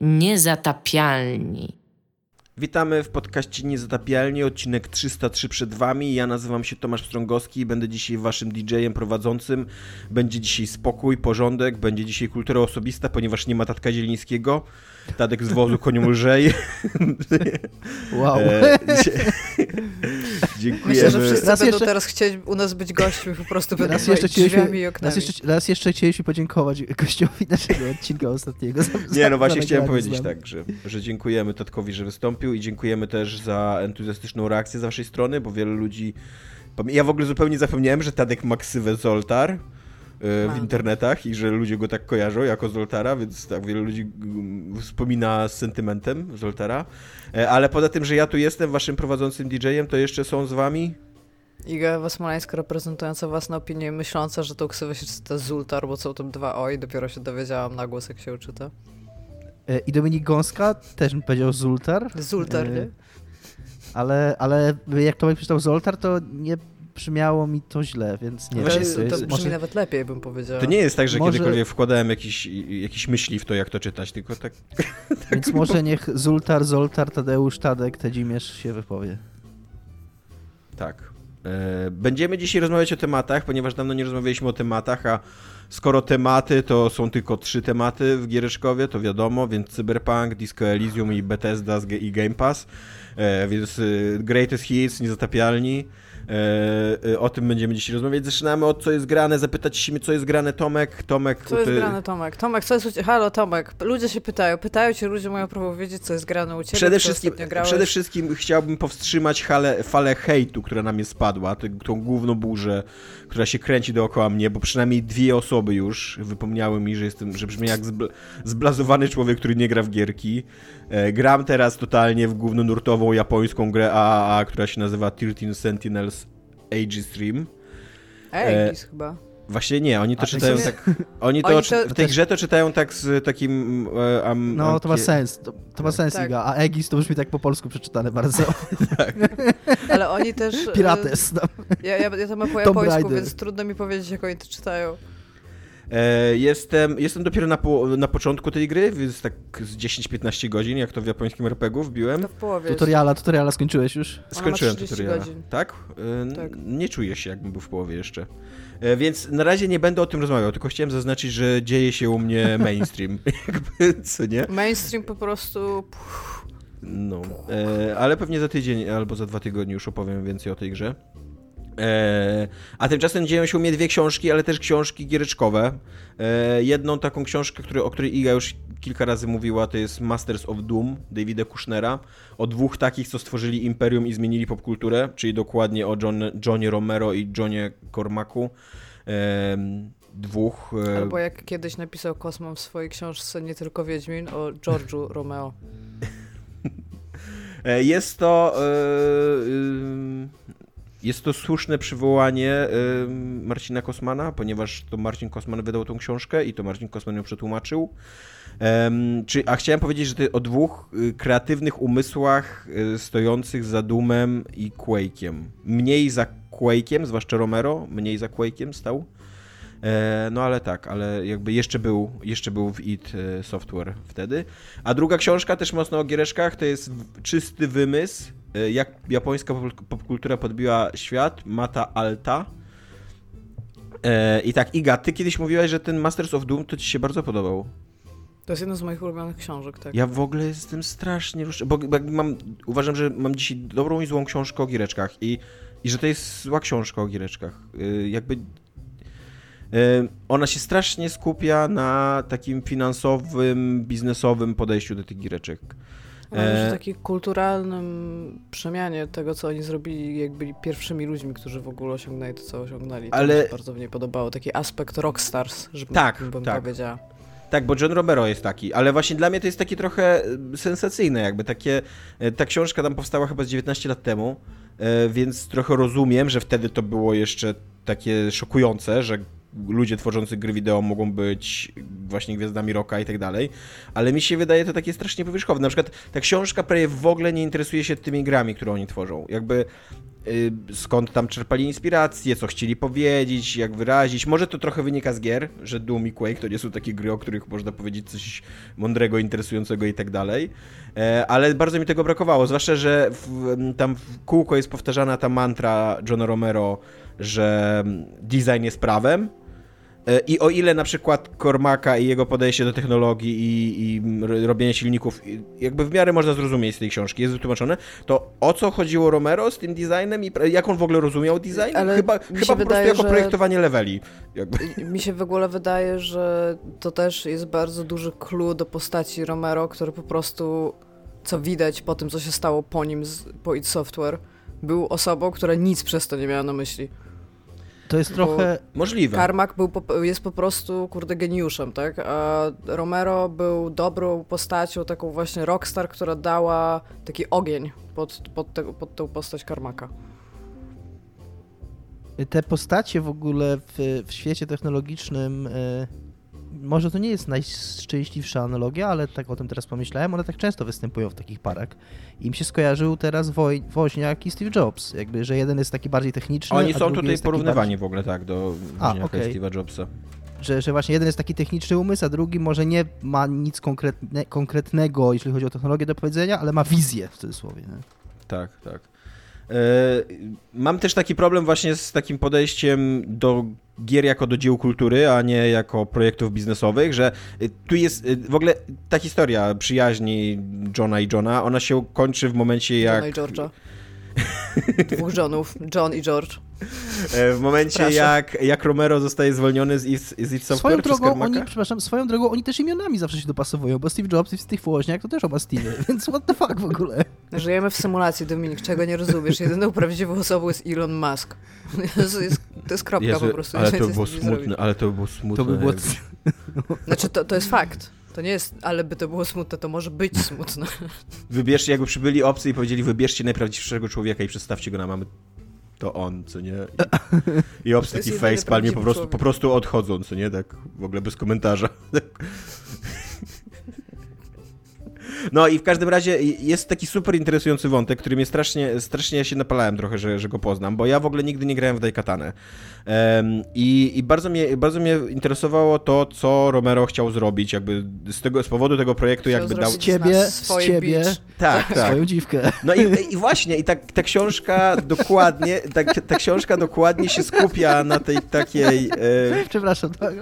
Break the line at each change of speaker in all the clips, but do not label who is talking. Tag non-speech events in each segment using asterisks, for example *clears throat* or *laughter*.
Niezatapialni.
Witamy w podcaście Niezatapialni, odcinek 303 przed Wami. Ja nazywam się Tomasz Strągowski i będę dzisiaj Waszym DJ-em prowadzącym. Będzie dzisiaj spokój, porządek, będzie dzisiaj kultura osobista, ponieważ nie ma Tatka Zielińskiego. Tadek z wozu koniu lżej.
Wow. *laughs* E,
dziękujemy. Myślę, że wszyscy raz będą jeszcze... teraz chcieć u nas być gośćmi, po prostu będą raz jeszcze drzwiami i oknami.
Raz jeszcze, raz jeszcze chcieliśmy podziękować gościowi naszego odcinka ostatniego. Za,
nie, no właśnie chciałem powiedzieć tak, że, że dziękujemy Tatkowi, że wystąpił i dziękujemy też za entuzjastyczną reakcję z waszej strony, bo wiele ludzi... Ja w ogóle zupełnie zapomniałem, że Tadek ma ksywę Zoltar w internetach i że ludzie go tak kojarzą jako Zoltara, więc tak wiele ludzi wspomina z sentymentem Zoltara. E, ale poza tym, że ja tu jestem waszym prowadzącym DJ-em, to jeszcze są z wami
Iga Wasmolańska reprezentująca własne opinie, myśląca, że to ksywę się czyta Zultar, bo są tam dwa O i dopiero się dowiedziałam na głos, jak się uczyta.
E, I Dominik Gąska też bym powiedział Zultar.
Zultar, e, nie?
Ale, ale jak Tomek przeczytał Zoltar, to nie brzmiało mi to źle, więc nie
wiem. To, to brzmi może... nawet lepiej, bym powiedział.
To nie jest tak, że może... kiedykolwiek wkładałem jakieś, jakieś myśli w to, jak to czytać, tylko tak... *laughs*
Więc może niech Zultar, Zoltar, Tadeusz, Tadek, Tedzimierz się wypowie.
Tak. E, będziemy dzisiaj rozmawiać o tematach, ponieważ dawno nie rozmawialiśmy o tematach, a skoro tematy to są tylko trzy tematy w Giereszkowie, to wiadomo, więc Cyberpunk, Disco Elysium i Bethesda i Game Pass, e, więc y, Greatest Hits, Niezatapialni, E, e, o tym będziemy dzisiaj rozmawiać. Zaczynamy od co jest grane, zapytać się, co jest grane Tomek. Tomek
co jest grane Tomek? Tomek, co jest Halo Tomek, ludzie się pytają, pytają cię, ludzie mają prawo wiedzieć, co jest grane u ciebie.
Przede, wszystkim, przede wszystkim chciałbym powstrzymać hale, falę hejtu, która na mnie spadła, tę, tą główną burzę, która się kręci dookoła mnie, bo przynajmniej dwie osoby już wypomniały mi, że jestem, że brzmi jak zbl zblazowany człowiek, który nie gra w gierki. E, gram teraz totalnie w głównonurtową japońską grę AAA, która się nazywa 13 Sentinels Age Stream.
Aegis e, chyba.
Właśnie nie, oni to A, czytają tak. Oni to, oni to, w tej grze to czytają tak z takim.
Um, no, to ma sens. To, to ma sens, tak. Iga. A Egis to brzmi tak po polsku przeczytane bardzo. *laughs* tak. *laughs*
Ale oni też.
Pirates. No.
Ja, ja, ja to mam po japońsku, więc trudno mi powiedzieć, jak oni to czytają.
E, jestem, jestem dopiero na, po, na początku tej gry, więc tak z 10-15 godzin, jak to w japońskim RPG wbiłem.
To w połowie.
Tutoriala, tutoriala skończyłeś już?
Skończyłem tutoriala. Godzin. Tak? E, tak? Nie czuję się, jakbym był w połowie jeszcze. E, więc na razie nie będę o tym rozmawiał, tylko chciałem zaznaczyć, że dzieje się u mnie *laughs* mainstream. *laughs* Jakby, co nie?
Mainstream po prostu...
No, ale pewnie za tydzień albo za dwa tygodnie już opowiem więcej o tej grze. E, a tymczasem dzieją się u mnie dwie książki, ale też książki giereczkowe. E, jedną taką książkę, który, o której Iga już kilka razy mówiła, to jest Masters of Doom Davida Kushnera. O dwóch takich, co stworzyli Imperium i zmienili popkulturę, czyli dokładnie o John, Johnie Romero i Johnie Cormacu. E, dwóch.
Albo jak kiedyś napisał Kosmon w swojej książce Nie tylko Wiedźmin o George'u *laughs* Romeo.
Jest to. Jest to słuszne przywołanie Marcina Kosmana, ponieważ to Marcin Kosman wydał tą książkę i to Marcin Kosman ją przetłumaczył. Um, czy, a chciałem powiedzieć, że ty o dwóch y, kreatywnych umysłach y, stojących za Doomem i Quake'iem. Mniej za Quake'iem, zwłaszcza Romero, mniej za Quake'iem stał. E, no ale tak, ale jakby jeszcze był, jeszcze był w id e, Software wtedy. A druga książka, też mocno o giereszkach, to jest czysty wymysł E, jak japońska popkultura podbiła świat, Mata Alta. I tak, Iga, ty kiedyś mówiłaś, że ten Masters of Doom to ci się bardzo podobał.
To jest jedna z moich ulubionych książek, tak.
Ja w ogóle jestem strasznie rusz... bo, bo mam, uważam, że mam dzisiaj dobrą i złą książkę o giereczkach i, i że to jest zła książka o giereczkach. Yy, jakby ona się strasznie skupia na takim finansowym, biznesowym podejściu do tych giereczek.
Może e... takiej kulturalnym przemianie tego, co oni zrobili, jak byli pierwszymi ludźmi, którzy w ogóle osiągnęli to, co osiągnęli. To Ale... bardzo w niej podobało. Taki aspekt rockstars, żeby tak, bym tak. powiedziała.
Tak, bo John Romero jest taki, ale właśnie dla mnie to jest takie trochę e, sensacyjne, jakby takie. E, ta książka tam powstała chyba z 19 lat temu, więc trochę rozumiem, że wtedy to było jeszcze takie szokujące, że ludzie tworzący gry wideo mogą być właśnie gwiazdami rocka i tak dalej, ale mi się wydaje to takie strasznie powierzchowne. Na przykład ta książka prawie w ogóle nie interesuje się tymi grami, które oni tworzą. Jakby y, skąd tam czerpali inspiracje, co chcieli powiedzieć, jak wyrazić. Może to trochę wynika z gier, że Doom i Quake to nie są takie gry, o których można powiedzieć coś mądrego, interesującego i tak dalej. E, ale bardzo mi tego brakowało, zwłaszcza, że w, tam w kółko jest powtarzana ta mantra Johna Romero, że design jest prawem, I o ile na przykład Cormaca i jego podejście do technologii i, i robienia silników jakby w miarę można zrozumieć z tej książki, jest wytłumaczone, to o co chodziło Romero z tym designem i jak on w ogóle rozumiał design? Ale chyba chyba po wydaje, prostu jako projektowanie leveli. Jakby.
Mi się w ogóle wydaje, że to też jest bardzo duży clue do postaci Romero, który po prostu, co widać po tym, co się stało po nim, po id Software, był osobą, która nic przez to nie miała na myśli.
To jest trochę...
Możliwe.
Carmack był po, jest po prostu, kurde, geniuszem, tak? A Romero był dobrą postacią, taką właśnie rockstar, która dała taki ogień pod, pod, te, pod tą postać Carmacka.
Te postacie w ogóle w, w świecie technologicznym... Y może to nie jest najszczęśliwsza analogia, ale tak o tym teraz pomyślałem, one tak często występują w takich parach. Im się skojarzył teraz Woj, Woźniak i Steve Jobs, jakby, że jeden jest taki bardziej techniczny,
Oni są tutaj porównywani bardziej... w ogóle, tak, do Woźniaka okay. i Steve'a Jobsa.
Że, że właśnie jeden jest taki techniczny umysł, a drugi może nie ma nic konkretne, konkretnego, jeśli chodzi o technologię do powiedzenia, ale ma wizję w cudzysłowie. Nie?
Tak, tak. E, mam też taki problem właśnie z takim podejściem do gier jako do dzieł kultury, a nie jako projektów biznesowych, że y, tu jest y, w ogóle ta historia przyjaźni Johna i Johna, ona się kończy w momencie jak...
Johna i George'a. Dwóch Johnów, John i George.
E, w momencie jak, jak Romero zostaje zwolniony z, z, z Software
swoją drogą oni, przepraszam, swoją drogą oni też imionami zawsze się dopasowują, bo Steve Jobs i Steve Wozniak to też oba Steve, *laughs* więc what the fuck w ogóle.
Żyjemy w symulacji, Dominik, czego nie rozumiesz. Jedyną prawdziwą osobą jest Elon Musk. Jest, jest, to jest kropka Jezu, po prostu.
Ale to było smutne, ale to było smutne. To by było... *laughs*
Znaczy, to, to jest fakt. To nie jest, ale by to było smutne, to może być smutne. *laughs*
Wybierzcie, jakby przybyli obcy i powiedzieli, wybierzcie najprawdziwszego człowieka i przedstawcie go na mamy. To on, co nie? I, i obcy taki face palmie po prostu, po prostu odchodzą, co nie? Tak w ogóle bez komentarza. *laughs* No i w każdym razie jest taki super interesujący wątek, który mnie strasznie, strasznie ja się napalałem trochę, że, że go poznam, bo ja w ogóle nigdy nie grałem w Daikatanę. Um, i, I bardzo mnie, bardzo mnie interesowało to, co Romero chciał zrobić, jakby z, tego, z powodu tego projektu chciał jakby dał...
Z ciebie, z ciebie,
tak, tak.
swoją dziwkę.
No i, i właśnie, i ta, ta książka dokładnie, ta, ta książka dokładnie się skupia na tej takiej...
E... Przepraszam, tak.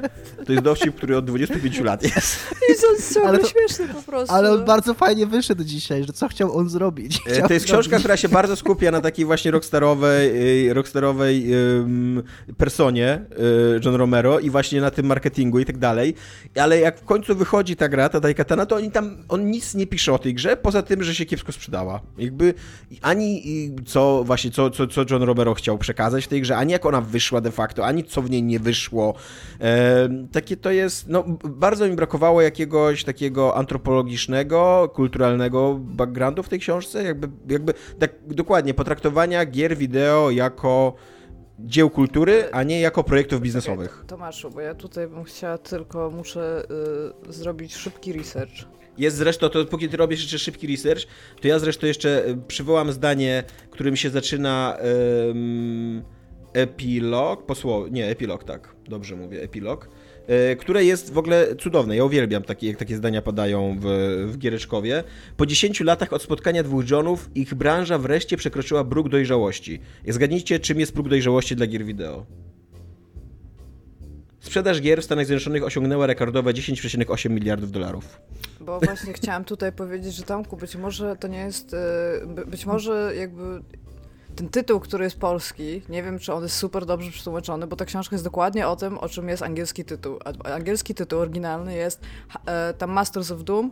To jest dowcip, który od 25 lat jest.
I to jest ale to, śmieszny po prostu.
Ale on bardzo fajnie wyszedł dzisiaj, że co chciał on zrobić.
E, chciał to jest książka, która się bardzo skupia na takiej właśnie rockstarowej, rockstarowej um, personie y, John Romero i właśnie na tym marketingu i tak dalej, ale jak w końcu wychodzi ta gra, ta Daikatana, to oni tam, on nic nie pisze o tej grze, poza tym, że się kiepsko sprzedała. Jakby ani co właśnie, co, co, co John Romero chciał przekazać w tej grze, ani jak ona wyszła de facto, ani co w niej nie wyszło. E, takie to jest, no bardzo mi brakowało jakiegoś takiego antropologicznego, kulturalnego backgroundu w tej książce, jakby, jakby tak dokładnie potraktowania gier wideo jako dzieł kultury, a nie jako projektów biznesowych. Okay,
Tomaszu, bo ja tutaj bym chciała tylko, muszę y, zrobić szybki research.
Jest zresztą, to póki ty robisz jeszcze szybki research, to ja zresztą jeszcze y, przywołam zdanie, którym się zaczyna epilog, posło, nie, epilog, tak, dobrze mówię, epilog. E, które jest w ogóle cudowne. Ja uwielbiam takie, jak takie zdania padają w, w Giereczkowie. Po 10 latach od spotkania dwóch Johnów, ich branża wreszcie przekroczyła próg dojrzałości. Zgadnijcie, czym jest próg dojrzałości dla gier wideo. Sprzedaż gier w Stanach Zjednoczonych osiągnęła rekordowe 10,8 miliardów dolarów.
Bo właśnie *laughs* chciałam tutaj powiedzieć, że Tomku, być może to nie jest, e, być może jakby ten tytuł, który jest polski, nie wiem, czy on jest super dobrze przetłumaczony, bo ta książka jest dokładnie o tym, o czym jest angielski tytuł. A angielski tytuł oryginalny jest e, tam Masters of Doom,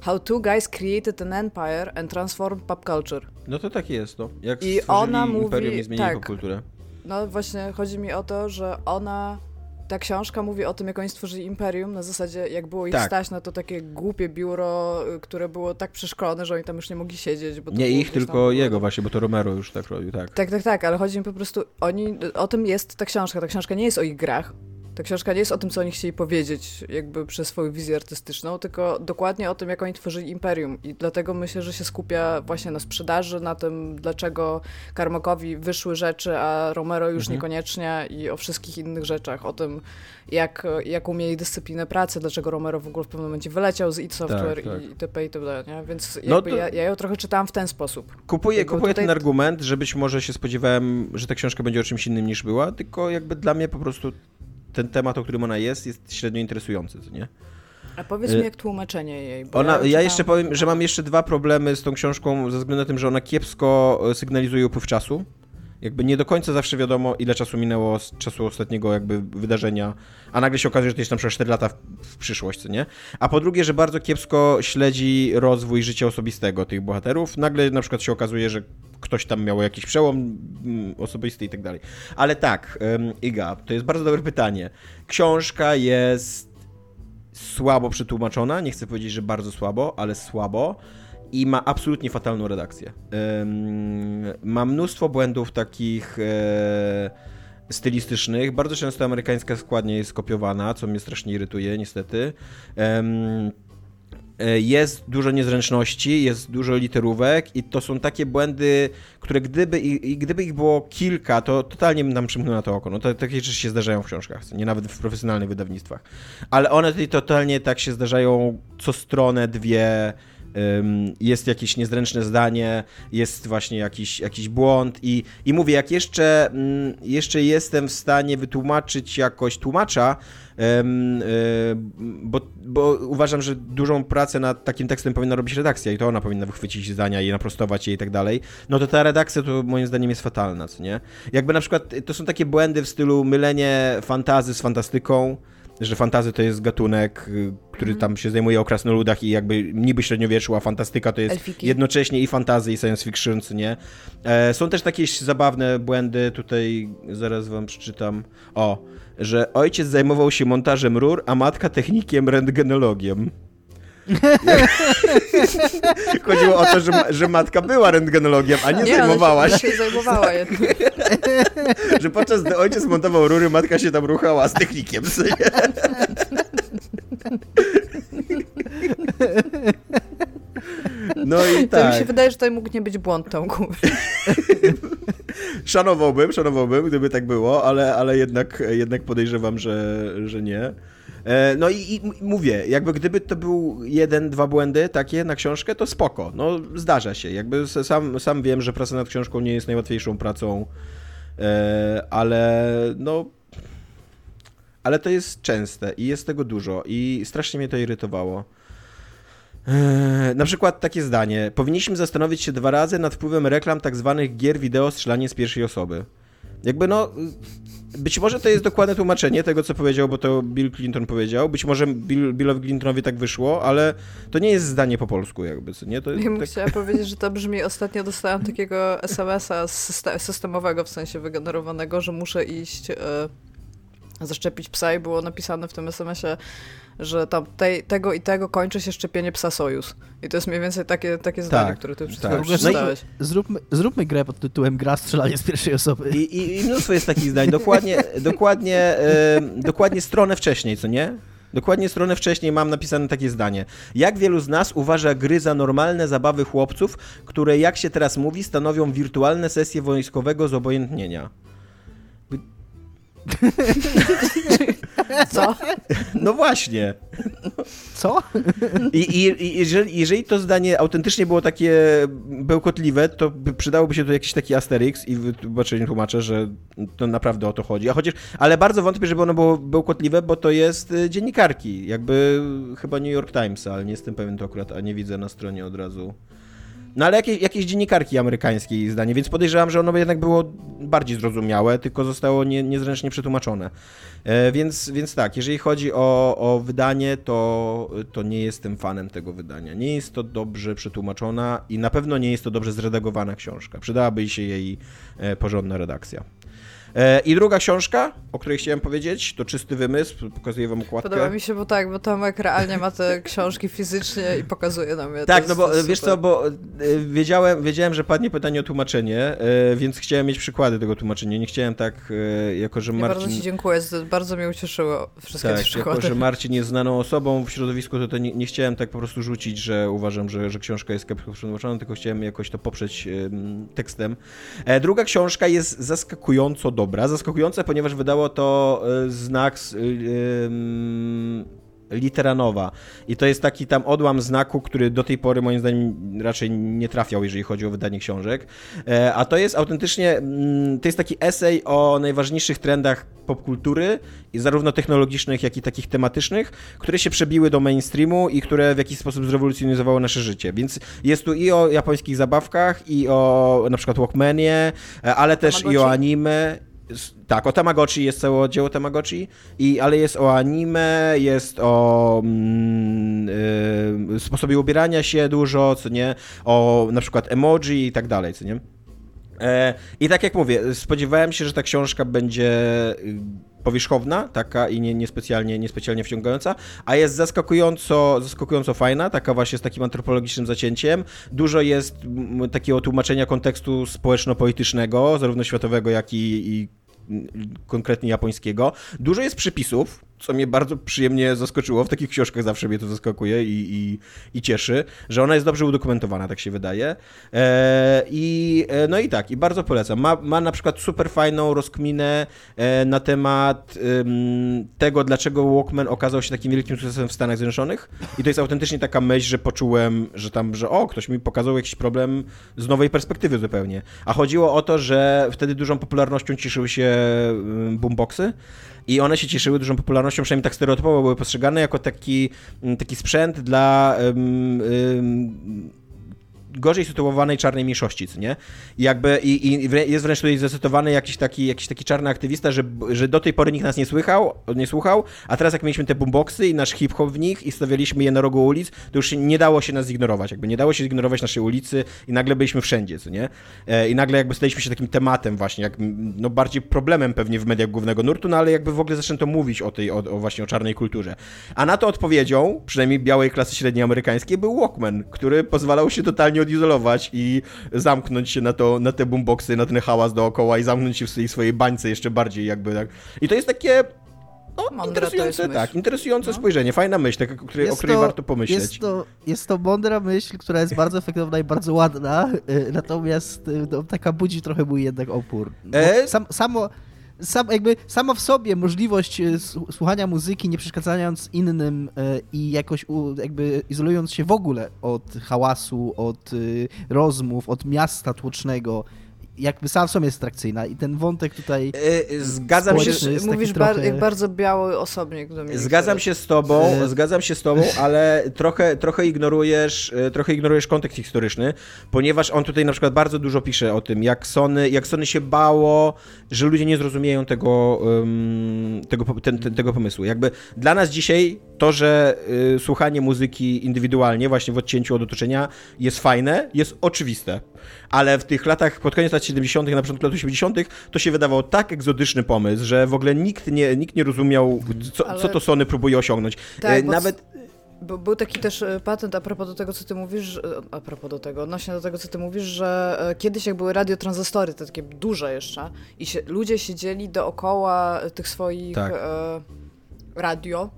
How two guys created an empire and transformed pop culture.
No to tak jest, no. Jak I ona mówi, imperium i zmienili tak, kulturę.
No właśnie, chodzi mi o to, że ona ta książka mówi o tym, jak oni stworzyli imperium, na zasadzie jak było ich tak. stać na to takie głupie biuro, y, które było tak przeszkolone, że oni tam już nie mogli siedzieć.
nie ich, tylko jego właśnie, bo to Romero już tak robił, tak.
Tak, tak, tak, ale chodzi mi po prostu, oni, o tym jest ta książka, ta książka nie jest o ich grach, Ta książka nie jest o tym, co oni chcieli powiedzieć, jakby przez swoją wizję artystyczną, tylko dokładnie o tym, jak oni tworzyli imperium. I dlatego myślę, że się skupia właśnie na sprzedaży, na tym, dlaczego Karmakowi wyszły rzeczy, a Romero już mhm. niekoniecznie i o wszystkich innych rzeczach, o tym, jak, jaką mieli dyscyplinę pracy, dlaczego Romero w ogóle w pewnym momencie wyleciał z id Software tak, tak. i itp. itd. Nie? Więc no to... ja, ja ją trochę czytałam w ten sposób.
Kupuję, kupuję tutaj... ten argument, że być może się spodziewałem, że ta książka będzie o czymś innym niż była, tylko jakby dla mnie po prostu ten temat, o którym ona jest, jest średnio interesujący, nie?
A powiedz mi, y, jak tłumaczenie jej.
Ona, ja, ja jeszcze powiem, że mam jeszcze dwa problemy z tą książką, ze względu na to, że ona kiepsko e, sygnalizuje upływ czasu. Jakby nie do końca zawsze wiadomo, ile czasu minęło z czasu ostatniego jakby wydarzenia, a nagle się okazuje, że to jest na przykład 4 lata w, w przyszłość, co nie? A po drugie, że bardzo kiepsko śledzi rozwój życia osobistego tych bohaterów. Nagle na przykład się okazuje, że ktoś tam miał jakiś przełom mm, osobisty i tak dalej. Ale tak, Iga, to jest bardzo dobre pytanie. Książka jest słabo przetłumaczona, nie chcę powiedzieć, że bardzo słabo, ale słabo i ma absolutnie fatalną redakcję. Ma mnóstwo błędów takich e, stylistycznych. Bardzo często amerykańska składnia jest kopiowana, co mnie strasznie irytuje, niestety. Jest dużo niezręczności, jest dużo literówek i to są takie błędy, które gdyby, i, gdyby ich było kilka, to totalnie bym nam przymknął na to oko. No to, takie rzeczy się zdarzają w książkach, nie nawet w profesjonalnych wydawnictwach. Ale one tutaj totalnie tak się zdarzają co stronę, dwie, jest jakieś niezręczne zdanie, jest właśnie jakiś, jakiś błąd i, i mówię, jak jeszcze, mm, jeszcze jestem w stanie wytłumaczyć jakoś tłumacza, e, bo, bo uważam, że dużą pracę nad takim tekstem powinna robić redakcja i to ona powinna wychwycić zdania i naprostować je i tak dalej, no to ta redakcja to moim zdaniem jest fatalna, co nie? Jakby na przykład to są takie błędy w stylu mylenie fantazy z fantastyką, że fantazy to jest gatunek, y, który mm. tam się zajmuje o krasnoludach i jakby niby średniowieczu, a fantastyka to jest Elfiki. jednocześnie i fantazy i science fiction, nie? E, są też takie zabawne błędy, tutaj zaraz wam przeczytam. O, że ojciec zajmował się montażem rur, a matka technikiem rentgenologiem. *laughs* Chodziło o to, że, że matka była rentgenologiem, a nie, nie zajmowała się.
się zajmowała *laughs*
że podczas gdy ojciec montował rury, matka się tam ruchała z technikiem. *laughs* No i tak.
To mi się tak. wydaje, że to mógł nie być błąd Tomku.
szanowałbym, szanowałbym, gdyby tak było, ale, ale jednak, jednak podejrzewam, że, że nie. E, no i, i, mówię, jakby gdyby to był jeden, dwa błędy takie na książkę, to spoko. No zdarza się. Jakby sam, sam wiem, że praca nad książką nie jest najłatwiejszą pracą, e, ale no ale to jest częste i jest tego dużo i strasznie mnie to irytowało. E, na przykład takie zdanie. Powinniśmy zastanowić się dwa razy nad wpływem reklam tak zwanych gier wideo strzelanie z pierwszej osoby. Jakby no, być może to jest dokładne tłumaczenie tego, co powiedział, bo to Bill Clinton powiedział. Być może Bill, Billowi Clintonowi tak wyszło, ale to nie jest zdanie po polsku jakby, co nie? To
ja
bym
tak... chciała powiedzieć, że to brzmi, ostatnio dostałam takiego SMS-a systemowego, w sensie wygenerowanego, że muszę iść... Yy zaszczepić psa i było napisane w tym SMS-ie, że tam te, tego i tego kończy się szczepienie psa Sojus. I to jest mniej więcej takie, takie tak, zdanie, które ty przed tak. przeczytałeś.
No zróbmy, zróbmy grę pod tytułem Gra strzelanie z pierwszej osoby.
I, i, i mnóstwo jest takich zdań. Dokładnie, dokładnie, dokładnie stronę wcześniej, co nie? Dokładnie stronę wcześniej mam napisane takie zdanie. Jak wielu z nas uważa gry za normalne zabawy chłopców, które, jak się teraz mówi, stanowią wirtualne sesje wojskowego zobojętnienia? *laughs*
Co?
No właśnie.
Co?
I, i, jeżeli, jeżeli, to zdanie autentycznie było takie bełkotliwe, to by przydałoby się tu jakiś taki asterix i wytłumaczenie tłumaczę, że to naprawdę o to chodzi. A chociaż, ale bardzo wątpię, żeby ono było bełkotliwe, bo to jest y, dziennikarki. Jakby chyba New York Times, ale nie jestem pewien to akurat, a nie widzę na stronie od razu. No ale jakieś, jakieś dziennikarki amerykańskiej zdanie, więc podejrzewam, że ono jednak było bardziej zrozumiałe, tylko zostało nie, niezręcznie przetłumaczone. E, więc, więc tak, jeżeli chodzi o, o wydanie, to, to nie jestem fanem tego wydania. Nie jest to dobrze przetłumaczona i na pewno nie jest to dobrze zredagowana książka. Przydałaby się jej e, porządna redakcja. E, I druga książka, o której chciałem powiedzieć, to Czysty Wymysł, pokazuję wam układkę.
Podoba mi się, bo tak, bo Tomek realnie ma te *laughs* książki fizycznie i pokazuje nam je.
Tak, no bo wiesz co, bo e, wiedziałem, wiedziałem, że padnie pytanie o tłumaczenie, e, więc chciałem mieć przykłady tego tłumaczenia. Nie chciałem tak, jako że Marcin...
Ja bardzo ci dziękuję, bardzo mnie ucieszyło wszystkie
tak,
te przykłady.
jako że *laughs* Marcin jest znaną osobą w środowisku, to, to nie, nie chciałem tak po prostu rzucić, że uważam, że, że książka jest kiepsko przetłumaczona, tylko chciałem jakoś to poprzeć tekstem. Druga książka jest zaskakująco dobra dobra, zaskakujące, ponieważ wydało to e, znak litera nowa. I to jest taki tam odłam znaku, który do tej pory moim zdaniem raczej nie trafiał, jeżeli chodzi o wydanie książek. E, a to jest autentycznie, mm, to jest taki esej o najważniejszych trendach popkultury, zarówno technologicznych, jak i takich tematycznych, które się przebiły do mainstreamu i które w jakiś sposób zrewolucjonizowały nasze życie. Więc jest tu i o japońskich zabawkach, i o na przykład Walkmanie, e, ale też i o anime, tak, o Tamagotchi jest całe oddział Tamagotchi, i, ale jest o anime, jest o mm, y, sposobie ubierania się dużo, co nie, o na przykład emoji i tak dalej, co nie. E, I tak jak mówię, spodziewałem się, że ta książka będzie y, powierzchowna, taka i nie, niespecjalnie, niespecjalnie wciągająca, a jest zaskakująco, zaskakująco fajna, taka właśnie z takim antropologicznym zacięciem. Dużo jest takiego tłumaczenia kontekstu społeczno-politycznego, zarówno światowego, jak i, i konkretnie japońskiego. Dużo jest przypisów, co mnie bardzo przyjemnie zaskoczyło. W takich książkach zawsze mnie to zaskakuje i, i, i cieszy, że ona jest dobrze udokumentowana, tak się wydaje. E, I e, no i tak, i bardzo polecam. Ma, ma na przykład super fajną rozkminę e, na temat tego, dlaczego Walkman okazał się takim wielkim sukcesem w Stanach Zjednoczonych. I to jest autentycznie taka myśl, że poczułem, że tam, że o, ktoś mi pokazał jakiś problem z nowej perspektywy zupełnie. A chodziło o to, że wtedy dużą popularnością cieszyły się boomboxy. I one się cieszyły dużą popularnością, przynajmniej tak stereotypowo były postrzegane jako taki, taki sprzęt dla um, um, gorzej sytuowanej czarnej mniejszości, co nie? I jakby i, i jest wręcz tutaj zacytowany jakiś taki, jakiś taki czarny aktywista, że, że do tej pory nikt nas nie słychał, nie słuchał, a teraz jak mieliśmy te boomboxy i nasz hip-hop w nich i stawialiśmy je na rogu ulic, to już nie dało się nas zignorować, jakby nie dało się zignorować naszej ulicy i nagle byliśmy wszędzie, co nie? E, I nagle jakby staliśmy się takim tematem właśnie, jak no bardziej problemem pewnie w mediach głównego nurtu, no ale jakby w ogóle zaczęto mówić o tej, o, o właśnie o czarnej kulturze. A na to odpowiedzią, przynajmniej białej klasy średniej amerykańskiej, był Walkman, który pozwalał się totalnie odizolować i zamknąć się na, to, na te boomboxy, na ten hałas dookoła i zamknąć się w swojej, swojej bańce jeszcze bardziej jakby tak. I to jest takie no, interesujące, tak, interesujące no. spojrzenie, fajna myśl, tak, o której, o której to, warto pomyśleć.
Jest to, jest to mądra myśl, która jest bardzo efektowna i bardzo ładna, y, natomiast y, no, taka budzi trochę mój jednak opór. E? Sam, samo, sam, jakby sama w sobie możliwość e, słuchania muzyki, nie przeszkadzając innym e, i jakoś jakby izolując się w ogóle od hałasu, od e, rozmów, od miasta tłocznego, jakby sam w sobie jest atrakcyjna i ten wątek tutaj
yy, Zgadzam się,
mówisz
trochę...
bar jak bardzo biały osobnik do mnie.
Zgadzam się z tobą, yy. zgadzam się z tobą, ale trochę, trochę ignorujesz trochę ignorujesz kontekst historyczny, ponieważ on tutaj na przykład bardzo dużo pisze o tym, jak Sony, jak Sony się bało, że ludzie nie zrozumieją tego, um, tego, ten, ten, tego pomysłu. Jakby dla nas dzisiaj to, że y, słuchanie muzyki indywidualnie, właśnie w odcięciu od otoczenia jest fajne, jest oczywiste. Ale w tych latach, pod koniec lat 70., na początku lat 80., to się wydawał tak egzotyczny pomysł, że w ogóle nikt nie, nikt nie rozumiał, co, Ale... co to Sony próbuje osiągnąć.
Tak, e, Nawet bo był taki też e, patent a propos do tego, co ty mówisz, e, a propos do tego, odnośnie do tego, co ty mówisz, że kiedyś jak były radiotranzystory, te takie duże jeszcze, i się, ludzie siedzieli dookoła tych swoich tak. e, radio,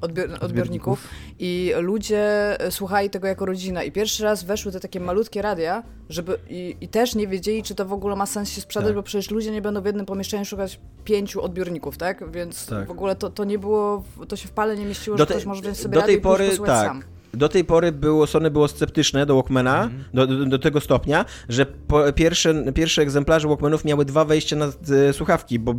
odbior odbiorników i ludzie słuchali tego jako rodzina i pierwszy raz weszły te takie malutkie radia, żeby i, i też nie wiedzieli, czy to w ogóle ma sens się sprzedać, tak. bo przecież ludzie nie będą w jednym pomieszczeniu szukać pięciu odbiorników, tak? Więc tak. w ogóle to, to nie było, to się w pale nie mieściło, do że ktoś może wziąć sobie do tej pory, tak. sam
do tej pory było, Sony było sceptyczne do Walkmana, mm. do, do, do, tego stopnia, że pierwsze, pierwsze egzemplarze Walkmanów miały dwa wejścia na e, słuchawki, bo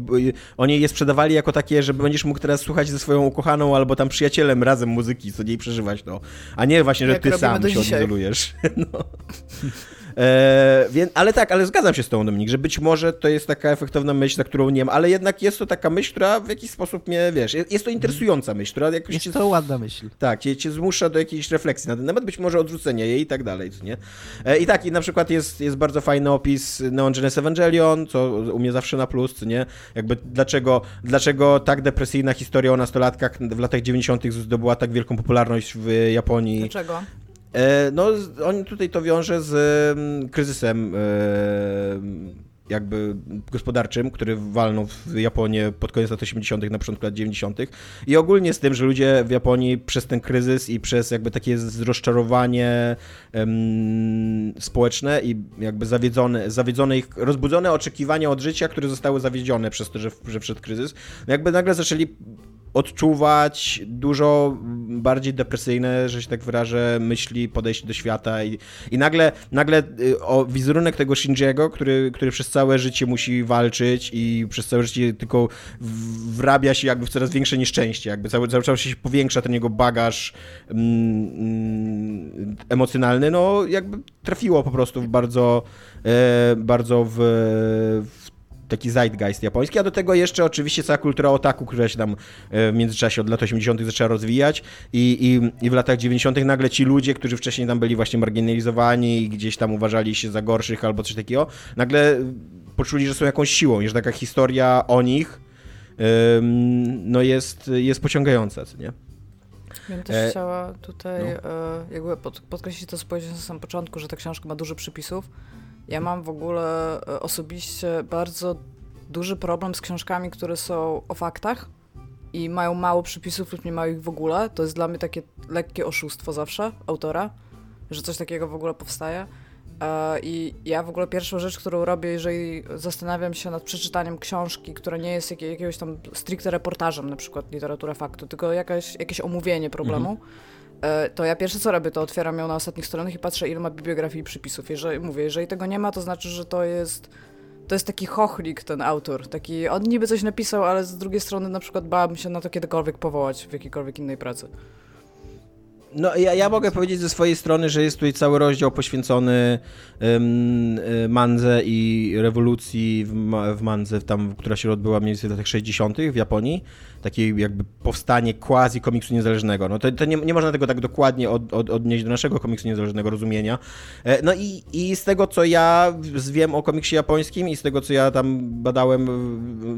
oni je sprzedawali jako takie, że będziesz mógł teraz słuchać ze swoją ukochaną albo tam przyjacielem razem muzyki, co niej przeżywać to, a nie właśnie, że Jak ty sam się odizolujesz. *laughs* no. *laughs* E, więc, ale tak, ale zgadzam się z tą Dominik, że być może to jest taka efektowna myśl, za którą nie mam, ale jednak jest to taka myśl, która w jakiś sposób mnie, wiesz, jest, to interesująca myśl, która jakoś
Jest cię, to ładna myśl.
Tak, cię, cię zmusza do jakiejś refleksji na ten temat, być może odrzucenia jej i tak dalej, nie? E, I tak, i na przykład jest, jest bardzo fajny opis Neon Genesis Evangelion, co u mnie zawsze na plus, nie? Jakby dlaczego, dlaczego tak depresyjna historia o nastolatkach w latach 90. zdobyła tak wielką popularność w Japonii.
Dlaczego?
E, no, on tutaj to wiąże z mm, kryzysem e, jakby gospodarczym, który walnął w Japonię pod koniec lat 80., na początku lat 90. I ogólnie z tym, że ludzie w Japonii przez ten kryzys i przez jakby takie rozczarowanie um, społeczne i jakby zawiedzone, zawiedzone ich, rozbudzone oczekiwania od życia, które zostały zawiedzione przez to, że, że wszedł kryzys, jakby nagle zaczęli odczuwać dużo bardziej depresyjne, że się tak wyrażę, myśli, podejście do świata i, i nagle, nagle y, o wizerunek tego Shinjiego, który, który przez całe życie musi walczyć i przez całe życie tylko wrabia się jakby w coraz większe nieszczęście, jakby cały, cały czas się powiększa ten jego bagaż mm, mm, emocjonalny, no jakby trafiło po prostu w bardzo, e, bardzo w, w taki zeitgeist japoński, a do tego jeszcze oczywiście cała kultura otaku, która się tam e, w międzyczasie od lat 80. zaczęła rozwijać i, i, i w latach 90. nagle ci ludzie, którzy wcześniej tam byli właśnie marginalizowani i gdzieś tam uważali się za gorszych albo coś takiego, nagle poczuli, że są jakąś siłą i że taka historia o nich no jest, jest pociągająca, co nie?
Ja bym też e... chciała tutaj no. e, jakby pod, podkreślić to, co powiedziałem na samym początku, że ta książka ma dużo przypisów, ja mam w ogóle e, osobiście bardzo duży problem z książkami, które są o faktach i mają mało przypisów lub nie mają ich w ogóle. To jest dla mnie takie lekkie oszustwo zawsze autora, że coś takiego w ogóle powstaje. E, I ja w ogóle pierwszą rzecz, którą robię, jeżeli zastanawiam się nad przeczytaniem książki, która nie jest jakiegoś tam stricte reportażem, na przykład literatura faktu, tylko jakaś, jakieś omówienie problemu, mhm to ja pierwsze co robię, to otwieram ją na ostatnich stronach i patrzę, ile ma bibliografii i przypisów. Jeżeli, mówię, jeżeli tego nie ma, to znaczy, że to jest to jest taki chochlik ten autor. Taki, on niby coś napisał, ale z drugiej strony na przykład bałabym się na to kiedykolwiek powołać w jakiejkolwiek innej pracy.
No, ja, ja mogę powiedzieć ze swojej strony, że jest tutaj cały rozdział poświęcony um, Mandze i rewolucji w, w Mandze, tam, która się odbyła mniej więcej w latach 60. w Japonii. Takie jakby powstanie quasi komiksu niezależnego. No to, to nie, nie można tego tak dokładnie od, od, odnieść do naszego komiksu niezależnego rozumienia. E, no i, i z tego, co ja wiem o komiksie japońskim i z tego, co ja tam badałem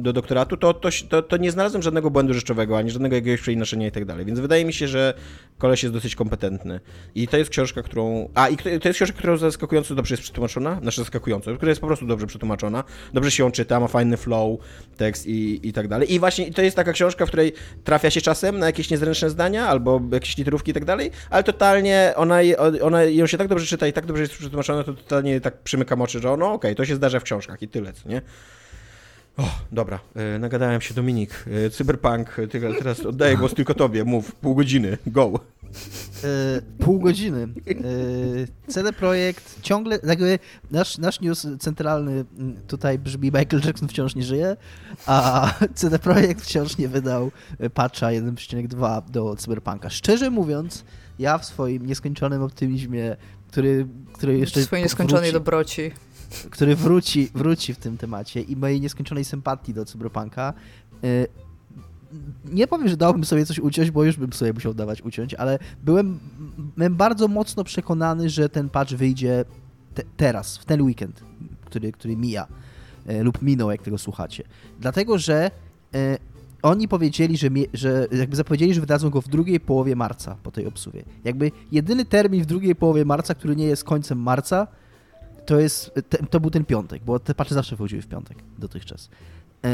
do doktoratu, to, to, to, to nie znalazłem żadnego błędu rzeczowego, ani żadnego jakiegoś przeinaszenia i tak dalej. Więc wydaje mi się, że koleś jest dosyć kompetentny. I to jest książka, którą... A, i to jest książka, która zaskakująco dobrze jest przetłumaczona, znaczy zaskakująco, która jest po prostu dobrze przetłumaczona, dobrze się ją czyta, ma fajny flow, tekst i, i tak dalej. I właśnie to jest taka książka, w której trafia się czasem na jakieś niezręczne zdania, albo jakieś literówki i tak dalej, ale totalnie ona, ona ją się tak dobrze czyta i tak dobrze jest przetłumaczona, to totalnie tak przymykam oczy, że no okej, okay, to się zdarza w książkach i tyle, co nie? O, dobra, e, nagadałem się Dominik. E, cyberpunk, ty, teraz oddaję głos tylko tobie, mów, pół godziny, go.
E, pół godziny. E, CD Projekt ciągle, jakby nasz, nasz news centralny tutaj brzmi Michael Jackson wciąż nie żyje, a *laughs* CD Projekt wciąż nie wydał patcha 1.2 do Cyberpunka. Szczerze mówiąc, ja w swoim nieskończonym optymizmie, który, który jeszcze... W
swojej nieskończonej wróci, dobroci
który wróci, wróci w tym temacie i mojej nieskończonej sympatii do Cyberpunka. Y, nie powiem, że dałbym sobie coś uciąć, bo już bym sobie musiał dawać uciąć, ale byłem, byłem bardzo mocno przekonany, że ten patch wyjdzie te, teraz, w ten weekend, który, który mija y, lub minął, jak tego słuchacie. Dlatego, że y, oni powiedzieli, że, że jakby zapowiedzieli, że wydadzą go w drugiej połowie marca po tej obsuwie. Jakby jedyny termin w drugiej połowie marca, który nie jest końcem marca, to jest, to był ten piątek, bo te patche zawsze wychodziły w piątek dotychczas. Yy,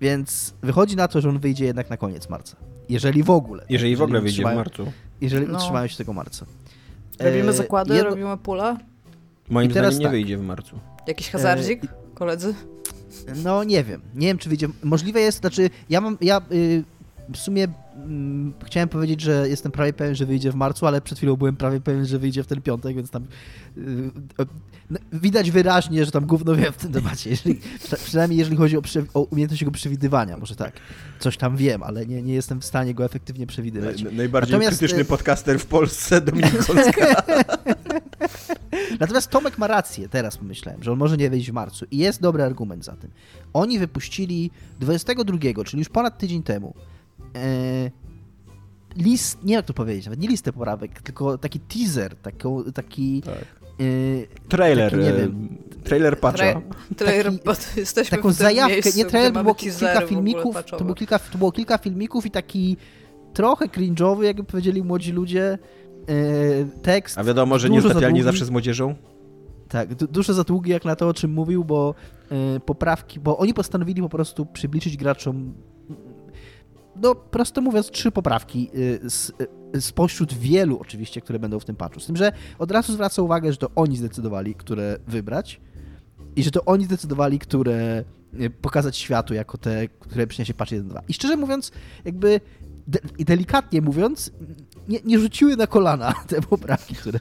więc wychodzi na to, że on wyjdzie jednak na koniec marca. Jeżeli w ogóle.
Jeżeli, jeżeli w ogóle wyjdzie w marcu.
Jeżeli no. utrzymają się tego marca.
Robimy e, zakłady, Jedno... robimy pula.
Moim zdaniem nie tak. wyjdzie w marcu.
Jakiś hazardzik, e... koledzy?
No nie wiem. Nie wiem, czy wyjdzie. Możliwe jest, znaczy ja mam, ja y, w sumie mm, chciałem powiedzieć, że jestem prawie pewien, że wyjdzie w marcu, ale przed chwilą byłem prawie pewien, że wyjdzie w ten piątek, więc tam y, y, widać wyraźnie, że tam gówno wiem w tym temacie. Jeżeli, przynajmniej jeżeli chodzi o, o, umiejętność jego przewidywania, może tak. Coś tam wiem, ale nie, nie jestem w stanie go efektywnie przewidywać.
najbardziej Natomiast... krytyczny podcaster w Polsce, Dominik *laughs* Kolska.
Natomiast Tomek ma rację, teraz pomyślałem, że on może nie wyjść w marcu i jest dobry argument za tym. Oni wypuścili 22, czyli już ponad tydzień temu, e, list, nie jak to powiedzieć, nawet nie listę poprawek, tylko taki teaser, taką, taki... Tak.
Yy, trailer, taki, nie wiem, trailer patcha. Tra
trailer, taki, bo jesteśmy
taką zajawkę, miejscu, nie trailer, było kilka filmików, to było kilka, to było kilka filmików i taki trochę cringe'owy, jakby powiedzieli młodzi ludzie, yy, tekst.
A wiadomo, że niezatapialni zawsze z młodzieżą?
Tak, du dużo za długi jak na to, o czym mówił, bo yy, poprawki, bo oni postanowili po prostu przybliżyć graczom no prosto mówiąc, trzy poprawki y, z, y, spośród wielu oczywiście, które będą w tym patchu. Z tym, że od razu zwraca uwagę, że to oni zdecydowali, które wybrać i że to oni zdecydowali, które y, pokazać światu jako te, które przyniesie patch 1.2. I szczerze mówiąc, jakby de delikatnie mówiąc, nie, nie, rzuciły na kolana *laughs* te poprawki, które,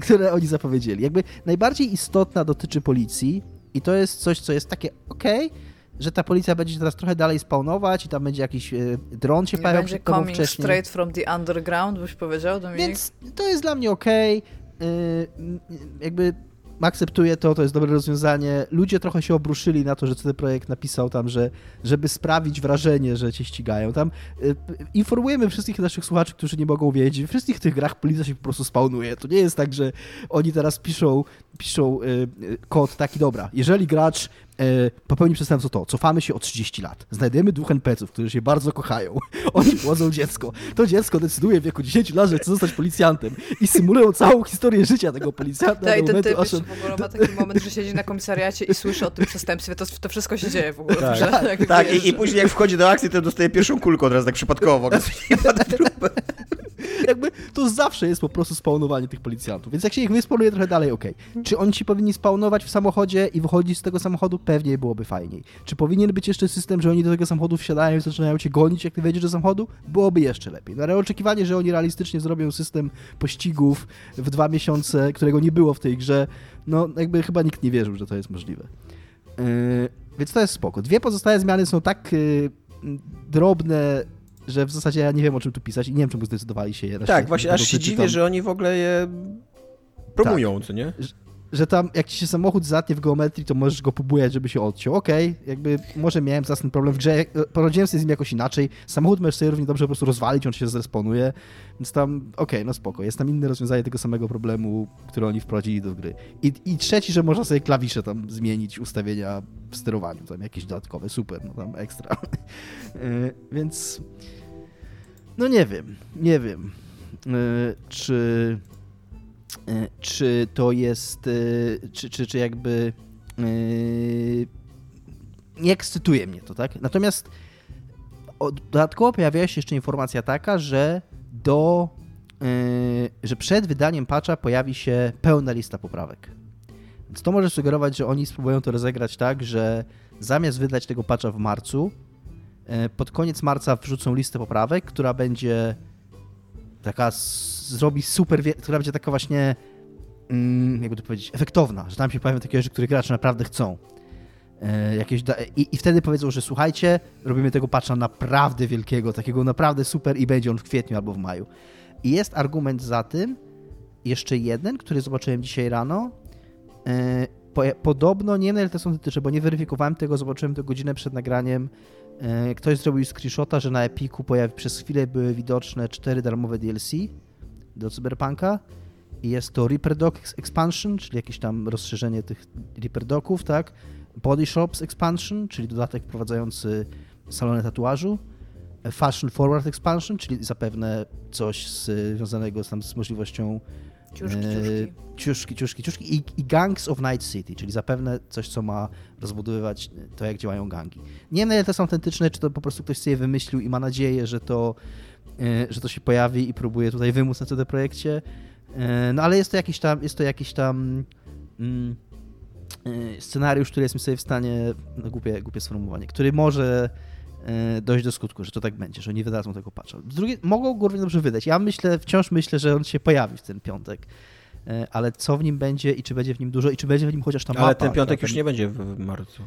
które oni zapowiedzieli. Jakby najbardziej istotna dotyczy policji i to jest coś, co jest takie okej, okay, że ta policja będzie teraz trochę dalej spawnować i tam będzie jakiś e, dron się pojawiał
przed tobą wcześniej. straight from the underground, byś powiedział, Dominik?
Więc to jest dla mnie okej. Okay. Jakby akceptuję to, to jest dobre rozwiązanie. Ludzie trochę się obruszyli na to, że ten projekt napisał tam, że żeby sprawić wrażenie, że cię ścigają. Tam y, informujemy wszystkich naszych słuchaczy, którzy nie mogą wiedzieć, w wszystkich tych grach policja się po prostu spawnuje. To nie jest tak, że oni teraz piszą, piszą y, y, kod taki, dobra, jeżeli gracz e, popełni przestępstwo to, cofamy się o 30 lat, znajdujemy dwóch NPC-ów, którzy się bardzo kochają, *laughs* oni płodzą dziecko, to dziecko decyduje w wieku 10 lat, że chce zostać policjantem i symulują całą historię życia tego policjanta.
Tak, i ten typ aż... w ogóle ma taki moment, że siedzi na komisariacie i słyszy o tym przestępstwie, to, to wszystko się dzieje w ogóle.
Tak, tak, tak i, i, później jak wchodzi do akcji, to dostaje pierwszą kulkę od razu tak przypadkowo. *laughs*
Jakby to zawsze jest po prostu spawnowanie tych policjantów, więc jak się ich wyspawnuje trochę dalej, okej. Okay. Czy oni ci powinni spawnować w samochodzie i wychodzić z tego samochodu? Pewnie byłoby fajniej. Czy powinien być jeszcze system, że oni do tego samochodu wsiadają i zaczynają cię gonić, jak ty wejdziesz do samochodu? Byłoby jeszcze lepiej. No ale oczekiwanie, że oni realistycznie zrobią system pościgów w dwa miesiące, którego nie było w tej grze, no jakby chyba nikt nie wierzył, że to jest możliwe. Yy, więc to jest spoko. Dwie pozostałe zmiany są tak yy, drobne, że w zasadzie ja nie wiem, o czym tu pisać i nie wiem, czemu zdecydowali się je.
Tak, właśnie aż się dziwię, że oni w ogóle je promują, tak. co nie?
że tam jak ci się samochód zatnie w geometrii, to możesz go pobujać, żeby się odciął. Okej, okay, jakby może miałem zaraz ten problem w grze, poradziłem sobie z nim jakoś inaczej. Samochód możesz sobie równie dobrze po prostu rozwalić, on się zresponuje, więc tam okej, okay, no spoko. Jest tam inne rozwiązanie tego samego problemu, który oni wprowadzili do gry. I, I trzeci, że można sobie klawisze tam zmienić, ustawienia w sterowaniu, tam jakieś dodatkowe, super, no tam ekstra. *laughs* E, więc no nie wiem, nie wiem, e, czy E, czy to jest, e, czy, czy, czy jakby nie ekscytuje mnie to, tak? Natomiast dodatkowo pojawiła się jeszcze informacja taka, że do, że przed wydaniem patcha pojawi się pełna lista poprawek. Więc to może sugerować, że oni spróbują to rozegrać tak, że zamiast wydać tego patcha w marcu, pod koniec marca wrzucą listę poprawek, która będzie taka zrobi super, która będzie taka właśnie, mm, jakby to powiedzieć, efektowna, że tam się pojawią takie rzeczy, które gracze naprawdę chcą. E, jakieś i, I wtedy powiedzą, że słuchajcie, robimy tego patcha naprawdę wielkiego, takiego naprawdę super i będzie on w kwietniu albo w maju. I jest argument za tym, jeszcze jeden, który zobaczyłem dzisiaj rano. E, po, podobno, nie wiem ile to są tytuły, bo nie weryfikowałem tego, zobaczyłem to godzinę przed nagraniem. E, ktoś zrobił screenshota, że na Epiku pojawi, przez chwilę były widoczne cztery darmowe DLC do Cyberpunka i jest to Reaper Dog Expansion, czyli jakieś tam rozszerzenie tych Reaper Dogów, tak? Body Shops Expansion, czyli dodatek wprowadzający salony tatuażu, Fashion Forward Expansion, czyli zapewne coś z, związanego z, tam, z możliwością
Ciuszki, ciuszki.
Ciuszki, ciuszki, ciuszki. I, I, Gangs of Night City, czyli zapewne coś, co ma rozbudowywać to, jak działają gangi. Nie wiem, na ile to jest autentyczne, czy to po prostu ktoś sobie wymyślił i ma nadzieję, że to E, że to się pojawi i próbuje tutaj wymóc na CD Projekcie. E, no ale jest to jakiś tam, jest to jakiś tam mm, e, scenariusz, który jestem sobie w stanie, no głupie, głupie sformułowanie, który może dojść do skutku, że to tak będzie, że nie wydadzą tego patcha. Z drugiej, mogą go równie dobrze wydać. Ja myślę, wciąż myślę, że on się pojawi w ten piątek. Ale co w nim będzie i czy będzie w nim dużo i czy będzie w nim chociaż tam
Ale ten piątek już nie będzie w marcu.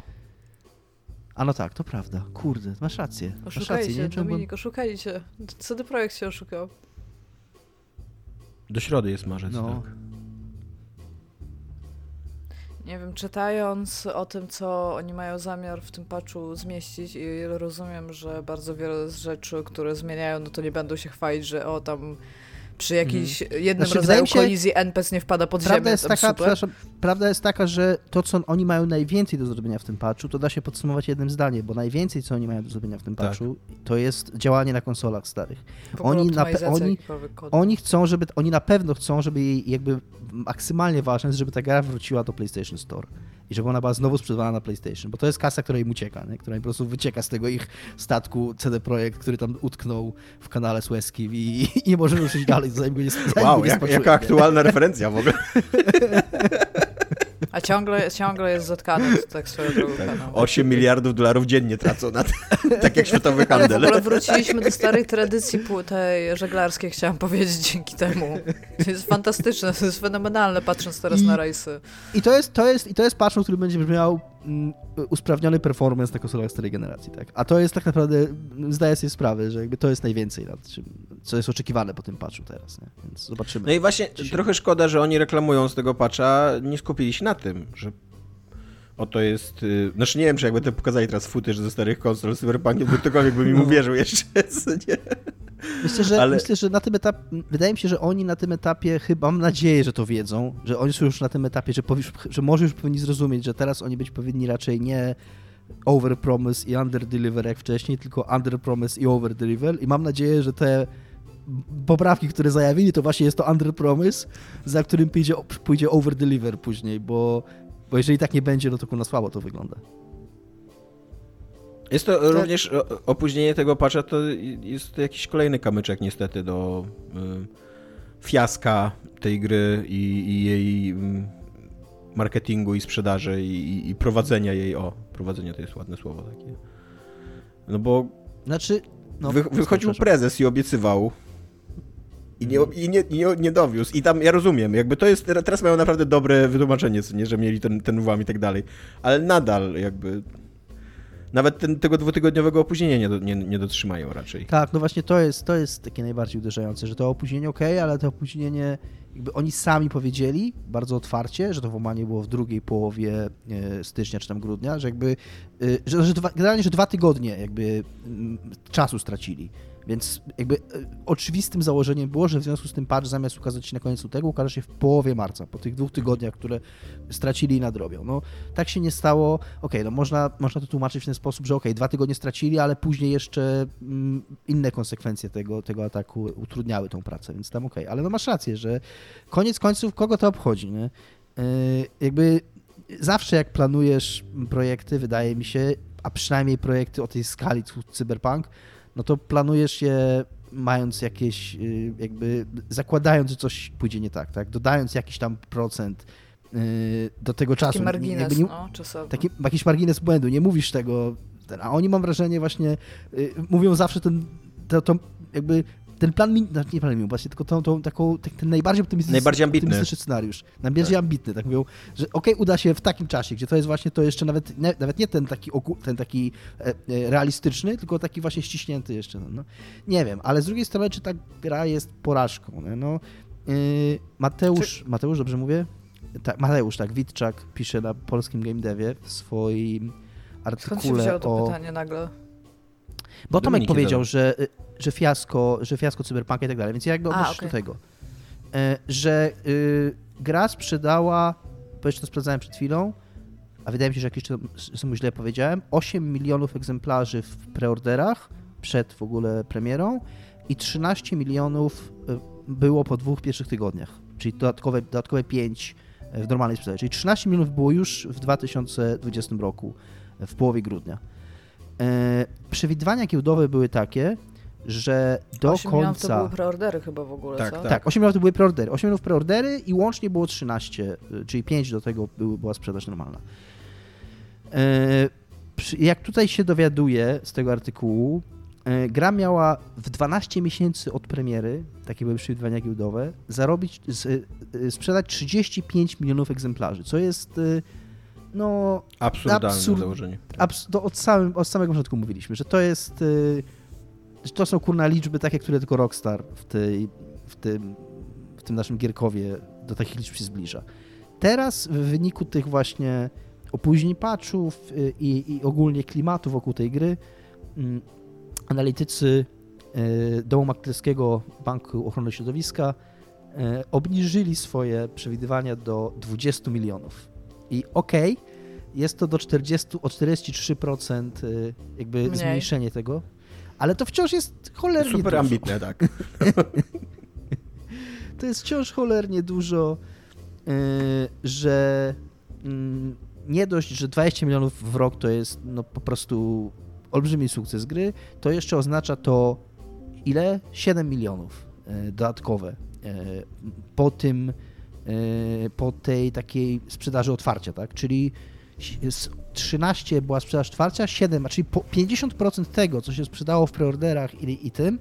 A no tak, to prawda. Kurde, masz rację.
Oszukajcie,
masz rację.
Nie, Dominik, oszukajcie. CD Projekt się oszukał.
Do środy jest marzec, no. tak.
Nie wiem, czytając o tym, co oni mają zamiar w tym patchu zmieścić i rozumiem, że bardzo wiele z rzeczy, które zmieniają, no to nie będą się chwalić, że o tam przy jakiejś mm. jednym znaczy, rodzaju się, kolizji NPC nie wpada pod
prawda
ziemię.
Jest taka, przepraszam, prawda jest taka, że to, co oni mają najwięcej do zrobienia w tym patchu, to da się podsumować jednym zdaniem, bo najwięcej, co oni mają do zrobienia w tym tak. patchu, tak. to jest działanie na konsolach starych. Oni, na, oni, oni chcą, żeby, oni na pewno chcą, żeby jej jakby maksymalnie ważne jest, żeby ta gra wróciła do PlayStation Store i żeby ona była znowu sprzedawana na PlayStation, bo to jest kasa, która im ucieka, nie? która im po prostu wycieka z tego ich statku CD Projekt, który tam utknął w kanale Suezkim i, i nie może ruszyć dalej, zanim go nie,
Wow, jak, jaka aktualna referencja w ogóle. *laughs*
A ciągle, ciągle jest zatkany tak swoją drogą tak.
8 miliardów dolarów dziennie tracą na *laughs* tak jak światowy handel.
Ale w ogóle wróciliśmy do starej tradycji tej żeglarskiej, chciałam *laughs* powiedzieć dzięki temu. To jest fantastyczne, to jest fenomenalne, patrząc teraz I, na rejsy.
I to jest, to jest, i to jest patrząc, który będzie brzmiał usprawniony performance na konsolach starej generacji, tak? A to jest tak naprawdę, zdaję sobie sprawę, że jakby to jest najwięcej, co jest oczekiwane po tym patchu teraz, nie? Więc zobaczymy.
No i właśnie trochę szkoda, że oni reklamują z tego patcha, nie skupili się na tym, że oto jest... Yy, znaczy nie wiem, czy jakby to pokazali teraz footage ze starych konsol Cyberpunkiem, bo ktokolwiek by mi no. uwierzył jeszcze, *laughs* nie?
Myślę, że, Ale... myślę, że na tym etapie, wydaje mi się, że oni na tym etapie, chyba mam nadzieję, że to wiedzą, że oni są już na tym etapie, że, że może już powinni zrozumieć, że teraz oni być powinni raczej nie over promise i under deliver jak wcześniej, tylko under promise i over deliver i mam nadzieję, że te poprawki, które zajawili, to właśnie jest to under promise, za którym pójdzie, pójdzie over deliver później, bo, bo jeżeli tak nie będzie, no to na słabo to wygląda.
Jest to tak. również opóźnienie tego patcha, to jest jakiś kolejny kamyczek niestety do y, fiaska tej gry i, i jej y, marketingu i sprzedaży i, i, prowadzenia jej. O, prowadzenie to jest ładne słowo takie. No bo
znaczy, no,
wy, wychodził prezes i obiecywał i nie, i nie, nie, nie dowiózł. I tam ja rozumiem, jakby to jest, teraz mają naprawdę dobre wytłumaczenie, nie, że mieli ten, ten włam i tak dalej. Ale nadal jakby nawet ten, tego dwutygodniowego opóźnienia nie, nie, nie, dotrzymają raczej.
Tak, no właśnie to jest, to jest takie najbardziej uderzające, że to opóźnienie ok, ale to opóźnienie, jakby oni sami powiedzieli bardzo otwarcie, że to włamanie było w drugiej połowie e, stycznia czy tam grudnia, że jakby, e, że, że dwa, generalnie, że dwa tygodnie jakby czasu stracili. Więc jakby e, oczywistym założeniem było, że w związku z tym patch zamiast ukazać się na koniec lutego, ukaże się w połowie marca, po tych dwóch tygodniach, które stracili i nadrobią. No, tak się nie stało. Okej, okay, no można, można to tłumaczyć w ten sposób, że okej, okay, dwa tygodnie stracili, ale później jeszcze mm, inne konsekwencje tego, tego ataku utrudniały tą pracę, więc tam okej. Okay. Ale no masz rację, że koniec końców kogo to obchodzi, nie? Yy, jakby zawsze jak planujesz projekty, wydaje mi się, a przynajmniej projekty o tej skali cyberpunk, no to planujesz je mając jakieś, y, jakby zakładając, że coś pójdzie nie tak, tak? Dodając jakiś tam procent y, do tego czasu.
Taki margines, nie, no, czasowy.
Taki, jakiś margines błędu, nie mówisz tego, a oni mam wrażenie właśnie, y, mówią zawsze ten, to, to jakby ten plan, znaczy nie plan minimum, właśnie tylko tą, tą, taką, ten najbardziej optymistyczny,
najbardziej ambitny.
optymistyczny scenariusz. Najbardziej tak. ambitny, tak mówią, że okej, okay, uda się w takim czasie, gdzie to jest właśnie to jeszcze nawet, nie, nawet nie ten taki, ten taki e, e, realistyczny, tylko taki właśnie ściśnięty jeszcze. No, no. Nie wiem, ale z drugiej strony, czy ta gra jest porażką? No, no yy, Mateusz, czy... Mateusz, dobrze mówię? Tak, Mateusz, tak, Witczak pisze na polskim game devie w swoim artykule Skąd się
wziął to o... pytanie nagle?
Bo Tomek powiedział, że, że, fiasko, że fiasko cyberpunka i tak dalej, więc ja jakby odnoszę okay. do tego, e, że y, gra sprzedała, jeszcze to sprawdzałem przed chwilą, a wydaje mi się, że jakiś czas źle powiedziałem, 8 milionów egzemplarzy w preorderach przed w ogóle premierą i 13 milionów y, było po dwóch pierwszych tygodniach, czyli dodatkowe, dodatkowe 5 w normalnej sprzedaży. Czyli 13 milionów było już w 2020 roku, w połowie grudnia. E, przewidywania giełdowe były takie, że do 8 końca...
to były preordery chyba w ogóle,
tak,
co?
Tak, 8 milionów to były preordery. 8 milionów preordery i łącznie było 13, y, czyli 5 do tego była sprzedaż normalna. E, jak tutaj się dowiaduje z tego artykułu, e, gra miała w 12 miesięcy od premiery, takie były przewidywania giełdowe, zarobić, sprzedać 35 milionów egzemplarzy, co jest no...
Absurdalne absurd, założenie.
Abs to od, samym, od samego początku mówiliśmy, że to jest... To są kurna liczby takie, które tylko Rockstar w, tej, w, tym, w tym naszym Gierkowie do takich liczb się zbliża. teraz w wyniku tych właśnie opóźnień patchów y, i, i ogólnie klimatu wokół tej gry, mm, analitycy y, Domu Maklerskiego Banku Ochrony Środowiska y, obniżyli swoje przewidywania do 20 milionów. I okej, okay, jest to do 40, o 43% jakby Mniej. zmniejszenie tego, ale to wciąż jest cholernie
Super
dużo.
ambitne, tak. *laughs*
to jest wciąż cholernie dużo, że mm, nie dość, że 20 milionów w rok to jest no, po prostu olbrzymi sukces gry, to jeszcze oznacza to ile? 7 milionów e, dodatkowe e, po tym, po tej takiej sprzedaży otwarcia, tak? Czyli 13 była sprzedaż otwarcia, 7, czyli 50% tego, co się sprzedało w preorderach i, i tym,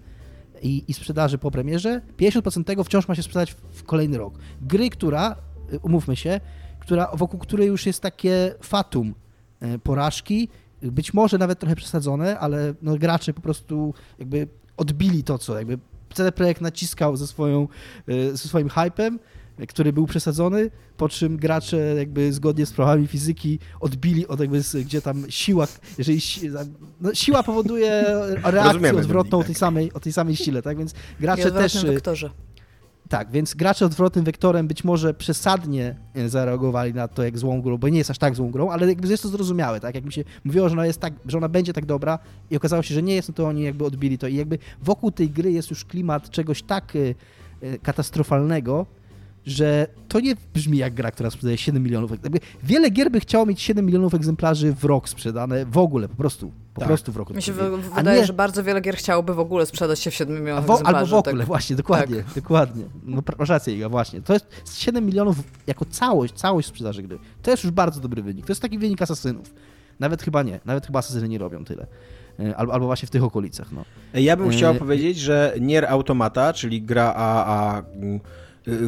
i, i sprzedaży po premierze, 50% tego wciąż ma się sprzedać w kolejny rok. Gry, która, umówmy się, która, wokół której już jest takie fatum e, porażki, być może nawet trochę przesadzone, ale no, gracze po prostu jakby odbili to, co jakby CD Projekt naciskał ze, swoją, e, ze swoim hypem, który był przesadzony, po czym gracze jakby zgodnie z prawami fizyki odbili od jakby, gdzie tam siła, jeżeli no, siła powoduje *laughs* reakcję odwrotną o tej, samej, o tej samej sile, tak, więc gracze też...
Wektorze.
Tak, więc gracze odwrotnym wektorem być może przesadnie e, zareagowali na to jak złą grą, bo nie jest aż tak złą grą, ale jakby jest to zrozumiałe, tak? Jak mi się mówiło, że ona jest tak, że ona będzie tak dobra i okazało się, że nie jest, no to oni jakby odbili to i jakby wokół tej gry jest już klimat czegoś tak e, katastrofalnego, że to nie brzmi jak gra, która sprzedaje 7 milionów. Wiele gier by chciało mieć 7 milionów egzemplarzy w rok sprzedane w ogóle, po prostu. Po tak. prostu w roku.
Mi się wydaje, nie... że bardzo wiele gier chciałoby w ogóle sprzedać się w 7 milionach wo,
egzemplarzy. Albo w ogóle, tak. właśnie, dokładnie, tak. dokładnie. No masz rację, Iga, właśnie. To jest 7 milionów jako całość, całość sprzedaży gry. To jest już bardzo dobry wynik. To jest taki wynik asasynów. Nawet chyba nie, nawet chyba asasyny nie robią tyle. E, albo, albo właśnie w tych okolicach. No.
Ja bym chciał e... powiedzieć, że Nier Automata, czyli gra a, a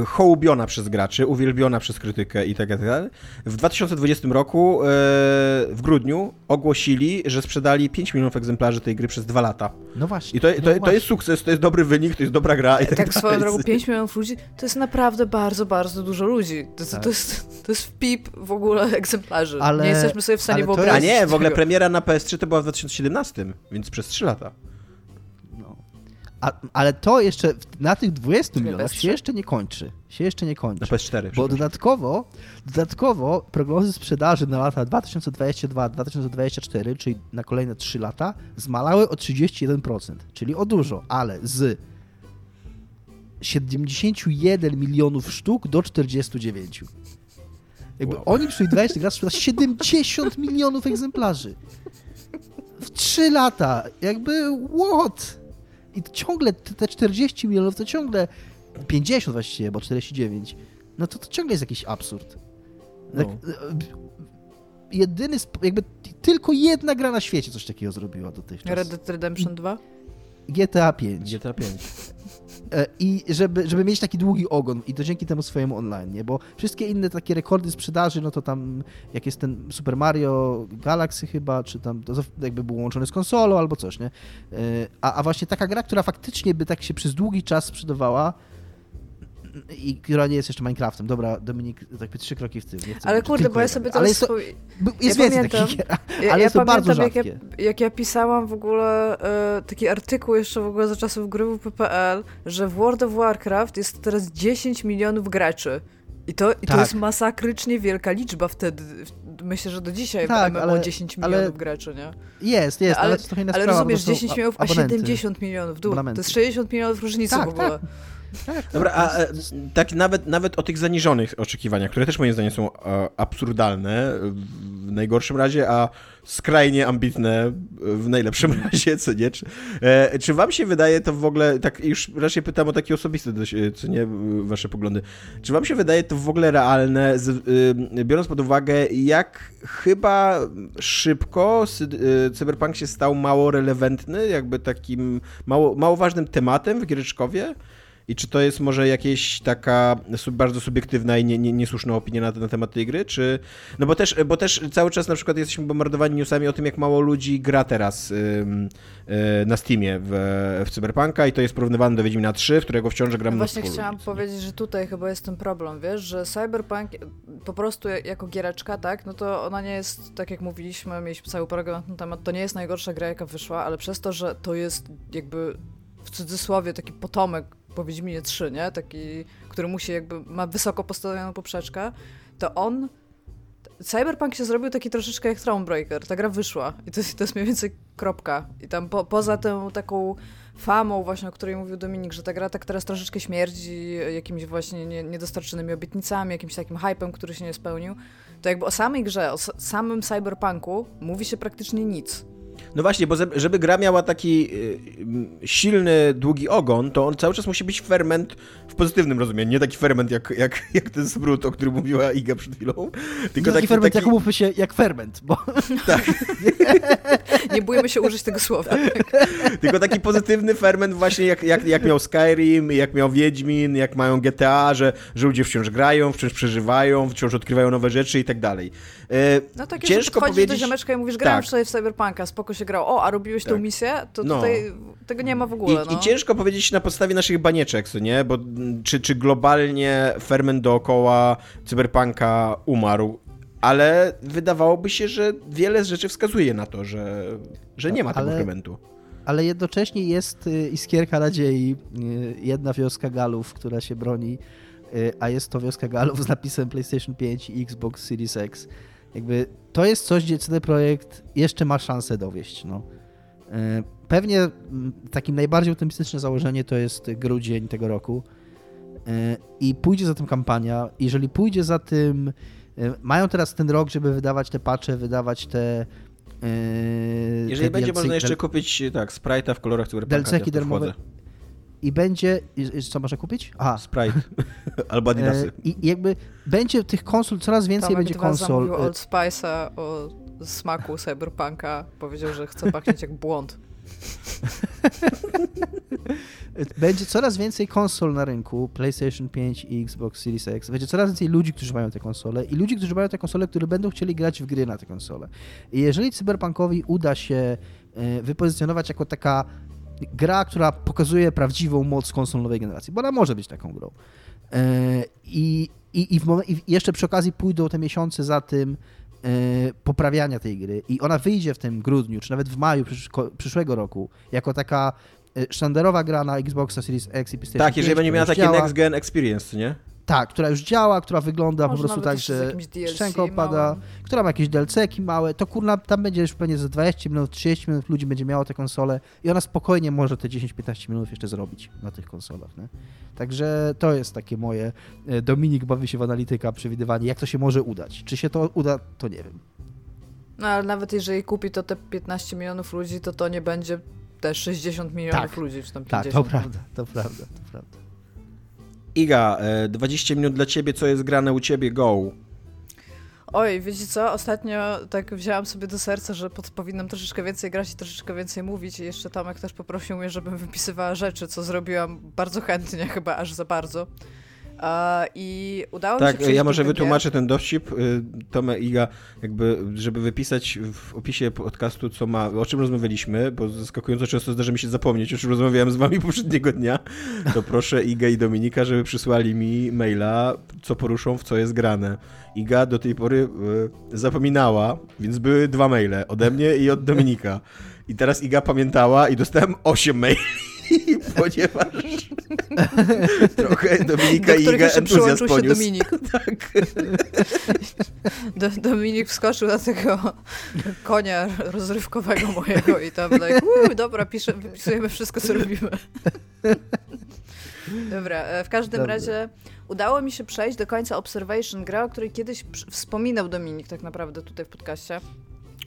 hołubiona przez graczy, uwielbiona przez krytykę i tak dalej. W 2020 roku, e, w grudniu, ogłosili, że sprzedali 5 milionów egzemplarzy tej gry przez dwa lata.
No właśnie.
I to, to, no to jest sukces, to jest dobry wynik, to jest dobra gra. I tak,
tak swoją drogą, 5 milionów ludzi to jest naprawdę bardzo, bardzo dużo ludzi. To, tak. to, jest, to jest wpip w ogóle egzemplarzy. Ale, nie jesteśmy sobie w stanie wyobrazić.
A nie, w ogóle premiera na PS3 to była w 2017, więc przez 3 lata.
A, ale to jeszcze na tych 20 milionach się jeszcze nie kończy. Się jeszcze nie kończy.
Na PS4.
Bo dodatkowo, dodatkowo prognozy sprzedaży na lata 2022-2024, czyli na kolejne 3 lata, zmalały o 31%, czyli o dużo, ale z 71 milionów sztuk do 49. Jakby wow. oni przewidywali, że gra sprzeda 70 milionów egzemplarzy. W 3 lata. Jakby what? I ciągle te 40 milionów to ciągle 50 właściwie, bo 49. No to, to ciągle jest jakiś absurd. Tak, no. jedyny, jakby tylko jedna gra na świecie coś takiego zrobiła dotychczas.
Red Dead Redemption 2?
GTA 5.
GTA 5.
E, I żeby, żeby mieć taki długi ogon i to dzięki temu swojemu online, nie? Bo wszystkie inne takie rekordy sprzedaży, no to tam jak jest ten Super Mario Galaxy chyba, czy tam to jakby był łączony z konsolą albo coś, nie? E, a, a właśnie taka gra, która faktycznie by tak się przez długi czas sprzedawała, i która nie jest jeszcze Minecraftem. Dobra, Dominik, tak trzy kroki w tył.
ale kurde, bo ja sobie to
ale jest, to, jest ja więcej takich gier, ale ja, jest to bardzo rzadkie.
Jak ja, jak ja pisałam w ogóle e, taki artykuł jeszcze w ogóle za czasów gry PPL, że w World of Warcraft jest teraz 10 milionów graczy. I to, i tak. to jest masakrycznie wielka liczba wtedy. Myślę, że do dzisiaj tak, MMO ale, 10 milionów ale... graczy, nie?
Jest, jest, ale,
ale, ale rozumiesz, 10 milionów, a 70 milionów, dół. To jest 60 milionów różnicy tak, w ogóle. Tak.
Tak, Dobra, a e, tak nawet, nawet o tych zaniżonych oczekiwaniach, które też moim zdaniem są e, absurdalne w najgorszym razie, a skrajnie ambitne w najlepszym *laughs* razie, co nie? Czy, e, czy wam się wydaje to w ogóle, tak już raczej pytam o takie osobiste, co nie, wasze poglądy, czy wam się wydaje to w ogóle realne, biorąc pod uwagę, jak chyba szybko cyberpunk się stał mało relevantny, jakby takim mało, mało ważnym tematem w Giereczkowie? I czy to jest może jakieś taka bardzo subiektywna i nie, nie, niesłuszna opinia na, na temat tej gry, czy... No bo też, bo też cały czas na przykład jesteśmy bombardowani newsami o tym, jak mało ludzi gra teraz ym, y, na Steamie w, w Cyberpunka i to jest porównywane do Wiedźmina 3, w którego wciąż gram no
Właśnie chciałam ludzi. powiedzieć, że tutaj chyba jest ten problem, wiesz, że Cyberpunk po prostu jako giereczka, tak, no to ona nie jest, tak jak mówiliśmy, mieliśmy cały program na ten temat, to nie jest najgorsza gra, jaka wyszła, ale przez to, że to jest jakby w cudzysłowie taki potomek po Wiedźminie 3, nie? Taki, który musi jakby, ma wysoko postawioną poprzeczkę, to on Cyberpunk się zrobił taki troszeczkę jak Thronebreaker. Ta gra wyszła i to to jest mniej więcej kropka. I tam po, poza tą taką famą właśnie, o której mówił Dominik, że ta gra tak teraz troszeczkę śmierdzi jakimiś właśnie nie, niedostarczonymi obietnicami, jakimś takim hypem, który się nie spełnił, to jakby o samej grze, o samym Cyberpunku mówi się praktycznie nic.
No właśnie, bo żeby gra miała taki y, silny, długi ogon, to on cały czas musi być ferment w pozytywnym rozumieniu. Nie taki ferment jak, jak, jak ten smród, o którym mówiła Iga przed chwilą.
Tylko taki, taki ferment, taki... jak umówmy się, jak ferment, bo... *laughs*
Tak. *laughs*
Nie bójmy się użyć tego słowa. *laughs*
Tylko taki pozytywny ferment właśnie jak, jak, jak miał Skyrim, jak miał Wiedźmin, jak mają GTA, że, że ludzie wciąż grają, wciąż przeżywają, wciąż odkrywają nowe rzeczy i tak dalej.
E, no tak, Ciężko powiedzieć... do ziomeczka i mówisz, grałem tak. wczoraj w Cyberpunka, spoko się grał. O, a robiłeś tak. tą misję? To no. tutaj tego nie ma w ogóle.
I, no. I, ciężko powiedzieć na podstawie naszych banieczek, co nie? Bo czy, czy globalnie ferment dookoła Cyberpunka umarł? Ale wydawałoby się, że wiele rzeczy wskazuje na to, że, że nie ma tego ale, fermentu.
Ale jednocześnie jest y, iskierka nadziei, y, jedna wioska Galów, która się broni, y, a jest to wioska Galów z napisem PlayStation 5 i Xbox Series X. Jakby to jest coś, gdzie CD Projekt jeszcze ma szansę dowieść. No. E, pewnie takim najbardziej optymistyczne założenie to jest grudzień tego roku e, i pójdzie za tym kampania. Jeżeli pójdzie za tym, e, mają teraz ten rok, żeby wydawać te patche, wydawać te
jeżeli te będzie DLC, można jeszcze kupić tak, Sprite'a w kolorach Cyberpunka, DLC-ki darmowe,
i będzie. Co można kupić?
Aha. Sprite. *laughs* Albo Adidasy. E,
I jakby będzie tych konsol, coraz więcej Tomek będzie konsol.
Tomek Old Spice'a o smaku cyberpunka. Powiedział, że chce pachnieć jak błąd. *laughs*
będzie coraz więcej konsol na rynku, PlayStation 5 i Xbox Series X. Będzie coraz więcej ludzi, którzy mają te konsole i ludzi, którzy mają te konsole, którzy będą chcieli grać w gry na te konsole. I jeżeli Cyberpunkowi uda się e, wypozycjonować jako taka gra, która pokazuje prawdziwą moc konsol nowej generacji, bo ona może być taką grą. E, I, i, i, i jeszcze przy okazji pójdą te miesiące za tym e, poprawiania tej gry i ona wyjdzie w tym grudniu, czy nawet w maju przyszłego roku, jako taka e, sztandarowa gra na Xbox Series X i PlayStation
Tak, jeżeli będzie miała taki next gen experience, nie?
Tak, która już działa, która wygląda Może po prostu tak, że szczęką pada, która ma jakieś DLC-ki małe, to kurna, tam będzie już pewnie za 20 minut, 30 minut ludzi będzie miało te konsole i ona spokojnie może te 10-15 minut jeszcze zrobić na tych konsolach. Nie? Także to jest takie moje, e, Dominik bawi się w analityka, przewidywanie, jak to się może udać. Czy się to uda, to nie wiem.
No ale nawet jeżeli kupi to te 15 milionów ludzi, to to nie będzie te 60 milionów tak. ludzi, czy tam 50.
Tak, to prawda, to prawda, to prawda.
Iga, 20 e, minut dla ciebie, co jest grane u ciebie, go.
Oj, wiecie co, ostatnio tak wzięłam sobie do serca, że pod, powinnam troszeczkę więcej grać i troszeczkę więcej mówić i jeszcze Tomek też poprosił mnie, żebym wypisywała rzeczy, co zrobiłam bardzo chętnie, chyba aż za bardzo. I udało
tak,
mi się.
Tak, ja może wytłumaczę ten dowcip. Y, Tome Iga, jakby, żeby wypisać w opisie podcastu, co ma, o czym rozmawialiśmy, bo zaskakująco często zdarza mi się zapomnieć, o czym rozmawiałem z wami *laughs* poprzedniego dnia, to proszę Iga i Dominika, żeby przysłali mi maila, co poruszą, w co jest grane. Iga do tej pory y, zapominała, więc były dwa maile, ode mnie i od Dominika. I teraz Iga pamiętała i dostałem osiem maili. *laughs* ponieważ *laughs* trochę Dominika i Iga entuzjazm poniósł.
Dominik. *laughs* tak. Do, Dominik wskoczył na tego konia rozrywkowego mojego i tam like, dobra, pisze, wypisujemy wszystko, co robimy. Dobra, e, w każdym Dobry. razie udało mi się przejść do końca Observation, gra, o której kiedyś wspominał Dominik tak naprawdę tutaj w podcaście.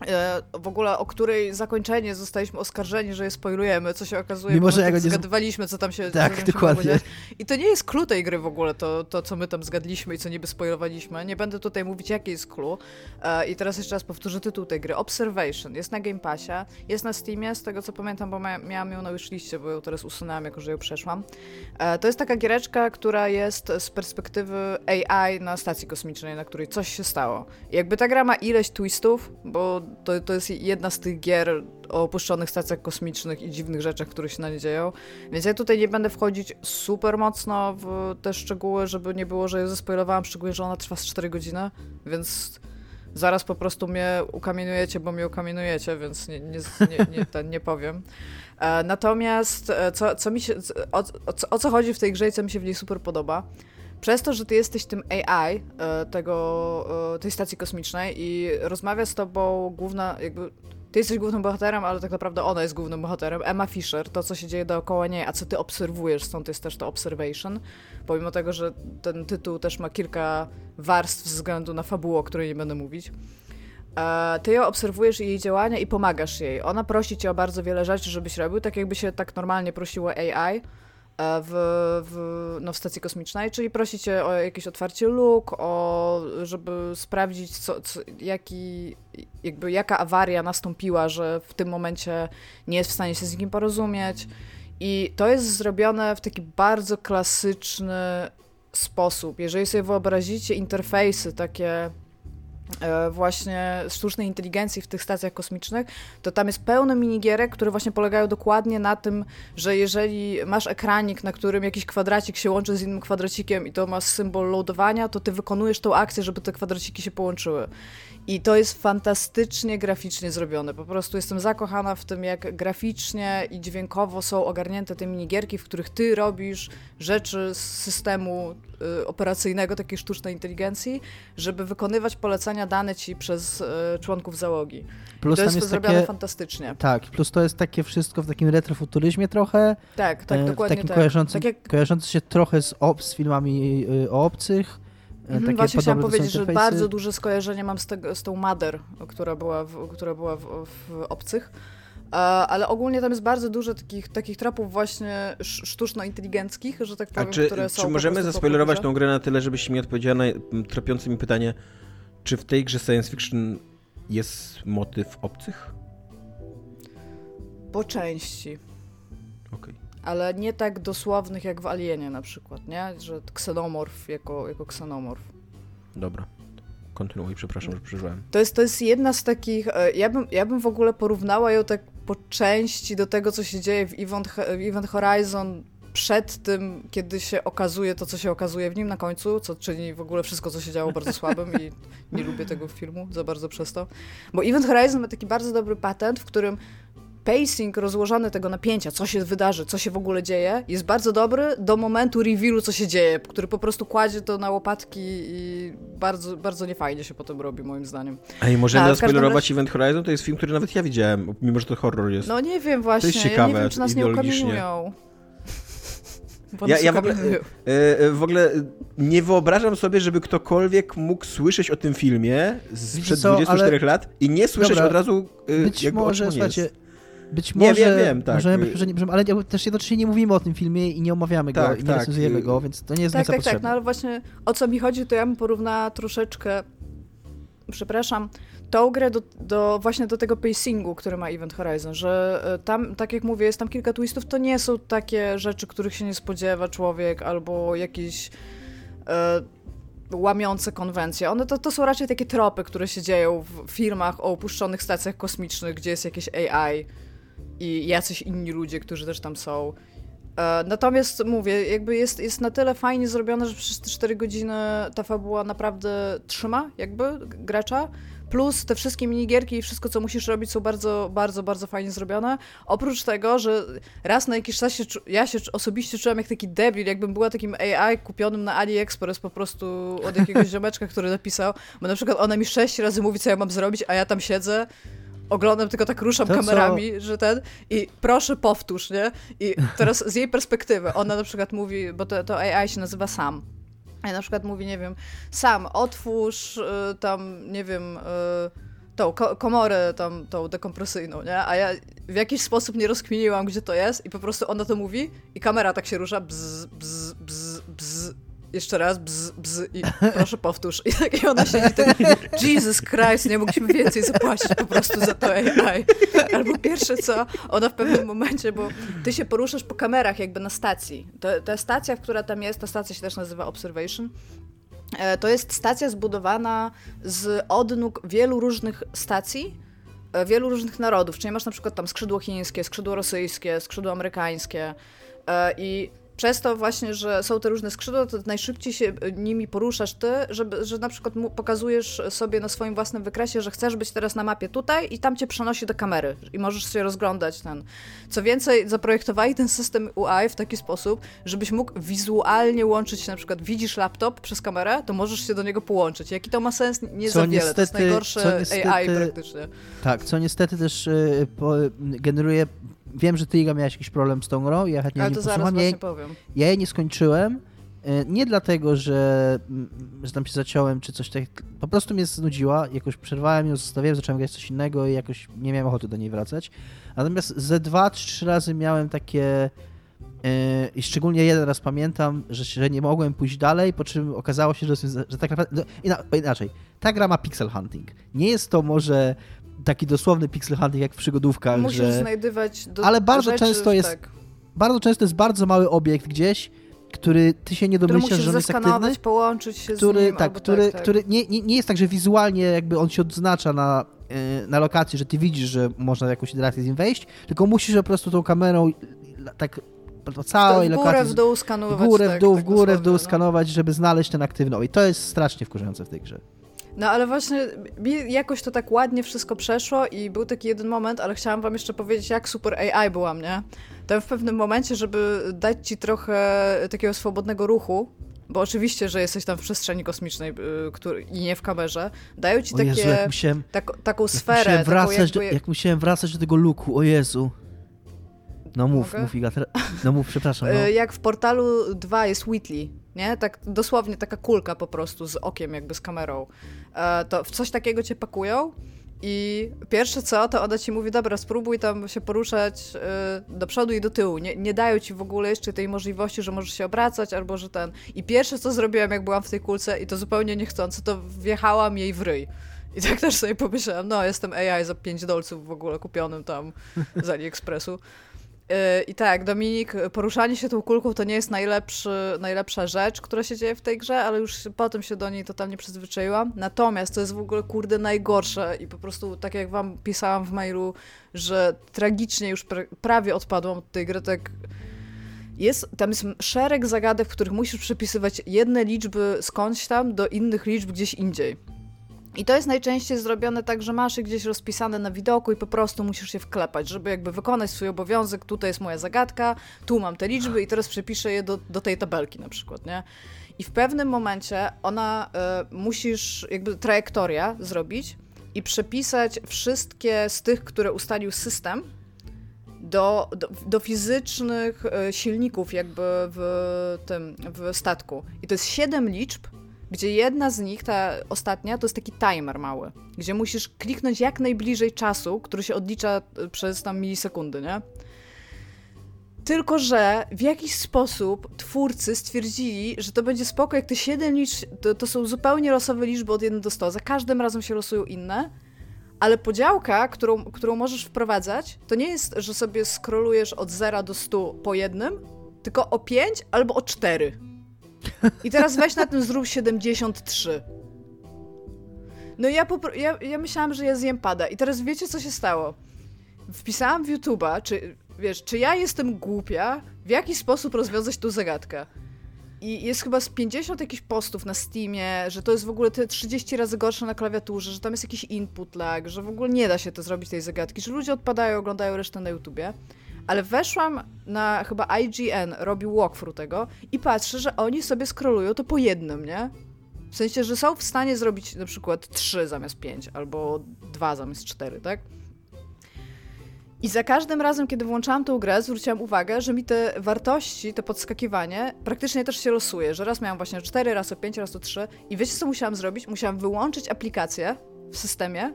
E, w ogóle o której zakończenie zostaliśmy oskarżeni, że je spoilujemy, co się okazuje,
Mimo, że ja
tak
nie
zgadywaliśmy, co tam się
Tak,
się
dokładnie.
I to nie jest clue tej gry w ogóle, to, to co my tam zgadliśmy i co niby spoilowaliśmy. Nie będę tutaj mówić, jaki jest clue. E, I teraz jeszcze raz powtórzę tytuł tej gry. Observation. Jest na Game Passie, jest na Steamie, z tego co pamiętam, bo miałam ją na liście, bo ją teraz usunęłam, jako że ją przeszłam. E, to jest taka giereczka, która jest z perspektywy AI na stacji kosmicznej, na której coś się stało. I jakby ta gra ma ileś twistów, bo to, to jest jedna z tych gier o opuszczonych stacjach kosmicznych i dziwnych rzeczach, które się na nie dzieją. Więc ja tutaj nie będę wchodzić super mocno w te szczegóły, żeby nie było, że je zaspoilowałam, szczególnie, że ona trwa z 4 godziny, więc zaraz po prostu mnie ukamienujecie, bo mnie ukamienujecie, więc nie, nie, nie, nie, ten, nie powiem. E, natomiast e, co, co mi się, o, o, o co chodzi w tej grze i co mi się w niej super podoba, przez to, że ty jesteś tym AI e, tego, e, tej stacji kosmicznej i rozmawia z tobą główna, jakby ty jesteś głównym bohaterem, ale tak naprawdę ona jest głównym bohaterem. Emma Fisher, to co się dzieje dookoła niej, a co ty obserwujesz, stąd jest też to observation. Pomimo tego, że ten tytuł też ma kilka warstw względu na fabułę, o której nie będę mówić. E, ty ją obserwujesz jej działania i pomagasz jej. Ona prosi cię o bardzo wiele rzeczy, żebyś robił, tak jakby się tak normalnie prosiło AI w, w, no, w stacji kosmicznej, czyli prosicie o jakieś otwarcie luk, o, żeby sprawdzić, co, co, jaki, jakby jaka awaria nastąpiła, że w tym momencie nie jest w stanie się z nikim porozumieć. I to jest zrobione w taki bardzo klasyczny sposób. Jeżeli sobie wyobrazicie interfejsy takie E, właśnie sztucznej inteligencji w tych stacjach kosmicznych, to tam jest pełno minigierek, które właśnie polegają dokładnie na tym, że jeżeli masz ekranik, na którym jakiś kwadracik się łączy z innym kwadracikiem i to ma symbol loadowania, to ty wykonujesz tą akcję, żeby te kwadraciki się połączyły. I to jest fantastycznie graficznie zrobione. Po prostu jestem zakochana w tym, jak graficznie i dźwiękowo są ogarnięte te minigierki, w których ty robisz rzeczy z systemu y, operacyjnego, takiej sztucznej inteligencji, żeby wykonywać polecenia dane ci przez y, członków załogi. Plus to jest, jest to zrobione takie, fantastycznie.
Tak, plus to jest takie wszystko w takim retrofuturyzmie trochę.
Tak, tak, e, dokładnie
takim
tak.
Kojarzącym, tak jak... się trochę z, ob, z filmami y, o obcych
Mhm, właśnie chciałam powiedzieć, że bardzo duże skojarzenie mam z, tego, z tą Mother, która była w, która była w, w Obcych. E, ale ogólnie tam jest bardzo dużo takich, takich tropów właśnie sztuczno-inteligenckich, że tak powiem,
czy,
które są
Czy możemy zaspoilerować tą grę na tyle, żebyś mi odpowiedziała na tropiące mi pytanie, czy w tej grze science fiction jest motyw obcych?
Po części.
Okej. Okay
ale nie tak dosłownych jak w Alienie na przykład, nie? Że ksenomorf jako, jako ksenomorf.
Dobra. Kontynuuj, przepraszam, że przeżyłem.
To jest, to jest jedna z takich. E, ja bym, ja bym w ogóle porównała ją tak po części do tego, co się dzieje w Event, w Event Horizon przed tym, kiedy się okazuje to, co się okazuje w nim na końcu, co czyni w ogóle wszystko, co się działo bardzo *laughs* słabym i nie lubię tego filmu za bardzo przez to. Bo Event Horizon ma taki bardzo dobry patent, w którym pacing rozłożony tego napięcia, co się wydarzy, co się w ogóle dzieje, jest bardzo dobry do momentu revealu, co się dzieje, który po prostu kładzie to na łopatki i bardzo, bardzo niefajnie się potem robi, moim zdaniem.
A i możemy zaspoilerować razie... Event Horizon? To jest film, który nawet ja widziałem, mimo że to horror jest.
No nie wiem właśnie, to jest ciekawe, ja nie wiem, czy nas nie ukamienują. *laughs*
Ja, ja w, ogóle, e, e, w ogóle nie wyobrażam sobie, żeby ktokolwiek mógł słyszeć o tym filmie sprzed co, 24 ale... lat i nie słyszeć Dobra, od razu
e, Być może, słuchajcie, być może. Nie, wiem, wiem, tak. Możemy, że ale też jednocześnie nie mówimy o tym filmie i nie omawiamy tak, go i nie tak. recenzujemy go, więc to nie jest
tak,
tak,
tak, no ale właśnie o co mi chodzi, to ja bym porównała troszeczkę, przepraszam, tą grę do, do, właśnie do tego pacingu, który ma Event Horizon, że e, tam, tak jak mówię, jest tam kilka twistów, to nie są takie rzeczy, których się nie spodziewa człowiek, albo jakieś e, łamiące konwencje. One to, to są raczej takie tropy, które się dzieją w filmach o opuszczonych stacjach kosmicznych, gdzie jest jakieś AI, i jacyś inni ludzie, którzy też tam są. E, natomiast mówię, jakby jest, jest na tyle fajnie zrobione, że przez te 4 godziny ta fabuła naprawdę trzyma jakby gracza. Plus te wszystkie minigierki i wszystko, co musisz robić, są bardzo, bardzo, bardzo fajnie zrobione. Oprócz tego, że raz na jakiś czas się, ja się osobiście czułam jak taki debil, jakbym była takim AI kupionym na AliExpress po prostu od jakiegoś *laughs* ziomeczka, który napisał, bo na przykład ona mi sześć razy mówi, co ja mam zrobić, a ja tam siedzę oglądam, tylko tak ruszam to kamerami, co? że ten i proszę powtórz, nie? I teraz z jej perspektywy, ona na przykład mówi, bo to, to AI się nazywa Sam. I na przykład mówi, nie wiem, Sam, otwórz y, tam, nie wiem, y, tą ko komorę tam, tą dekompresyjną, nie? A ja w jakiś sposób nie rozkminiłam, gdzie to jest i po prostu ona to mówi i kamera tak się rusza, bzz, bzz, bzz, bzz. Jeszcze raz, bzz, bzz i proszę powtórz. *laughs* I tak i ona się i tak, Jesus Christ, nie mogliśmy więcej zapłacić po prostu za to AI. Albo pierwsze co, ona w pewnym momencie, bo ty się poruszasz po kamerach jakby na stacji. To, ta stacja, która tam jest, ta stacja się też nazywa Observation, E, to jest stacja zbudowana z odnóg wielu różnych stacji, e, wielu różnych narodów. Czyli masz na przykład tam skrzydło chińskie, skrzydło rosyjskie, skrzydło amerykańskie e, i przez to właśnie, że są te różne skrzydła, to najszybciej się nimi poruszasz ty, żeby, że na przykład pokazujesz sobie na swoim własnym wykresie, że chcesz być teraz na mapie tutaj i tam cię przenosi do kamery i możesz się rozglądać ten. Co więcej, zaprojektowali ten system UI w taki sposób, żebyś mógł wizualnie łączyć się, na przykład widzisz laptop przez kamerę, to możesz się do niego połączyć. Jaki to ma sens? Nie co za wiele, niestety, to jest najgorsze niestety, AI praktycznie.
Tak, co niestety też y, po, generuje wiem, że ty, Iga, miałeś jakiś problem z tą grą, ja chętnie
Ale to zaraz właśnie powiem.
Ja jej nie skończyłem, e, nie dlatego, że, że tam się zaciąłem, czy coś takiego, po prostu mnie znudziła, jakoś przerwałem ją, zostawiłem, zacząłem grać coś innego i jakoś nie miałem ochoty do niej wracać. Natomiast ze dwa, trzy razy miałem takie e, i szczególnie jeden raz pamiętam, że, że nie mogłem pójść dalej, po czym okazało się, że, że tak naprawdę. No, inaczej, ta gra ma pixel hunting. Nie jest to może taki dosłowny pixel hunting jak w przygodówkach.
Musisz
że...
znajdywać do
Ale bardzo
rzeczy,
często jest tak. bardzo często jest bardzo mały obiekt gdzieś, który ty się nie domyślasz, że on jest aktywny.
połączyć się
który,
z nim,
tak, który, tak, tak. który nie, nie, nie jest tak, że wizualnie jakby on się odznacza na, e, na lokacji, że ty widzisz, że można jakąś interakcję z nim wejść, tylko musisz po prostu tą kamerą tak po całej
w
górę,
lokacji. w dół skanować. W
górę,
tak,
w dół,
tak
w górę,
w
dół no. skanować, żeby znaleźć ten aktywny. I to jest strasznie wkurzające w tej grze.
No ale właśnie mi jakoś to tak ładnie wszystko przeszło i był taki jeden moment, ale chciałam wam jeszcze powiedzieć, jak super AI byłam, nie? To w pewnym momencie, żeby dać ci trochę takiego swobodnego ruchu, bo oczywiście, że jesteś tam w przestrzeni kosmicznej y, który, i nie w kamerze, dają ci takie, Jezu, musiałem, tak, taką sferę. Jak
musiałem, wracać
jakby...
do, jak musiałem wracać do tego luku, o Jezu. No mów, Mogę? mów Iga, no mów, przepraszam. No.
Y, jak w Portalu 2 jest Whitley, nie? Tak dosłownie taka kulka po prostu z okiem, jakby z kamerą. E, to w coś takiego cię pakują i pierwsze co, to ona ci mówi, dobra, spróbuj tam się poruszać e, do przodu i do tyłu. Nie, nie dają ci w ogóle jeszcze tej możliwości, że możesz się obracać albo że ten. I pierwsze co zrobiłam, jak byłam w tej kulce i to zupełnie niechcący, to wjechałam jej w ryj. I tak też sobie pomyślałam, no jestem AI za 5 dolców w ogóle kupionym tam z *laughs* AliExpressu. Y, I tak, Dominik, poruszanie się tą kulką to nie jest najlepsza rzecz, która się dzieje w tej grze, ale już potem się do niej totalnie przyzwyczaiłam. Natomiast to jest w ogóle, kurde, najgorsze i po prostu, tak jak wam pisałam w mailu, że tragicznie już pra prawie odpadłam od tej gry, tak jest, tam jest szereg zagadek, w których musisz przepisywać jedne liczby skądś tam do innych liczb gdzieś indziej. I to jest najczęściej zrobione tak, że masz je gdzieś rozpisane na widoku i po prostu musisz je wklepać, żeby jakby wykonać swój obowiązek. Tutaj jest moja zagadka, tu mam te liczby i teraz przepiszę je do, do tej tabelki na przykład, nie? I w pewnym momencie ona, y, musisz jakby trajektoria zrobić i przepisać wszystkie z tych, które ustalił system, do, do, do, fizycznych y, silników jakby w tym, w statku. I to jest siedem liczb, gdzie jedna z nich, ta ostatnia, to jest taki timer mały, gdzie musisz kliknąć jak najbliżej czasu, który się odlicza e, przez tam milisekundy, nie? Tylko, że w jakiś sposób twórcy stwierdzili, że to będzie spoko, jak te 7 liczb, to, to są zupełnie losowe liczby od 1 do 100, za każdym razem się losują inne, ale podziałka, którą, którą możesz wprowadzać, to nie jest, że sobie scrollujesz od 0 do 100 po jednym, tylko o 5 albo o 4. I teraz weź na tym zrób 73. No ja, ja, ja myślałam, że ja zjem pada. I teraz wiecie, co się stało? Wpisałam w YouTube'a, czy wiesz, czy ja jestem głupia, w jaki sposób rozwiązać tą zagadkę. I jest chyba z 50 jakichś postów na Steamie, że to jest w ogóle te 30 razy gorsze na klawiaturze, że tam jest jakiś input lag, że w ogóle nie da się to zrobić tej zagadki, że ludzie odpadają, oglądają resztę na YouTubie ale weszłam na chyba IGN, robił walkthrough tego i patrzę, że oni sobie scrollują to po jednym, nie? W sensie, że są w stanie zrobić na przykład 3 zamiast 5 albo 2 zamiast 4, tak? I za każdym razem, kiedy włączałam tę grę, zwróciłam uwagę, że mi te wartości, to podskakiwanie praktycznie też się losuje, że raz miałam właśnie 4, raz o 5, raz o 3 i wiecie co musiałam zrobić? Musiałam wyłączyć aplikację w systemie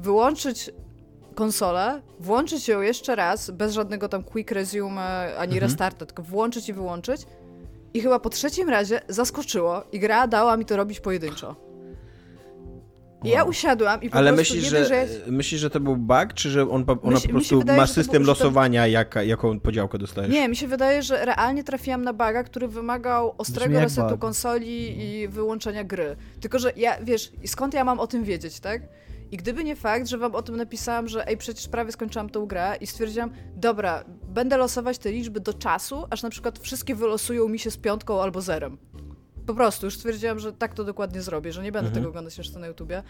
wyłączyć konsolę, włączyć ją jeszcze raz, bez żadnego tam quick resume ani mhm. restartu, tylko włączyć i wyłączyć. I chyba po trzecim razie zaskoczyło i gra dała mi to robić pojedynczo. I ja usiadłam i po
Ale
prostu
myślisz, że, że myślisz, że to był bug, czy że on, ona myśl, po prostu wydaje, ma system losowania, to... jak, jaką podziałkę dostajesz?
Nie, mi się wydaje, że realnie trafiłam na buga, który wymagał ostrego resetu bug. konsoli i wyłączenia gry. Tylko, że ja, wiesz, skąd ja mam o tym wiedzieć, tak? I gdyby nie fakt, że wam o tym napisałam, że ej, przecież prawie skończyłam tą grę i stwierdziłam, dobra, będę losować te liczby do czasu, aż na przykład wszystkie wylosują mi się z piątką albo zerem. Po prostu, już stwierdziłam, że tak to dokładnie zrobię, że nie będę mhm. tego oglądać jeszcze na YouTubie.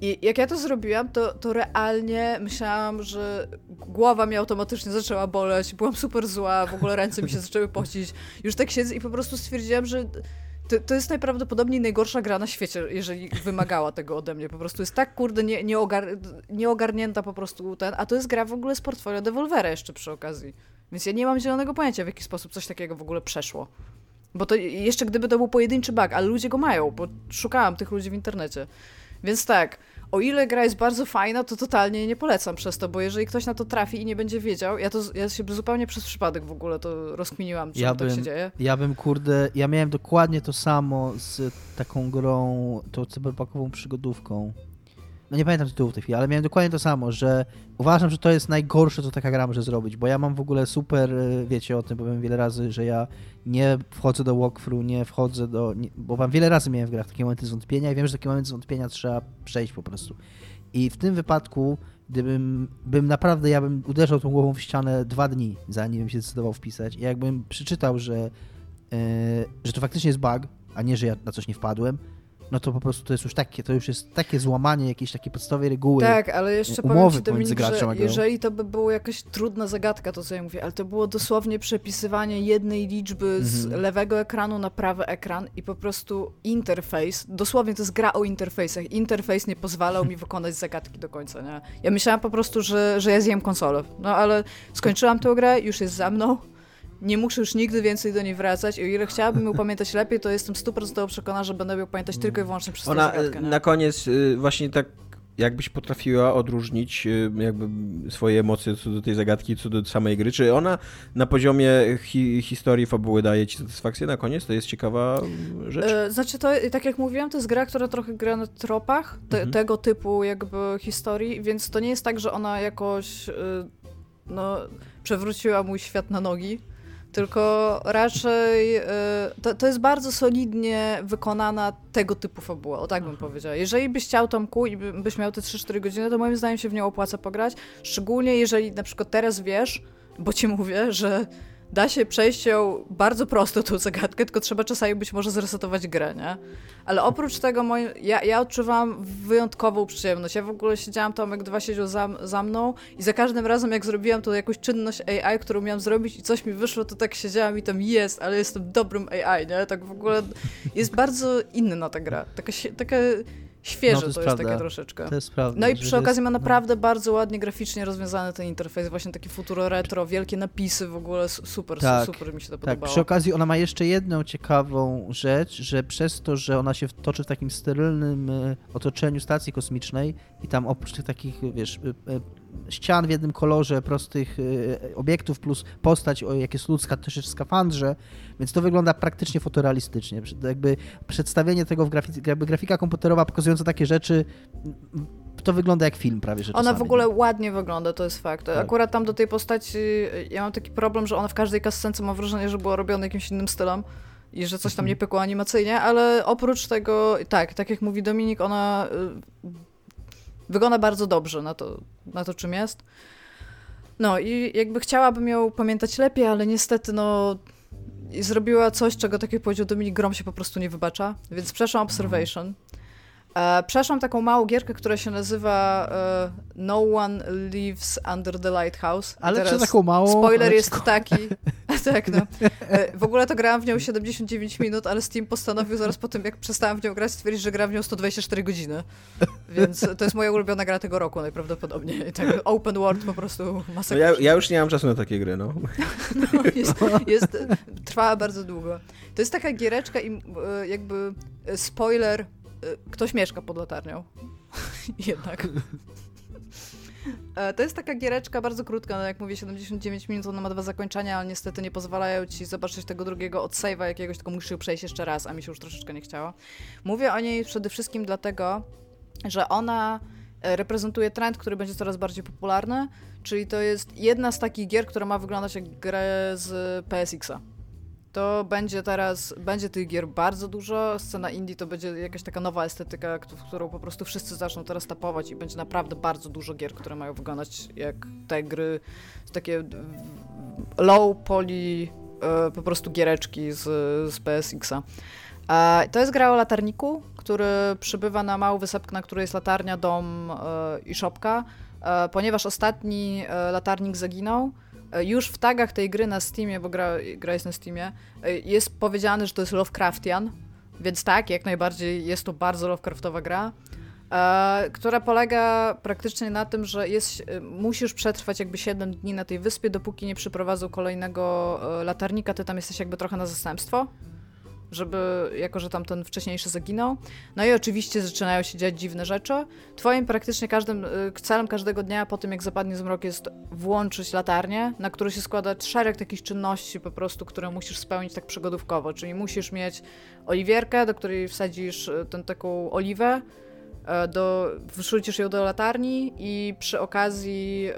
I jak ja to zrobiłam, to, to realnie myślałam, że głowa mi automatycznie zaczęła boleć, byłam super zła, w ogóle ręce mi się zaczęły pocić. Już tak siedzę i po prostu stwierdziłam, że to, to jest najprawdopodobniej najgorsza gra na świecie, jeżeli wymagała tego ode mnie. Po prostu jest tak, kurde, nie, nieogar, nieogarnięta po prostu ten, a to jest gra w ogóle z portfolio Devolvera jeszcze przy okazji. Więc ja nie mam zielonego pojęcia, w jaki sposób coś takiego w ogóle przeszło. Bo to jeszcze gdyby to był pojedynczy bug, ale ludzie go mają, bo szukałam tych ludzi w internecie. Więc tak, o ile gra jest bardzo fajna, to totalnie nie polecam przez to, bo jeżeli ktoś na to trafi i nie będzie wiedział, ja to ja się zupełnie przez przypadek w ogóle to rozkminiłam, czemu ja tak się dzieje.
Ja bym, kurde, ja miałem dokładnie to samo z taką grą, tą cyberpunkową przygodówką no nie pamiętam tytułu w tej chwili, ale miałem dokładnie to samo, że uważam, że to jest najgorsze, co taka gra może zrobić, bo ja mam w ogóle super, y, wiecie o tym, powiem wiele razy, że ja nie wchodzę do walkthrough, nie wchodzę do, nie, bo mam wiele razy miałem w grach takie momenty zwątpienia i wiem, że takie momenty zwątpienia trzeba przejść po prostu. I w tym wypadku, gdybym bym naprawdę, ja bym uderzał tą głową w ścianę dwa dni, zanim bym się zdecydował wpisać i jakbym przeczytał, że, yy, że to faktycznie jest bug, a nie, że ja na coś nie wpadłem, no to po prostu to jest już takie, to już jest takie złamanie jakiejś takiej podstawowej reguły.
Tak, ale jeszcze powiem ci Dominik, że jeżeli to by była jakaś trudna zagadka, to co ja mówię, ale to było dosłownie przepisywanie jednej liczby z mhm. lewego ekranu na prawy ekran i po prostu interfejs, dosłownie to jest gra o interfejsach, interfejs nie pozwalał mi *laughs* wykonać zagadki do końca, nie? Ja myślałam po prostu, że, że ja zjem konsolę, no ale skończyłam tę grę, już jest za mną, nie muszę już nigdy więcej do niej wracać. I o ile chciałabym ją pamiętać lepiej, to jestem 100% przekonana, że będę ją pamiętać tylko i wyłącznie przez Ona tę zagadkę.
Na koniec y, właśnie tak jakbyś potrafiła odróżnić y, jakby swoje emocje co do tej zagadki, co do samej gry? Czy ona na poziomie hi historii, fabuły daje ci satysfakcję na koniec? To jest ciekawa rzecz? E,
znaczy to, tak jak mówiłam, to jest gra, która trochę gra na tropach te, mhm. tego typu jakby historii, więc to nie jest tak, że ona jakoś no, przewróciła mój świat na nogi tylko raczej y, to, to jest bardzo solidnie wykonana tego typu fabuła, o tak bym mhm. powiedziała. Jeżeli byś chciał Tomku i byś miał te 3-4 godziny, to moim zdaniem się w nią opłaca pograć, szczególnie jeżeli na przykład teraz wiesz, bo ci mówię, że da się przejść ją bardzo prosto tą zagadkę, tylko trzeba czasami być może zresetować grę, nie? Ale oprócz tego ja, ja odczuwam wyjątkową przyjemność. Ja w ogóle siedziałam tam, jak dwa siedział za, za mną i za każdym razem, jak zrobiłam to jakąś czynność AI, którą miałam zrobić i coś mi wyszło, to tak siedziałam i tam jest, ale jestem dobrym AI, nie? Tak w ogóle jest bardzo inna ta gra. Taka, taka świeże no, to, jest, to jest takie troszeczkę.
To jest prawda.
No i przy okazji jest, ma no. naprawdę no. bardzo ładnie graficznie rozwiązany ten interfejs, właśnie taki futuro retro, wielkie napisy w ogóle, super, tak, super mi się to tak. podobało.
Przy okazji ona ma jeszcze jedną ciekawą rzecz, że przez to, że ona się toczy w takim sterylnym e, otoczeniu stacji kosmicznej i tam oprócz tych takich, wiesz, e, e, ścian w jednym kolorze, prostych obiektów plus postać, jak jest ludzka, też jest w skafandrze, więc to wygląda praktycznie fotorealistycznie. Jakby przedstawienie tego w grafice, jakby grafika komputerowa pokazująca takie rzeczy to wygląda jak film prawie, że
Ona w ogóle nie? ładnie wygląda, to jest fakt. Tak. Akurat tam do tej postaci ja mam taki problem, że ona w każdej kascence ma wrażenie, że była robiona jakimś innym stylem i że coś tam nie mhm. pykło animacyjnie, ale oprócz tego, tak, tak jak mówi Dominik, ona y, wygląda bardzo dobrze na to, na to czym jest. No i jakby chciałabym ją pamiętać lepiej, ale niestety no zrobiła coś, czego tak jak powiedział Dominik, Grom się po prostu nie wybacza, więc przeszłam Observation. E, przeszłam taką małą gierkę, która się nazywa e, No One Lives Under the Lighthouse.
Ale czy taką małą?
Spoiler jest taki. *laughs* *laughs* tak, no. E, w ogóle to grałam w nią 79 minut, ale Steam postanowił zaraz po tym, jak przestałam w nią grać, stwierdzić, że gram w nią 124 godziny. Więc to jest moja ulubiona gra tego roku najprawdopodobniej. Tak open world po prostu masakra.
No ja, ja, już nie mam czasu na takie gry, no. *laughs*
no jest, jest, trwała bardzo długo. To jest taka giereczka i e, jakby spoiler Y, ktoś mieszka pod latarnią. *laughs* Jednak. *laughs* E, to jest taka giereczka bardzo krótka, no jak mówię, 79 minut, ona ma dwa zakończenia, ale niestety nie pozwalają ci zobaczyć tego drugiego od save'a jakiegoś, tylko musisz ją przejść jeszcze raz, a mi się już troszeczkę nie chciało. Mówię o niej przede wszystkim dlatego, że ona e, reprezentuje trend, który będzie coraz bardziej popularny, czyli to jest jedna z takich gier, która ma wyglądać jak grę z PSX-a to będzie teraz, będzie tych gier bardzo dużo, scena indie to będzie jakaś taka nowa estetyka, w którą po prostu wszyscy zaczną teraz tapować i będzie naprawdę bardzo dużo gier, które mają wyglądać jak te gry, takie low poly e, po prostu giereczki z, z PSX-a. To jest gra o latarniku, który przybywa na małą wysepkę, na której jest latarnia, dom e, i szopka, e, ponieważ ostatni latarnik zaginął, E, już w tagach tej gry na Steamie, bo gra, gra jest na Steamie, e, jest powiedziane, że to jest Lovecraftian, więc tak, jak najbardziej jest to bardzo Lovecraftowa gra, e, która polega praktycznie na tym, że jest, musisz przetrwać jakby 7 dni na tej wyspie, dopóki nie przyprowadzą kolejnego latarnika, ty tam jesteś jakby trochę na zastępstwo żeby, jako że tam ten wcześniejszy zaginął. No i oczywiście zaczynają się dziać dziwne rzeczy. Twoim praktycznie każdym, y, celem każdego dnia po tym, jak zapadnie zmrok jest włączyć latarnię, na którą się składa szereg takich czynności po prostu, które musisz spełnić tak przygodówkowo, czyli musisz mieć oliwierkę, do której wsadzisz y, tę taką oliwę, y, do, wrzucisz ją do latarni i przy okazji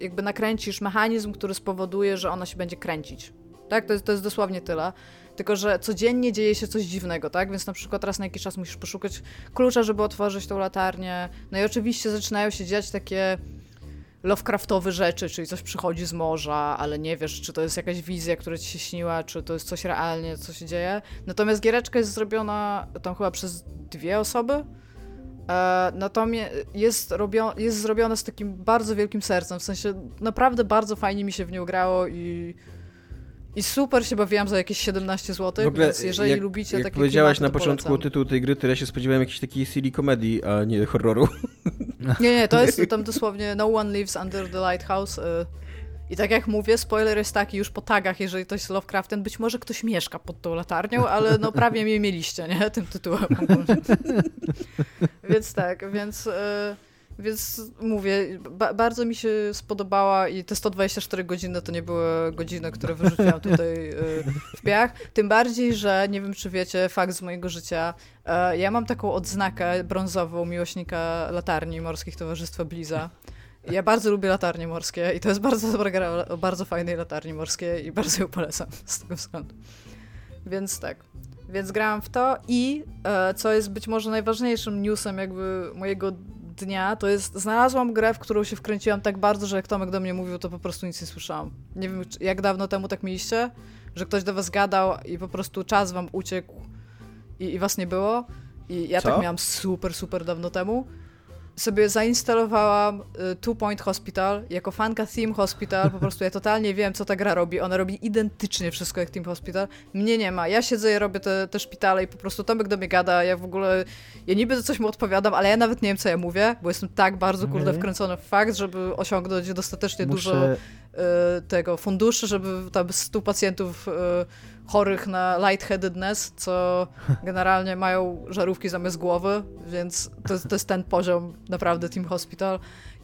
jakby nakręcisz mechanizm, który spowoduje, że ona się będzie kręcić. Tak, to jest, to jest dosłownie tyle. Tylko, że codziennie dzieje się coś dziwnego, tak? Więc na przykład raz na jakiś czas musisz poszukać klucza, żeby otworzyć tą latarnię. No i oczywiście zaczynają się dziać takie Lovecraftowe rzeczy, czyli coś przychodzi z morza, ale nie wiesz, czy to jest jakaś wizja, która ci się śniła, czy to jest coś realnie, co się dzieje. Natomiast giereczka jest zrobiona tam chyba przez dwie osoby. E, natomiast jest, robio, jest zrobiona z takim bardzo wielkim sercem, w sensie naprawdę bardzo fajnie mi się w nią grało i i super się bawiłam za jakieś 17 zł, ogóle, więc jeżeli jak, lubicie
jak
takie
powiedziałaś na początku polecam. tytuł tej gry, to ja się spodziewałem jakiejś takiej silly komedii, a nie horroru. *laughs*
Nie, nie, to jest tam dosłownie No One Lives Under the Lighthouse. Y, I tak jak mówię, spoiler jest taki już po tagach, jeżeli to jest Lovecraften, być może ktoś mieszka pod tą latarnią, ale no prawie mnie mieliście, nie? Tym tytułem. *laughs* więc tak, więc... Y, więc mówię, ba bardzo mi się spodobała i te 124 godziny to nie były godziny, które wyrzuciłam *laughs* tutaj y, w piach. Tym bardziej, że nie wiem, czy wiecie, fakt z mojego życia. Y, ja mam taką odznakę brązową miłośnika latarni morskich Towarzystwa Bliza. Ja bardzo lubię latarnie morskie i to jest bardzo dobra gra o bardzo fajnej latarni morskiej i bardzo ją polecam *laughs* z tego względu. Więc tak. Więc grałam w to i e, co jest być może najważniejszym newsem jakby mojego dnia, to jest, znalazłam grę, w którą się wkręciłam tak bardzo, że jak Tomek do mnie mówił, to po prostu nic nie słyszałam. Nie wiem, jak dawno temu tak mieliście, że ktoś do was gadał i po prostu czas wam uciekł i, i was nie było. I ja tak Co? tak miałam super, super dawno temu sobie zainstalowałam y, Two Point Hospital jako fanka Theme Hospital. Po prostu ja totalnie wiem, co ta gra robi. Ona robi identycznie wszystko jak Theme Hospital. Mnie nie ma. Ja siedzę i robię te, te szpitale i po prostu Tomek do mnie gada. Ja w ogóle, ja niby coś mu odpowiadam, ale ja nawet nie wiem, co ja mówię, bo jestem tak bardzo, kurde, wkręcony w fakt, żeby osiągnąć dostatecznie Muszę... dużo y, tego funduszy, żeby tam 100 pacjentów y, chorych na lightheadedness, co *laughs* generalnie mają żarówki zamiast głowy, więc to, to jest ten poziom naprawdę Team Hospital.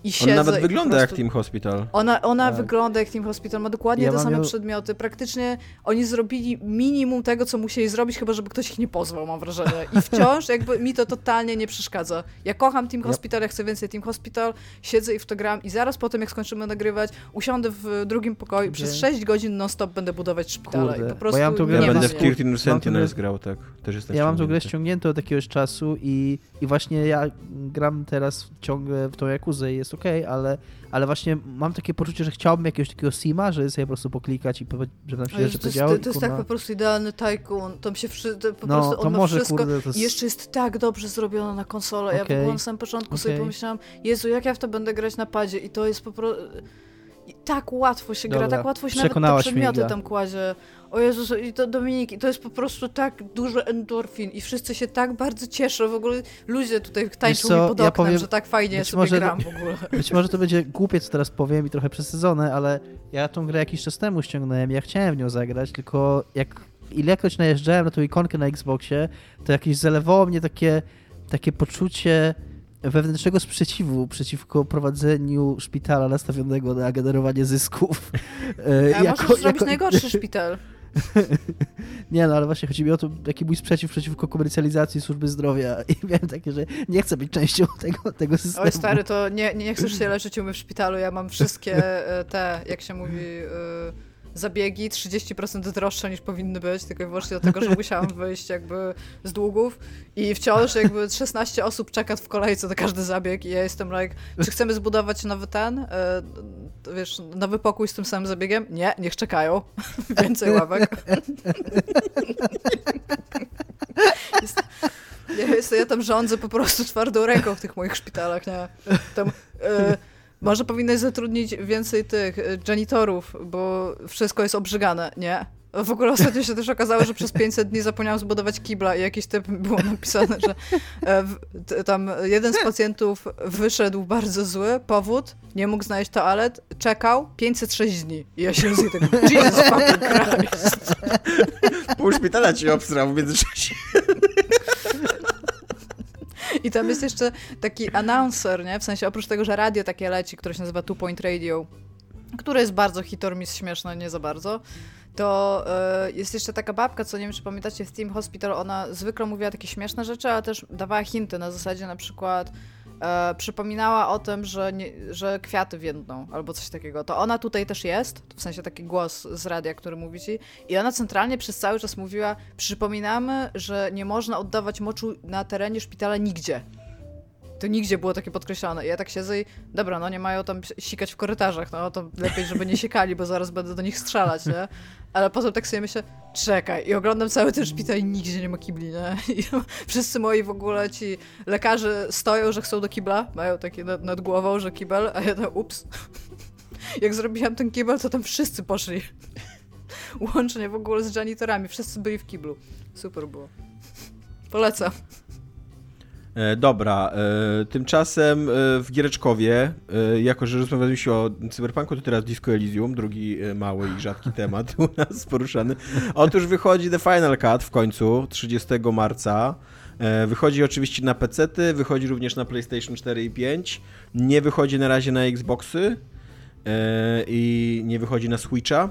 I
siedzę On nawet wygląda prostu... jak Team Hospital.
Ona, ona tak. wygląda jak Team Hospital, ma dokładnie ja te same ją... przedmioty. Praktycznie oni zrobili minimum tego, co musieli zrobić, chyba żeby ktoś ich nie pozwał, mam wrażenie. I *laughs* wciąż jakby mi to totalnie nie przeszkadza. Ja kocham Team Hospital, ja chcę więcej Team Hospital, siedzę i w to gram i zaraz po tym, jak skończymy nagrywać, usiądę w drugim pokoju i przez 6 godzin non-stop będę budować szpitale. Kurde, I po prostu
ja,
to
ja będę w 13 Sentinels grał, tak. Też
jestem ja mam tę grę ściągniętą od jakiegoś czasu i, i właśnie ja gram teraz ciągle w tą Jakuzę i jest jest ok, ale, ale właśnie mam takie poczucie, że chciałbym jakiegoś takiego sima, że sobie po prostu poklikać i że nam się rzeczy
to,
działy.
To, to jest tak po prostu idealny tycoon, tam się wszy, po no, prostu on ma może, wszystko kurde, jest... jeszcze jest tak dobrze zrobione na konsolę. Okay. Ja na samym początku okay. sobie pomyślałam, Jezu, jak ja w to będę grać na padzie i to jest po prostu tak łatwo się Dobra. gra, tak łatwo się nawet te przedmioty tam kładzie. O Jezus, i to Dominik, to jest po prostu tak dużo endorfin i wszyscy się tak bardzo cieszą, w ogóle ludzie tutaj tańczą co, mi pod oknem, ja powiem, że tak fajnie sobie może, gram w ogóle. *laughs*
Być może to będzie głupie, co teraz powiem i trochę przesadzone, ale ja tą grę jakiś czas temu ściągnąłem, ja chciałem w nią zagrać, tylko jak ilekroć najeżdżałem na tą ikonkę na Xboxie, to jakieś zalewało mnie takie, takie poczucie wewnętrznego sprzeciwu przeciwko prowadzeniu szpitala nastawionego na generowanie zysków. *laughs*
E, A jako, możesz zrobić najgorszy *laughs* szpital. *laughs*
nie, no ale właśnie chodzi mi o to, jaki mój sprzeciw przeciwko komercjalizacji służby zdrowia i miałem takie, że nie chcę być częścią tego, tego systemu.
Oj stary, to nie, nie chcesz się leczyć u mnie w szpitalu, ja mam wszystkie e, te, jak się mówi... Yy zabiegi 30% droższe niż powinny być, tylko i wyłącznie dlatego, że musiałam *laughs* wyjść jakby z długów i wciąż jakby 16 osób czeka w kolejce na każdy zabieg i ja jestem like, czy chcemy zbudować nowy ten, e, wiesz, nowy pokój z tym samym zabiegiem? Nie, niech czekają. *laughs* Więcej ławek. *laughs* jest, ja, jest, ja tam rządzę po prostu twardą ręką w tych moich szpitalach, nie? Tam, e, może powinnaś zatrudnić więcej tych y, janitorów, bo wszystko jest obrzygane, nie? W ogóle ostatnio się też okazało, że przez 500 dni zapomniałam zbudować kibla i jakiś typ było napisane, że e, tam jeden z pacjentów wyszedł bardzo zły, powód, nie mógł znaleźć toalet, czekał 506 dni. I ja się z tego, Jesus fucking Christ.
Pół szpitala ci obsrał w międzyczasie.
I tam jest jeszcze taki announcer, nie? W sensie oprócz tego, że radio takie leci, które się nazywa Two Point Radio, które jest bardzo hit or miss, śmieszne, nie za bardzo, to y, jest jeszcze taka babka, co nie wiem, czy pamiętacie, w Team Hospital, ona zwykle mówiła takie śmieszne rzeczy, ale też dawała hinty na zasadzie na przykład e, przypominała o tym, że, nie, że kwiaty więdną albo coś takiego. To ona tutaj też jest, w sensie taki głos z radia, który mówi ci. I ona centralnie przez cały czas mówiła: Przypominamy, że nie można oddawać moczu na terenie szpitala nigdzie to nigdzie było takie podkreślone. I ja tak siedzę i dobra, no nie mają tam sikać w korytarzach, no to lepiej, żeby nie siekali, bo zaraz będę do nich strzelać, nie? Ale potem tak sobie myślę, czekaj, i oglądam cały ten szpital i nigdzie nie ma kibli, nie? *laughs* I wszyscy moi w ogóle ci lekarze stoją, że chcą do kibla, mają takie nad, nad głową, że kibel, a ja tam ups. *laughs* Jak zrobiłam ten kibel, to tam wszyscy poszli. *laughs* Łącznie w ogóle z janitorami, wszyscy byli w kiblu. Super było. Polecam.
E, dobra, e, tymczasem e, w Giereczkowie, jako że rozmawialiśmy o cyberpunku, to teraz Disco Elysium, drugi mały i rzadki temat *laughs* u nas poruszany. Otóż wychodzi The Final Cut w końcu, 30 marca. Wychodzi oczywiście na PC-ty, wychodzi również na PlayStation 4 i 5. Nie wychodzi na razie na Xboxy i nie wychodzi na Switcha.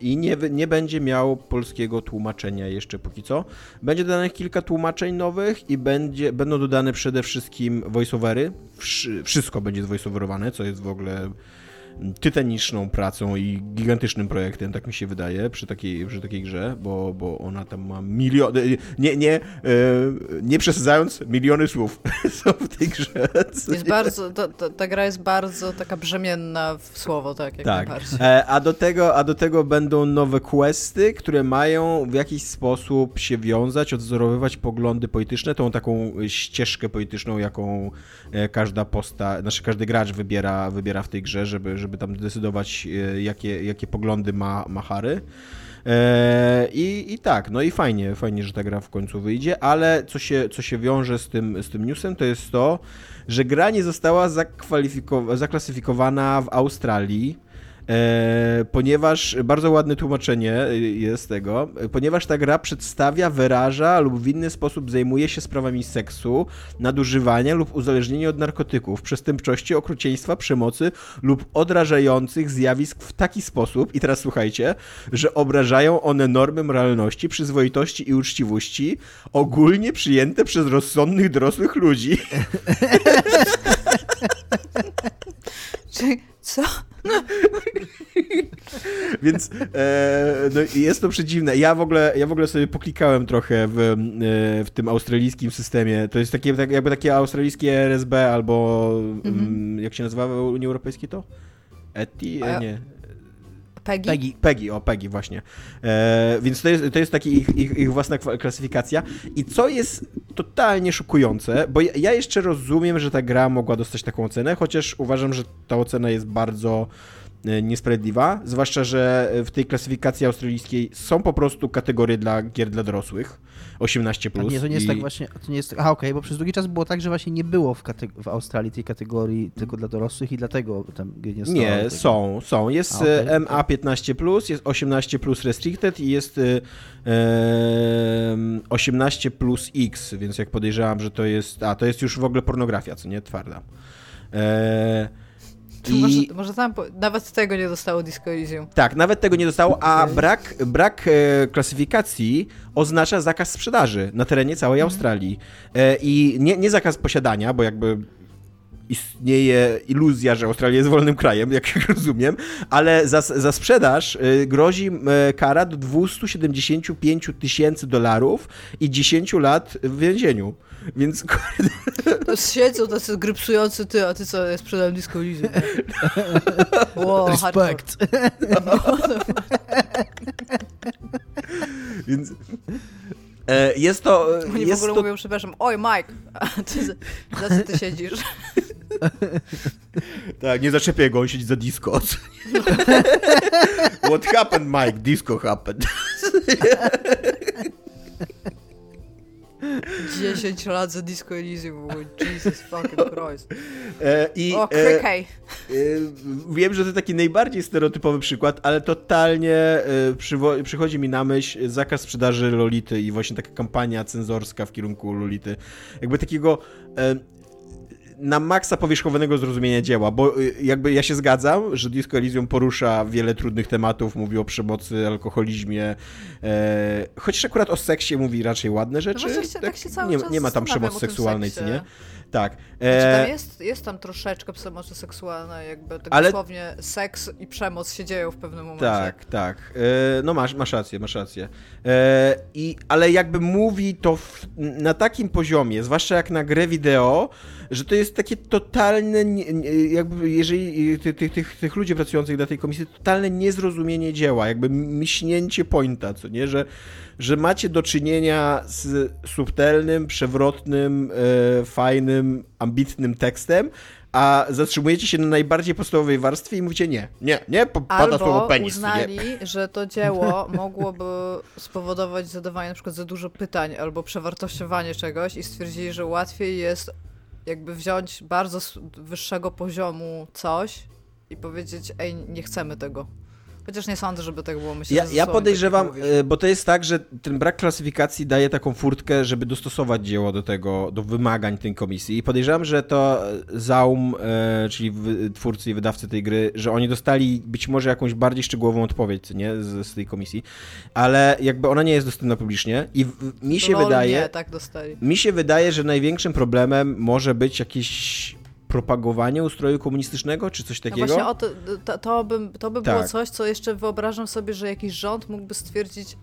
I nie, nie będzie miał polskiego tłumaczenia jeszcze póki co. Będzie dodanych kilka tłumaczeń nowych i będzie, będą dodane przede wszystkim voiceovery. Wszystko będzie voiceoverowane, co jest w ogóle tytaniczną pracą i gigantycznym projektem, tak mi się wydaje, przy takiej, przy takiej grze, bo, bo ona tam ma miliony, nie, nie, e, nie przesadzając, miliony słów *laughs* są w tej grze.
Jest bardzo, ta, ta, ta, gra jest bardzo taka brzemienna w słowo, tak, jak tak.
E, a, do tego, a do tego będą nowe questy, które mają w jakiś sposób się wiązać, odzorowywać poglądy polityczne, tą taką ścieżkę polityczną, jaką e, każda posta, znaczy każdy gracz wybiera, wybiera w tej grze, żeby, żeby żeby tam decydować, e, jakie, jakie poglądy ma, ma Harry. E, I, I tak, no i fajnie, fajnie, że ta gra w końcu wyjdzie, ale co się, co się wiąże z tym, z tym newsem, to jest to, że gra nie została zaklasyfikowana w Australii E, ponieważ bardzo ładne tłumaczenie jest tego, ponieważ ta gra przedstawia, wyraża lub w inny sposób zajmuje się sprawami seksu, nadużywania lub uzależnienia od narkotyków, przestępczości, okrucieństwa, przemocy lub odrażających zjawisk w taki sposób, i teraz słuchajcie, że obrażają one normy moralności, przyzwoitości i uczciwości ogólnie przyjęte przez rozsądnych dorosłych ludzi. *laughs*
Co? *laughs*
Więc e, no, jest to przedziwne. Ja w, ogóle, ja w ogóle sobie poklikałem trochę w, e, w tym australijskim systemie. To jest takie, tak, jakby takie australijskie RSB albo mhm. jak się nazywa w Unii Europejskiej to? ETI? A... Nie.
Peggy?
Peggy, Peggy o Peggy właśnie. E, więc to jest, to jest taki ich, ich, ich, własna klasyfikacja. I co jest totalnie szokujące, bo ja, ja, jeszcze rozumiem, że ta gra mogła dostać taką ocenę, chociaż uważam, że ta ocena jest bardzo niesprawiedliwa, zwłaszcza, że w tej klasyfikacji australijskiej są po prostu kategorie dla gier dla dorosłych 18+. Plus
nie, to nie jest i... tak właśnie, to nie jest, aha okej, okay, bo przez długi czas było tak, że właśnie nie było w, w Australii tej kategorii tylko dla dorosłych i dlatego tam nie.
Nie, tego. są, są. Jest A, okay. MA15+, plus, jest 18+, plus Restricted i jest e, 18+, plus X, więc jak podejrzewam, że to jest, a to jest już w ogóle pornografia, co nie, twarda. E,
i... Może, może tam nawet tego nie dostało Disco Elysium.
Tak, nawet tego nie dostało, a brak, brak e, klasyfikacji oznacza zakaz sprzedaży na terenie całej mhm. Australii. E, I nie, nie zakaz posiadania, bo jakby istnieje iluzja, że Australia jest wolnym krajem, jak *laughs* rozumiem, ale za, za sprzedaż e, grozi e, kara do 275 tysięcy dolarów i 10 lat w więzieniu. Więc
To siedzą tacy grypsujący ty, a ty co, ja sprzedałem disco Elysium. *laughs*
Wow, Respekt. *laughs*
Więc e, jest to...
Oni
jest
w ogóle
to...
mówią, przepraszam, oj Mike, a ty, za co ty siedzisz? *laughs*
tak, nie zaczepię go, on siedzi za disco. What happened, Mike? Disco happened.
10 lat za Disco Elysium, Jesus fucking Christ.
E, i,
o, e, e,
wiem, że to taki najbardziej stereotypowy przykład, ale totalnie e, przychodzi mi na myśl zakaz sprzedaży Lolity i właśnie taka kampania cenzorska w kierunku Lolity. Jakby takiego e, na maksa powierzchownego zrozumienia dzieła, bo y, jakby ja się zgadzam, że Disco Elysium porusza wiele trudnych tematów, mówi o przemocy, alkoholizmie, e, chociaż akurat o seksie mówi raczej ładne rzeczy.
No tak, tak się cały
nie, nie ma tam przemocy seksualnej, co nie? Tak.
E... Znaczy tam jest, jest tam troszeczkę przemocy seksualnej, jakby tak Ale... dosłownie seks i przemoc się dzieją w pewnym momencie.
Tak, tak. E, no masz, masz rację, masz rację. E, i, ale jakby mówi to w, na takim poziomie, zwłaszcza jak na grę wideo, że to jest takie totalne, jakby jeżeli tych, tych, tych ludzi pracujących na tej komisji, totalne niezrozumienie dzieła, jakby miśnięcie pointa, co nie, że, że macie do czynienia z subtelnym, przewrotnym, e, fajnym, ambitnym tekstem, a zatrzymujecie się na najbardziej podstawowej warstwie i mówicie nie, nie, nie, pada słowo penis.
uznali, nie. że to dzieło *laughs* mogłoby spowodować zadawanie na przykład za dużo pytań albo przewartościowanie czegoś i stwierdzili, że łatwiej jest jakby wziąć bardzo wyższego poziomu coś i powiedzieć, ej, nie chcemy tego. Chociaż nie sądzę, żeby tak było. Myślę,
ja, ja podejrzewam, e, bo to jest tak, że ten brak klasyfikacji daje taką furtkę, żeby dostosować dzieło do tego, do wymagań tej komisji. I podejrzewam, że to e, Zaum, e, czyli twórcy i wydawcy tej gry, że oni dostali być może jakąś bardziej szczegółową odpowiedź nie, z, z tej komisji, ale jakby ona nie jest dostępna publicznie i mi się
Lol,
wydaje...
Nie, tak dostali.
Mi się wydaje, że największym problemem może być jakiś propagowanie ustroju komunistycznego, czy coś no takiego?
No właśnie o to, to, to by, to by tak. było coś, co jeszcze wyobrażam sobie, że jakiś rząd mógłby stwierdzić,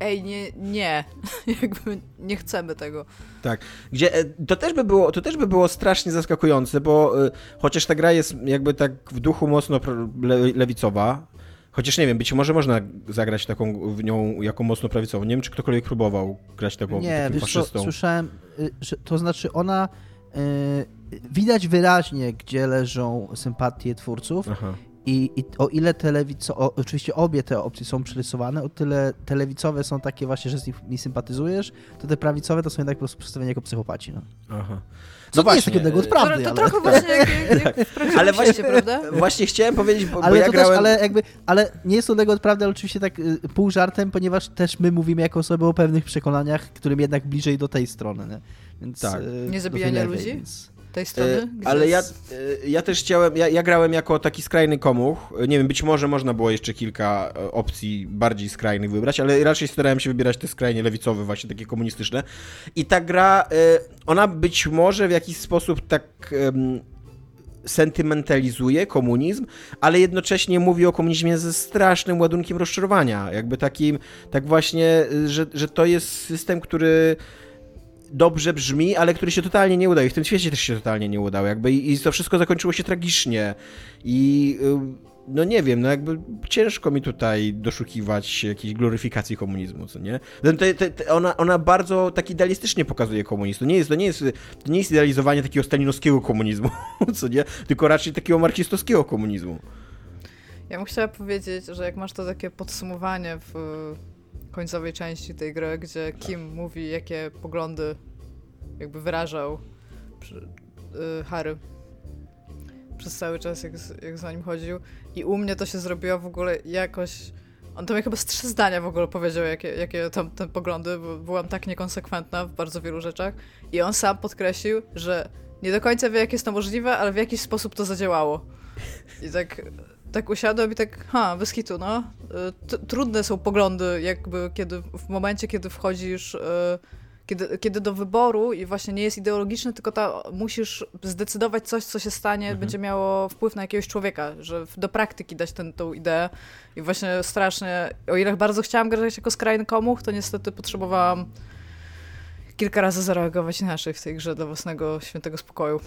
ej, nie, nie, *laughs* jakby nie chcemy tego.
Tak, gdzie e, to też by było, to też by było strasznie zaskakujące, bo y, chociaż ta gra jest jakby tak w duchu mocno le, lewicowa, chociaż nie wiem, być może można zagrać taką w nią jako mocno prawicową. Nie wiem, czy ktokolwiek próbował grać taką
nie,
takim
wiesz co, słyszałem, y, że to znaczy ona widać wyraźnie, gdzie leżą sympatie twórców Aha. I, I, o ile telewico, oczywiście obie te opcje są przerysowane, o tyle telewicowe są takie właśnie, że z nimi sympatyzujesz, to te prawicowe to są jednak po prostu przedstawione jako psychopaci. No. Aha. No
właśnie.
jest takiego od prawdy,
to, to ale... trochę *laughs* właśnie jak, jak, jak Ale
właśnie,
prawda?
właśnie chciałem powiedzieć, bo,
ale
bo ja grałem...
Też, ale, jakby, ale nie jest to tego od prawdy, ale oczywiście tak y, pół żartem, ponieważ też my mówimy jako osoby o pewnych przekonaniach, którym jednak bliżej do tej strony. Nie? Więc,
tak. Y, nie zabijania ludzi? Więc tej strony? E,
ale ja, e, ja też chciałem, ja, ja, grałem jako taki skrajny komuch. Nie wiem, być może można było jeszcze kilka e, opcji bardziej skrajnych wybrać, ale raczej starałem się wybierać te skrajnie lewicowe, właśnie takie komunistyczne. I ta gra, ona być może w jakiś sposób tak sentymentalizuje komunizm, ale jednocześnie mówi o komunizmie ze strasznym ładunkiem rozczarowania. Jakby takim, tak właśnie, że, że to jest system, który dobrze brzmi, ale który się totalnie nie udał i w tym świecie też się totalnie nie udał jakby i, to wszystko zakończyło się tragicznie i y, no nie wiem, no jakby ciężko mi tutaj doszukiwać jakiejś gloryfikacji komunizmu, co nie? No to, to, to ona, ona bardzo tak idealistycznie pokazuje komunizm. To nie jest, to nie jest, to nie jest idealizowanie takiego stalinowskiego komunizmu, *laughs* co nie? Tylko raczej takiego marksistowskiego komunizmu.
Ja bym chciała powiedzieć, że jak masz to takie podsumowanie w końcowej części tej gry, gdzie Kim mówi, jakie poglądy jakby wyrażał y, Harry przez cały czas, jak, jak za nim chodził. I u mnie to się zrobiło w ogóle jakoś. On tam chyba z trzy zdania w ogóle powiedział, jakie, jakie tam te poglądy, bo byłam tak niekonsekwentna w bardzo wielu rzeczach. I on sam podkreślił, że nie do końca wie, jak jest to możliwe, ale w jakiś sposób to zadziałało. I tak, tak usiadłem i tak, ha, hitu, no. Trudne są poglądy, jakby kiedy, w momencie, kiedy wchodzisz y, kiedy, kiedy do wyboru i właśnie nie jest ideologiczny, tylko ta, musisz zdecydować coś, co się stanie, mhm. będzie miało wpływ na jakiegoś człowieka, że do praktyki dać tę ideę. I właśnie strasznie, o ile bardzo chciałam grać jako skrajny komuch, to niestety potrzebowałam kilka razy zareagować inaczej w tej grze dla własnego świętego spokoju.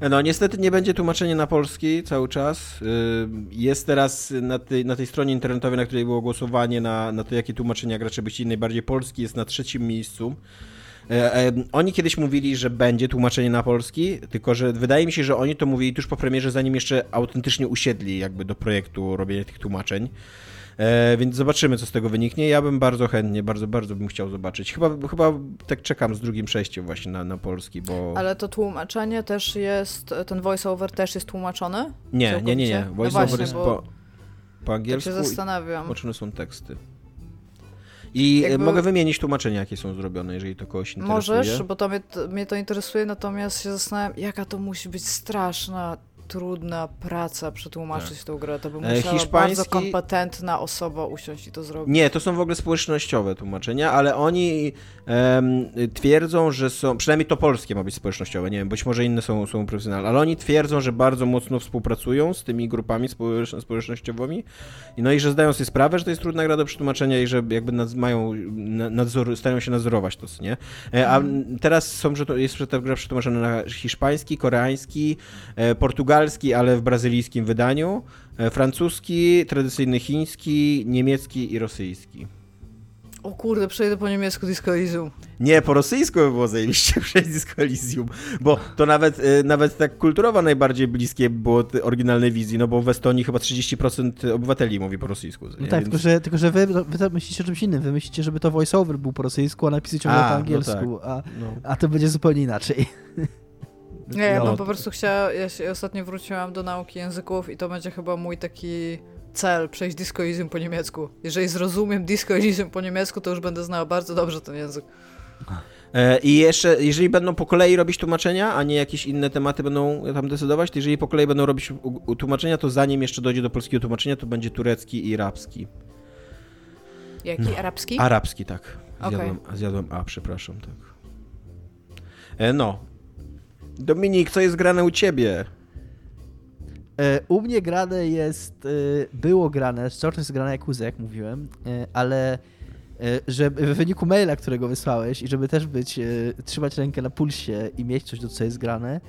No niestety nie będzie tłumaczenia na polski cały czas. Y, jest teraz na tej, na tej stronie internetowej, na której było głosowanie na, na to, jakie tłumaczenia gracze by chcieli najbardziej polski, jest na trzecim miejscu. E, e, oni kiedyś mówili, że będzie tłumaczenie na polski, tylko że wydaje mi się, że oni to mówili tuż po premierze, zanim jeszcze autentycznie usiedli jakby do projektu robienia tych tłumaczeń. E, więc zobaczymy, co z tego wyniknie. Ja bym bardzo chętnie, bardzo, bardzo bym chciał zobaczyć. Chyba, chyba tak czekam z drugim przejściem właśnie na, na polski, bo...
Ale to tłumaczenie też jest, ten voice-over też jest tłumaczony?
Nie, nie, nie, nie. Voice-over no jest po, po angielsku.
Tak się zastanawiam.
Tłumaczone są teksty. I Jakby... mogę wymienić tłumaczenia, jakie są zrobione, jeżeli to kogoś interesuje.
Możesz, bo to mnie, mnie to interesuje, natomiast się zastanawiam, jaka to musi być straszna trudna praca przetłumaczyć tak. tą grę. To by e, musiała Hiszpański... bardzo kompetentna osoba usiąść i to zrobić.
Nie, to są w ogóle społecznościowe tłumaczenia, ale oni um, twierdzą, że są, przynajmniej to polskie ma być społecznościowe, nie wiem, być może inne są, są profesjonalne, ale oni twierdzą, że bardzo mocno współpracują z tymi grupami społecznościowymi no i że zdają sobie sprawę, że to jest trudna gra do przetłumaczenia i że jakby nad, mają nadzor, starają się nadzorować to, nie? E, a mhm. teraz są, że to jest ta gra przetłumaczona na hiszpański, koreański, e, portugalski, portugalski, ale w brazylijskim wydaniu, e, francuski, tradycyjny chiński, niemiecki i rosyjski.
O kurde, przejdę po niemiecku Disco Elysium.
Nie, po rosyjsku by było zajebiście *laughs* przejść Disco Elysium, bo to nawet, e, nawet tak kulturowo najbardziej bliskie było oryginalnej wizji, no bo w Estonii chyba 30% obywateli mówi po rosyjsku.
No tak, Więc... tylko, że, tylko że wy, wy myślicie o czymś innym, wy myślicie, żeby to voiceover był po rosyjsku, a napisy ciągle po angielsku, no tak. a, no. a to będzie zupełnie inaczej. *laughs*
Nie, ja bym po prostu chciała, ja się ostatnio wróciłam do nauki języków i to będzie chyba mój taki cel, przejść discoizm po niemiecku. Jeżeli zrozumiem discoizm po niemiecku, to już będę znała bardzo dobrze ten język.
E, I jeszcze, jeżeli będą po kolei robić tłumaczenia, a nie jakieś inne tematy będą tam decydować, to jeżeli po kolei będą robić tłumaczenia, to zanim jeszcze dojdzie do polskiego tłumaczenia, to będzie turecki i arabski.
Jaki? No. Arabski?
Arabski, tak. Zjadłem, okay. zjadłem A, przepraszam, tak. E, no, Dominik, co jest grane u ciebie?
E, u mnie grane jest, e, było grane, wciąż jest grane jak jak mówiłem, e, ale że w wyniku maila, którego wysłałeś i żeby też być, trzymać rękę na pulsie i mieć coś, do co jest grane,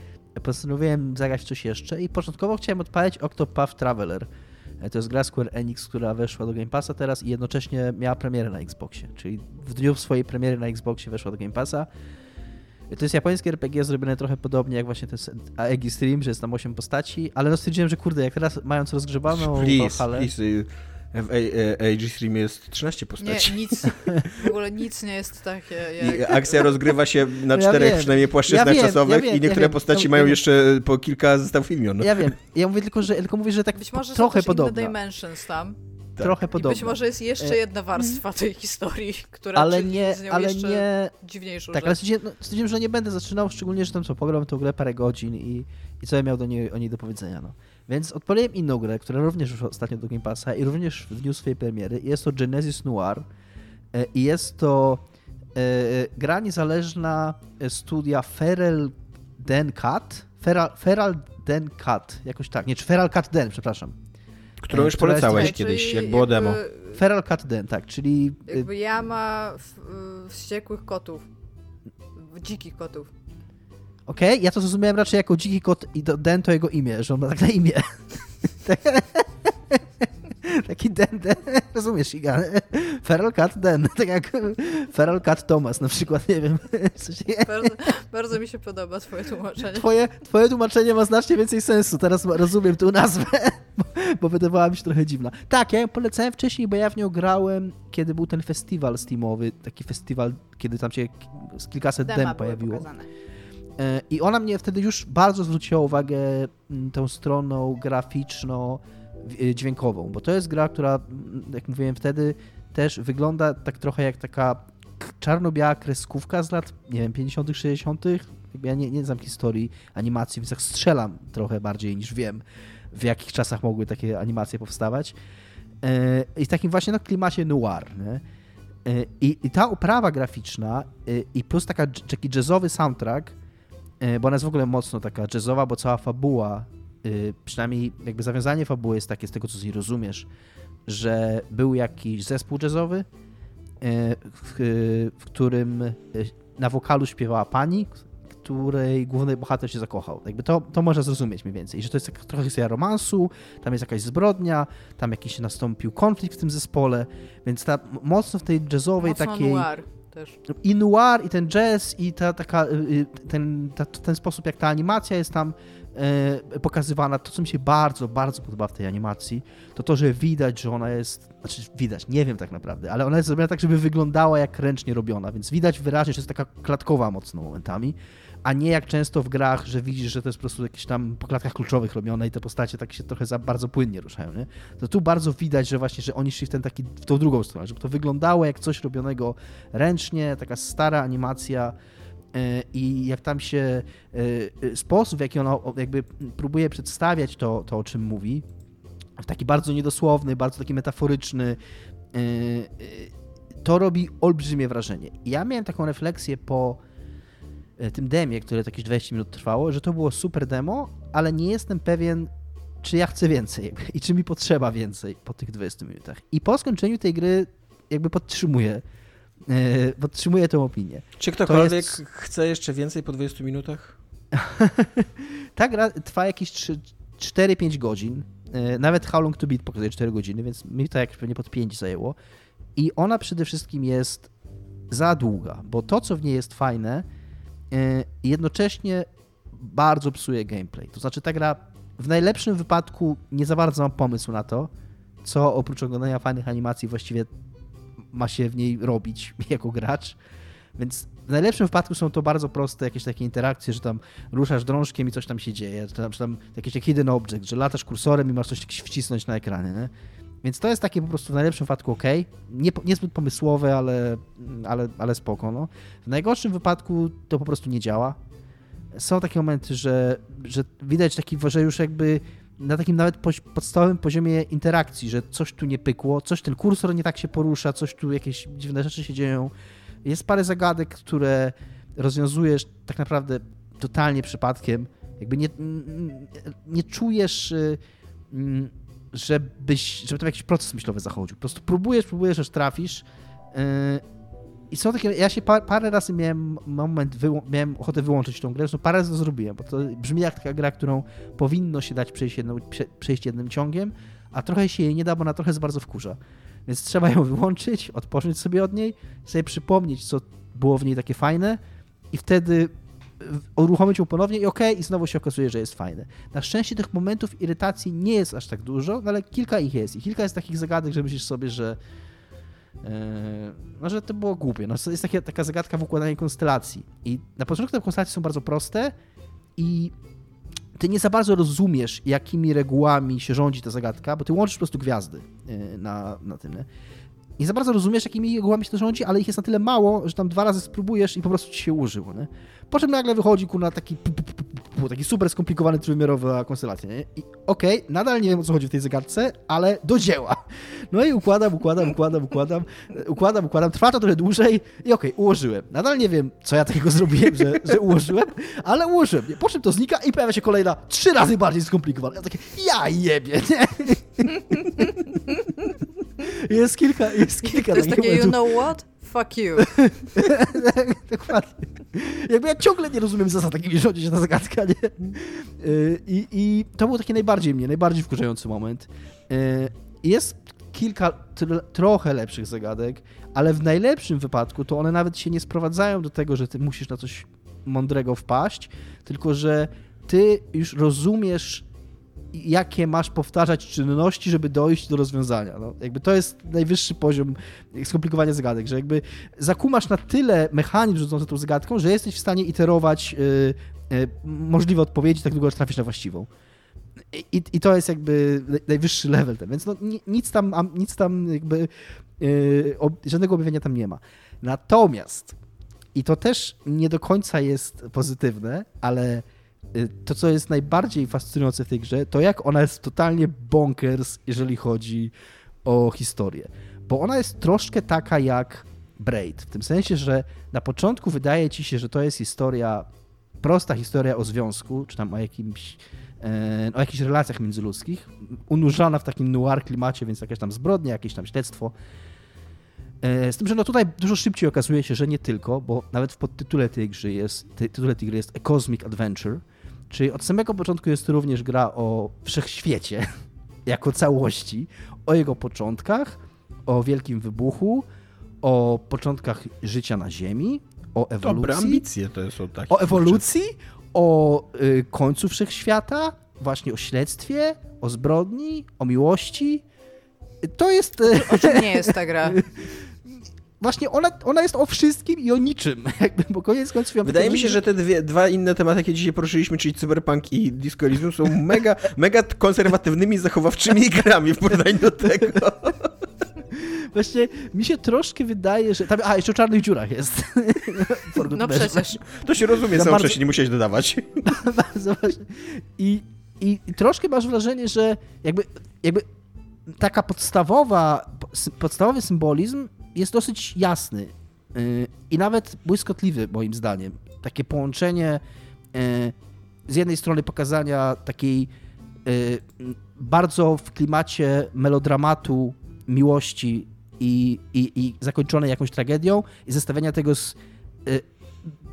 postanowiłem zagrać coś jeszcze i początkowo chciałem odpalić Octopath Traveler. To jest gra Square Enix, która weszła do Game Passa teraz i jednocześnie miała premierę na Xboxie, czyli w dniu swojej premiery na Xboxie weszła do Game Passa. To jest japońskie RPG zrobione trochę podobnie jak właśnie ten Aegi Stream, że jest tam 8 postaci, ale no stwierdziłem, że kurde, jak teraz mając rozgrzebaną please, halę... Please. Y,
w AG Stream jest 13 postaci.
Nie, nic, *laughs* w ogóle nic nie jest takie. Jak...
Akcja rozgrywa się na czterech ja przynajmniej płaszczyznach ja czasowych ja wiem, i niektóre postaci mają jeszcze po kilka zestawów imion.
Ja wiem. Ja mówię tylko, że tylko mówię, że tak Być może trochę podobnie.
Dimensions tam.
Tak. Trochę podobne.
być może jest jeszcze e, jedna warstwa tej historii, która ale nie, z nią ale jeszcze nie, dziwniejszą
Tak, rzecz. ale stwierdziłem, że nie będę zaczynał, szczególnie, że tam co, pograłem tę grę parę godzin i, i co ja miał do niej, o niej do powiedzenia. No. Więc odpaliłem inną grę, która również już ostatnio do Game Passa i również w dniu swojej premiery. Jest to Genesis Noir e, i jest to e, gra niezależna studia Feral Den Cat. Feral, Feral Den Cat, jakoś tak. Nie, czy Feral Cat Den, przepraszam.
Którą już polecałeś jest, kiedyś, jak było demo.
Feral Cat Den, tak, czyli...
Jakby jama wściekłych kotów. Dzikich kotów.
Okej, okay? ja to zrozumiałem raczej jako dziki kot i Den to jego imię, że on ma tak na imię. *laughs* *laughs* Taki Den, Den, *laughs* rozumiesz, Iga? *laughs* Feral Cat Den, tak jak Feral Cat Thomas na przykład, nie wiem.
Bardzo, bardzo, mi się podoba twoje tłumaczenie.
Twoje, twoje tłumaczenie ma znacznie więcej sensu, teraz rozumiem tę nazwę, bo wydawała mi się trochę dziwna. Tak, ja ją polecałem wcześniej, bo ja w nią grałem, kiedy był ten festiwal Steamowy, taki festiwal, kiedy tam się kilkaset dem pojawiło. Pokazane. E, I ona mnie wtedy już bardzo zwróciła uwagę tą stroną graficzno-dźwiękową, bo to jest gra, która, jak mówiłem wtedy, też wygląda tak trochę jak taka czarno-biała kreskówka z lat, nie wiem, 50., 60. Ja nie, nie znam historii animacji, więc tak strzelam trochę bardziej niż wiem, w jakich czasach mogły takie animacje powstawać. E, I w takim właśnie no, klimacie noir. Nie? E, I, I, ta oprawa graficzna i plus taka, taki jazzowy soundtrack E, bo ona jest w ogóle mocno taka jazzowa, bo cała fabuła, y, przynajmniej jakby zawiązanie fabuły jest takie, z tego co z niej rozumiesz, że był jakiś zespół jazzowy, e, w, w którym na wokalu śpiewała pani, której główny bohater się zakochał. Jakby to, to można zrozumieć mniej więcej, że to jest trochę historia romansu, tam jest jakaś zbrodnia, tam jakiś nastąpił konflikt w tym zespole, więc ta mocno w tej jazzowej mocno takiej... Noir też. I noir, i ten jazz, i ta, taka, y, y, ten, ta, ten sposób, jak ta animacja jest tam pokazywana, to co mi się bardzo, bardzo podoba w tej animacji, to to, że widać, że ona jest, znaczy widać, nie wiem tak naprawdę, ale ona jest zrobiona tak, żeby wyglądała jak ręcznie robiona, więc widać wyraźnie, że jest taka klatkowa mocno momentami a nie jak często w grach, że widzisz, że to jest po prostu jakieś tam po klatkach kluczowych robione i te postacie tak się trochę za bardzo płynnie ruszają, nie? To tu bardzo widać, że właśnie, że oni szli w ten taki, w tą drugą stronę, żeby to wyglądało jak coś robionego ręcznie, taka stara animacja e, i jak tam się e, sposób, w jaki ono jakby próbuje przedstawiać to, to o czym mówi, w taki bardzo niedosłowny, bardzo taki metaforyczny, e, to robi olbrzymie wrażenie. ja miałem taką refleksję po E, tym demie, które jakieś 20 minut trwało, że to było super demo, ale nie jestem pewien, czy ja chcę więcej i czy mi potrzeba więcej po tych 20 minutach. I po skończeniu tej gry jakby podtrzymuję, yy, podtrzymuję tę opinię.
Czy ktokolwiek jest... chce jeszcze więcej po 20 minutach? *laughs*
Ta gra trwa jakieś 4-5 godzin. Yy, nawet How Long To Beat pokazuje 4 godziny, więc mi to jak pewnie pod 5 zajęło. I ona przede wszystkim jest za długa, bo to, co w niej jest fajne, E, jednocześnie bardzo psuje gameplay. To znaczy ta gra w najlepszym wypadku nie za bardzo mam pomysł na to, co oprócz oglądania fajnych animacji właściwie ma się w niej robić *laughs* jako gracz. Więc w najlepszym wypadku są to bardzo proste jakieś takie interakcje, że tam ruszasz drążkiem i coś tam się dzieje, czy tam, czy tam jakiś taki hidden object, że latasz kursorem i masz coś wcisnąć na ekranie. Nie? Więc to jest takie po prostu w najlepszym wypadku ok. Nie, niezbyt pomysłowe, ale, ale, ale spoko. No. W najgorszym wypadku to po prostu nie działa. Są takie momenty, że, że widać taki, że już jakby na takim nawet podstawowym poziomie interakcji, że coś tu nie pykło, coś ten kursor nie tak się porusza, coś tu jakieś dziwne rzeczy się dzieją. Jest parę zagadek, które rozwiązujesz tak naprawdę totalnie przypadkiem. Jakby nie, nie czujesz y, mm, żebyś, żeby tam jakiś proces myślowy zachodził. Po prostu próbujesz, próbujesz, aż trafisz. I są takie, ja się par, parę razy miałem moment, miałem ochotę wyłączyć tą grę, zresztą parę razy to zrobiłem, bo to brzmi jak taka gra, którą powinno się dać przejść, jedną, przejść jednym ciągiem, a trochę się jej nie da, bo ona trochę jest bardzo wkurza. Więc trzeba ją wyłączyć, odpocząć sobie od niej, sobie przypomnieć, co było w niej takie fajne i wtedy uruchomić ją ponownie i ok, i znowu się okazuje, że jest fajne. Na szczęście tych momentów irytacji nie jest aż tak dużo, no ale kilka ich jest i kilka jest takich zagadek, że myślisz sobie, że no, że to było głupie. No, jest taka, taka zagadka w układaniu konstelacji i na początku te konstelacje są bardzo proste i ty nie za bardzo rozumiesz, jakimi regułami się rządzi ta zagadka, bo ty łączysz po prostu gwiazdy e, na, na tym. Nie? nie za bardzo rozumiesz, jakimi regułami się to rządzi, ale ich jest na tyle mało, że tam dwa razy spróbujesz i po prostu ci się użyło, nie? Po czym nagle wychodzi, kurna, taki, taki super skomplikowany trójwymiarowa konstelacja, nie? I okej, okay, nadal nie wiem, o co chodzi w tej zagadce, ale do dzieła. No i układam, układam, układam, układam, układam, układam, trwa to trochę dłużej i okej, okay, ułożyłem. Nadal nie wiem, co ja takiego zrobiłem, że, że ułożyłem, ale ułożyłem. Po czym to znika i pojawia się kolejna trzy razy bardziej skomplikowana. Ja takie, ja jebie, nie? *laughs* Jest kilka, jest kilka
To jest takie, you know what? Fuck you. *laughs*
Dokładnie. Jakby ja ciągle nie rozumiem zasad, takimi rządzi się ta zagadka, nie? Y, I, I to był taki najbardziej mnie, najbardziej wkurzający moment. Y, jest kilka trochę lepszych zagadek, ale w najlepszym wypadku to one nawet się nie sprowadzają do tego, że ty musisz na coś mądrego wpaść, tylko że ty już rozumiesz jakie masz powtarzać czynności, żeby dojść do rozwiązania. No, jakby to jest najwyższy poziom skomplikowania zagadek, że jakby zakumasz na tyle mechanizm rzucący tą zagadką, że jesteś w stanie iterować yy, yy, możliwe odpowiedzi tak długo, aż trafisz na właściwą. I, I, to jest jakby najwyższy level ten, więc no, nic tam, nic tam jakby yy, żadnego objawienia tam nie ma. Natomiast i to też nie do końca jest pozytywne, ale to, co jest najbardziej fascynujące w tej grze, to jak ona jest totalnie bonkers, jeżeli chodzi o historię. Bo ona jest troszkę taka jak Braid, w tym sensie, że na początku wydaje ci się, że to jest historia, prosta historia o związku, czy tam o jakimś e, o jakichś relacjach międzyludzkich, unurzana w takim noir klimacie, więc jakieś tam zbrodnie, jakieś tam śledztwo. E, z tym, że no tutaj dużo szybciej okazuje się, że nie tylko, bo nawet w podtytule tej gry jest, tytule tej gry jest A Cosmic Adventure, czyli od samego początku jest to również gra o wszechświecie *laughs* jako całości, o jego początkach, o wielkim wybuchu, o początkach życia na Ziemi, o ewolucji.
Dobre ambicje to są takie.
O ewolucji, o y, końcu wszechświata, właśnie o śledztwie, o zbrodni, o miłości. To jest...
O czym nie jest ta *laughs* gra?
Właśnie ona, ona jest o wszystkim i o niczym. *laughs* Jakby, bo koniec końców...
Wydaje mi się, że te dwie, dwa inne tematy, jakie dzisiaj poruszyliśmy, czyli cyberpunk i disco Elysium, są mega, *laughs* mega konserwatywnymi, zachowawczymi *laughs* grami w porównaniu do tego.
Właśnie mi się troszkę wydaje, że... Tam, a, jeszcze o czarnych dziurach jest.
no przecież.
To się rozumie, sam bardzo... nie musiałeś dodawać.
bardzo właśnie. I, i, I troszkę masz wrażenie, że jakby, jakby taka podstawowa, podstawowy symbolizm jest dosyć jasny y, i nawet błyskotliwy, moim zdaniem. Takie połączenie y, z jednej strony pokazania takiej y, bardzo w klimacie melodramatu miłości i, i, i zakończonej jakąś tragedią i zestawiania tego z,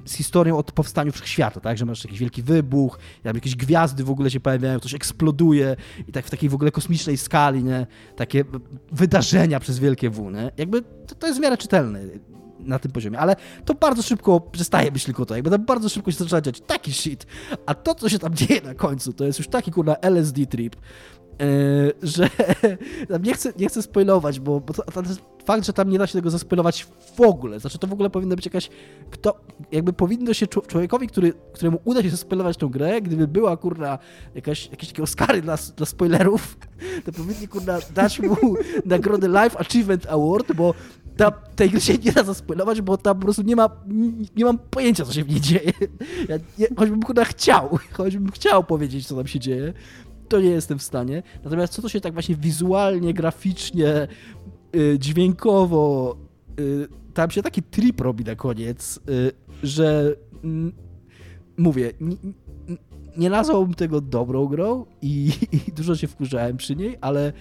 z historią od powstania wszechświata, tak? Że masz jakiś wielki wybuch, jakieś gwiazdy w ogóle się pojawiają, coś eksploduje i tak w takiej w ogóle kosmicznej skali, nie? Takie wydarzenia przez wielkie W, nie? Jakby to, to jest w miarę czytelne na tym poziomie, ale to bardzo szybko przestaje być tylko to, jakby tam bardzo szybko się zaczyna dziać taki shit, a to, co się tam dzieje na końcu, to jest już taki kurna LSD trip, że *laughs* nie chcę, nie chcę spoilować, bo, bo to, to fakt, że tam nie da się tego zaspoilować w ogóle, znaczy to w ogóle powinno być jakaś, kto, jakby powinno się człowiekowi, który, któremu uda się zaspoilować tą grę, gdyby była, kurna, jakaś, jakieś takie Oscary dla, dla spoilerów, *laughs* to powinni, kurna, dać mu *laughs* nagrodę Life Achievement Award, bo ta, tej gry się nie da zaspoilować, bo tam po prostu nie ma, nie, nie mam pojęcia, co się w niej dzieje. Ja, nie, choćbym, kurna, chciał, choćbym chciał powiedzieć, co tam się dzieje, to nie jestem w stanie. Natomiast co to się tak właśnie wizualnie, graficznie, yy, dźwiękowo, yy, tam się taki trip robi na koniec, yy, że mówię, nie, nazwałbym tego dobrą grą i, i, dużo się wkurzałem przy niej, ale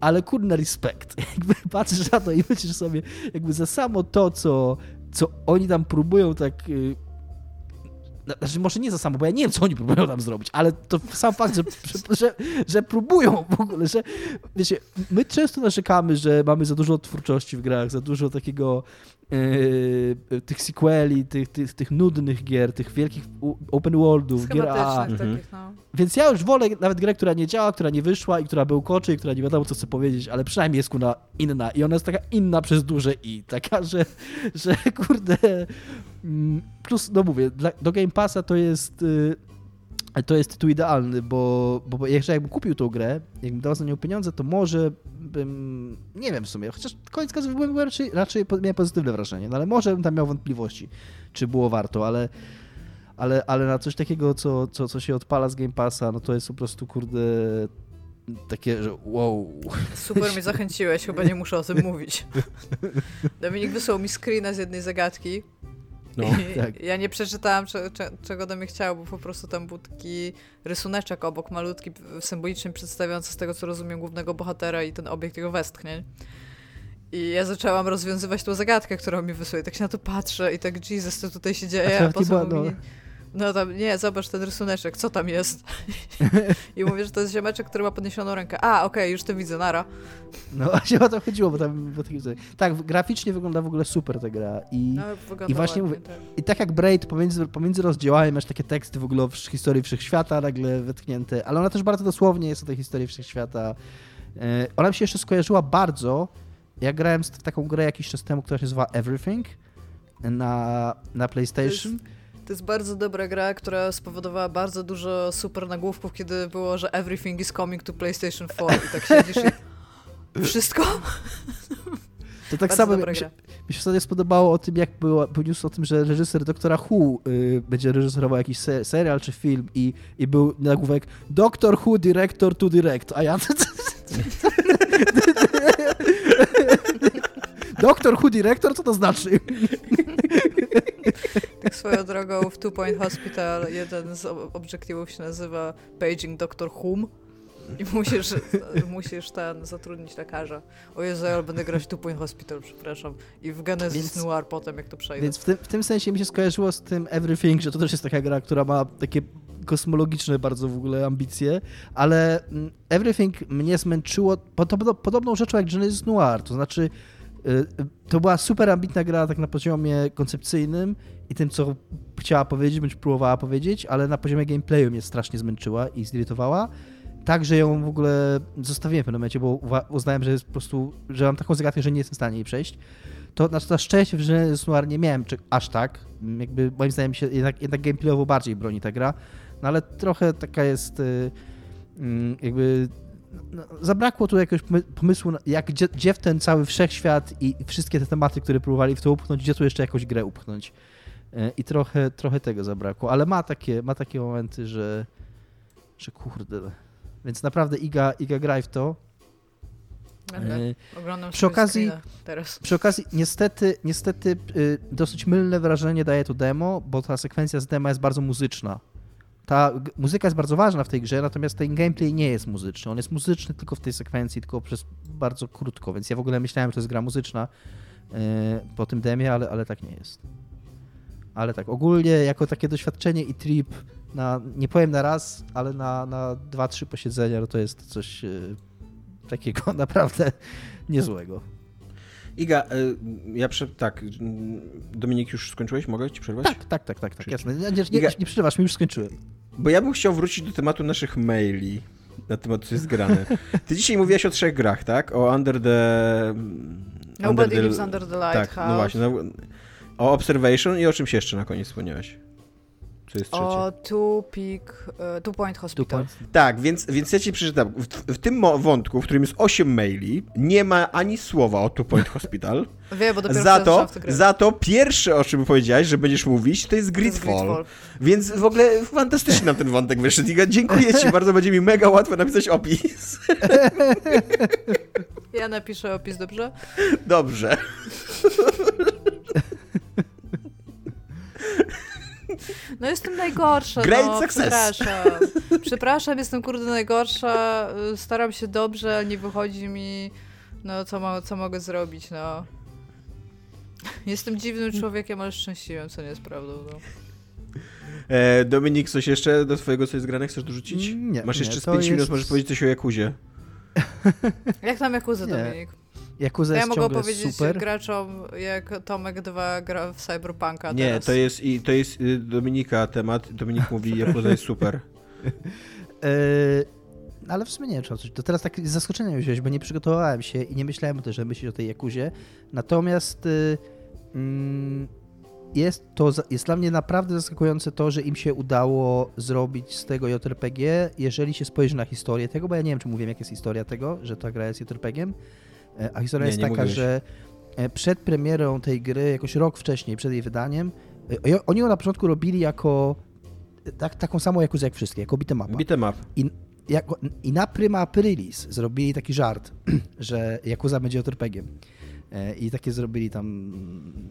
ale kurna respekt. *laughs* Jakby patrzysz na to i myślisz sobie, jakby za samo to, co, co oni tam próbują tak y, znaczy, może nie za samo, bo ja nie wiem, co oni próbują tam zrobić, ale to sam fakt, że, że, że, że próbują w ogóle, że wiecie, my często narzekamy, że mamy za dużo twórczości w grach, za dużo takiego yy, tych sequeli, tych, tych, tych nudnych gier, tych wielkich open worldów, gier A. Mhm. no. Więc ja już wolę nawet grę, która nie działa, która nie wyszła i która był koczy, i która nie wiadomo, co chce powiedzieć, ale przynajmniej jest kuna inna i ona jest taka inna przez duże i, taka, *laughs* że, że kurde Mm, plus, no mówię, dla, do Game Passa to jest y, to jest tytuł idealny, bo, bo jeżeli jakbym kupił tą grę, jakbym dał za nią pieniądze, to może bym, nie wiem w sumie, chociaż koniec końców byłem raczej, raczej miałem pozytywne wrażenie, no ale może bym tam miał wątpliwości, czy było warto, ale ale, ale na coś takiego, co, co, co się odpala z Game Passa, no to jest po prostu, kurde, takie, że wow.
Super mnie *laughs* zachęciłeś, chyba nie muszę o tym mówić. *laughs* Dominik wysłał mi screena z jednej zagadki, no, *laughs* tak. Ja nie przeczytałam, cze, cze, czego do mnie chciał, bo po prostu tam był taki rysuneczek obok, malutki, symbolicznie przedstawiający z tego, co rozumiem, głównego bohatera i ten obiekt jego westchnień. I ja zaczęłam rozwiązywać tą zagadkę, którą mi wysłuje. Tak się na to patrzę i tak, Jesus, co tutaj się dzieje? A, a potem była, no. No tam, nie, zobacz ten rysuneczek, co tam jest? *laughs* I mówię, że to jest ziomeczek, który ma podniesioną rękę. A, okej, okay, już to widzę, nara.
No *laughs* właśnie o to chodziło, bo tam... Bo tak, graficznie wygląda w ogóle super ta gra. I, no, i właśnie mówię, tak. i tak jak Braid pomiędzy, pomiędzy rozdziałami masz takie teksty w ogóle o historii wszechświata nagle wetknięte, ale ona też bardzo dosłownie jest o tej historii wszechświata. E, ona mi się jeszcze skojarzyła bardzo, ja grałem w taką grę jakiś czas temu, która się nazywa Everything na, na PlayStation.
To jest, bardzo dobra gra, która spowodowała bardzo dużo super nagłówków, kiedy było, że everything is coming to PlayStation 4 i tak siedzisz i... *laughs* Wszystko?
To tak samo mi się, mi się wtedy spodobało o tym, jak było, był news o tym, że reżyser Doktora Who y, będzie reżyserował jakiś se, serial czy film i, i był nagłówek Doctor Who Director to Direct, a ja... *laughs* *laughs* Doktor Who Director? Co to znaczy? *laughs*
Tak swoją drogą w Two Point Hospital jeden z obiektywów się nazywa Paging Dr. Hum. I musisz, *laughs* musisz ten zatrudnić lekarza. O Jezu, ja będę grać Two Point Hospital, przepraszam. I w Genesis więc, Noir potem, jak to przejdę.
Więc w tym, w tym sensie mi się skojarzyło z tym Everything, że to też jest taka gra, która ma takie kosmologiczne bardzo w ogóle ambicje, ale mm, Everything mnie zmęczyło podobną rzeczą jak Genesis Noir, to znaczy to była super ambitna gra tak na poziomie koncepcyjnym i tym, co chciała powiedzieć, bądź próbowała powiedzieć, ale na poziomie gameplayu mnie strasznie zmęczyła i zirytowała. Tak, że ją w ogóle zostawiłem w pewnym momencie, bo uznałem, że jest po prostu, że mam taką zagadkę, że nie jestem w stanie jej przejść. To znaczy na szczęście w Noir nie miałem czy, aż tak. Jakby moim zdaniem się jednak, jednak gameplayowo bardziej broni ta gra. No ale trochę taka jest y, mm, jakby no, zabrakło tu jakiegoś pomysłu, jak, gdzie, gdzie, w ten cały wszechświat i wszystkie te tematy, które próbowali w to upchnąć, gdzie tu jeszcze jakąś grę upchnąć. Y, I trochę, trochę tego zabrakło, ale ma takie, ma takie momenty, że, że kurde. Więc naprawdę Iga, Iga graj w to.
Będę. Oglądam przy okazji, teraz.
Przy okazji, niestety, niestety dosyć mylne wrażenie daje to demo, bo ta sekwencja z demo jest bardzo muzyczna ta muzyka jest bardzo ważna w tej grze, natomiast ten gameplay nie jest muzyczny. On jest muzyczny tylko w tej sekwencji, tylko przez bardzo krótko, więc ja w ogóle myślałem, że to jest gra muzyczna yy, po tym demie, ale, ale tak nie jest. Ale tak, ogólnie jako takie doświadczenie i trip na, nie powiem na raz, ale na, na dwa, trzy posiedzenia, no to jest coś yy, takiego *laughs* naprawdę niezłego.
Iga, y, ja prze... tak, Dominik, już skończyłeś? Mogę ci przerwać?
Tak, tak, tak, tak, tak jasne. Nie, nie, Iga... nie przerywasz mi, już skończyłem.
Bo ja bym chciał wrócić do tematu naszych maili, na temat, co jest grane. *laughs* Ty dzisiaj mówiłaś o trzech grach, tak? O Under the...
Nobody under the... lives under the lighthouse.
Tak, no właśnie. No, o Observation i o czymś jeszcze na koniec wspomniałaś. Co jest trzecie?
O Two Peak, uh, Two Point Hospital. Two point.
Tak, więc, więc ja ci przeczytam. W, w, tym wątku, w którym jest 8 maili, nie ma ani słowa o Two Point Hospital. *laughs*
Wiem, bo dopiero
za to, za to pierwsze, o czym powiedziałeś, że będziesz mówić, to jest Gridfall. Więc w ogóle fantastycznie nam ten wątek wyszedł. dziękuję ci *laughs* bardzo, będzie mi mega łatwo napisać opis. *laughs*
Ja napiszę opis, dobrze?
Dobrze.
No jestem najgorsza.
Great
no,
success.
Przepraszam. Przepraszam, jestem kurde najgorsza. Staram się dobrze, nie wychodzi mi. No, co, ma, co mogę zrobić, no. Jestem dziwnym człowiekiem, ale szczęśliwym, co nie jest prawdą, no.
E, Dominik, coś jeszcze do twojego coś zgrane chcesz dorzucić?
Nie.
Masz jeszcze
nie,
z 5 jest... minut, możesz powiedzieć coś o Jakuzie.
Jak tam Jakuzę, Dominik?
Yakuza ja mogę
powiedzieć
super.
graczom, jak Tomek 2 gra w Cyberpunka
Nie,
teraz.
to jest, i, to jest y, Dominika temat. Dominik *laughs* mówi, Yakuza jest super.
E, ale w sumie nie czy coś. To teraz tak z zaskoczenia wziąłeś, bo nie przygotowałem się i nie myślałem o tym, żeby myśleć o tej Jakuzie. Natomiast y, mm, jest to jest dla mnie naprawdę zaskakujące to, że im się udało zrobić z tego JRPG, jeżeli się spojrzy na historię tego, bo ja nie wiem, czy mówiłem, jak jest historia tego, że ta gra jest JRPG-iem. E, a historia nie, jest nie taka, mówiłeś. że e, przed premierą tej gry, jakoś rok wcześniej, przed jej wydaniem, e, oni ją na początku robili jako tak, taką samą Jakuzę jak wszystkie, jako bitemapa.
Bitemap.
I, jako, I na Prima Aprilis zrobili taki żart, *clears throat* że Jakuza będzie JRPG-iem. I takie zrobili tam,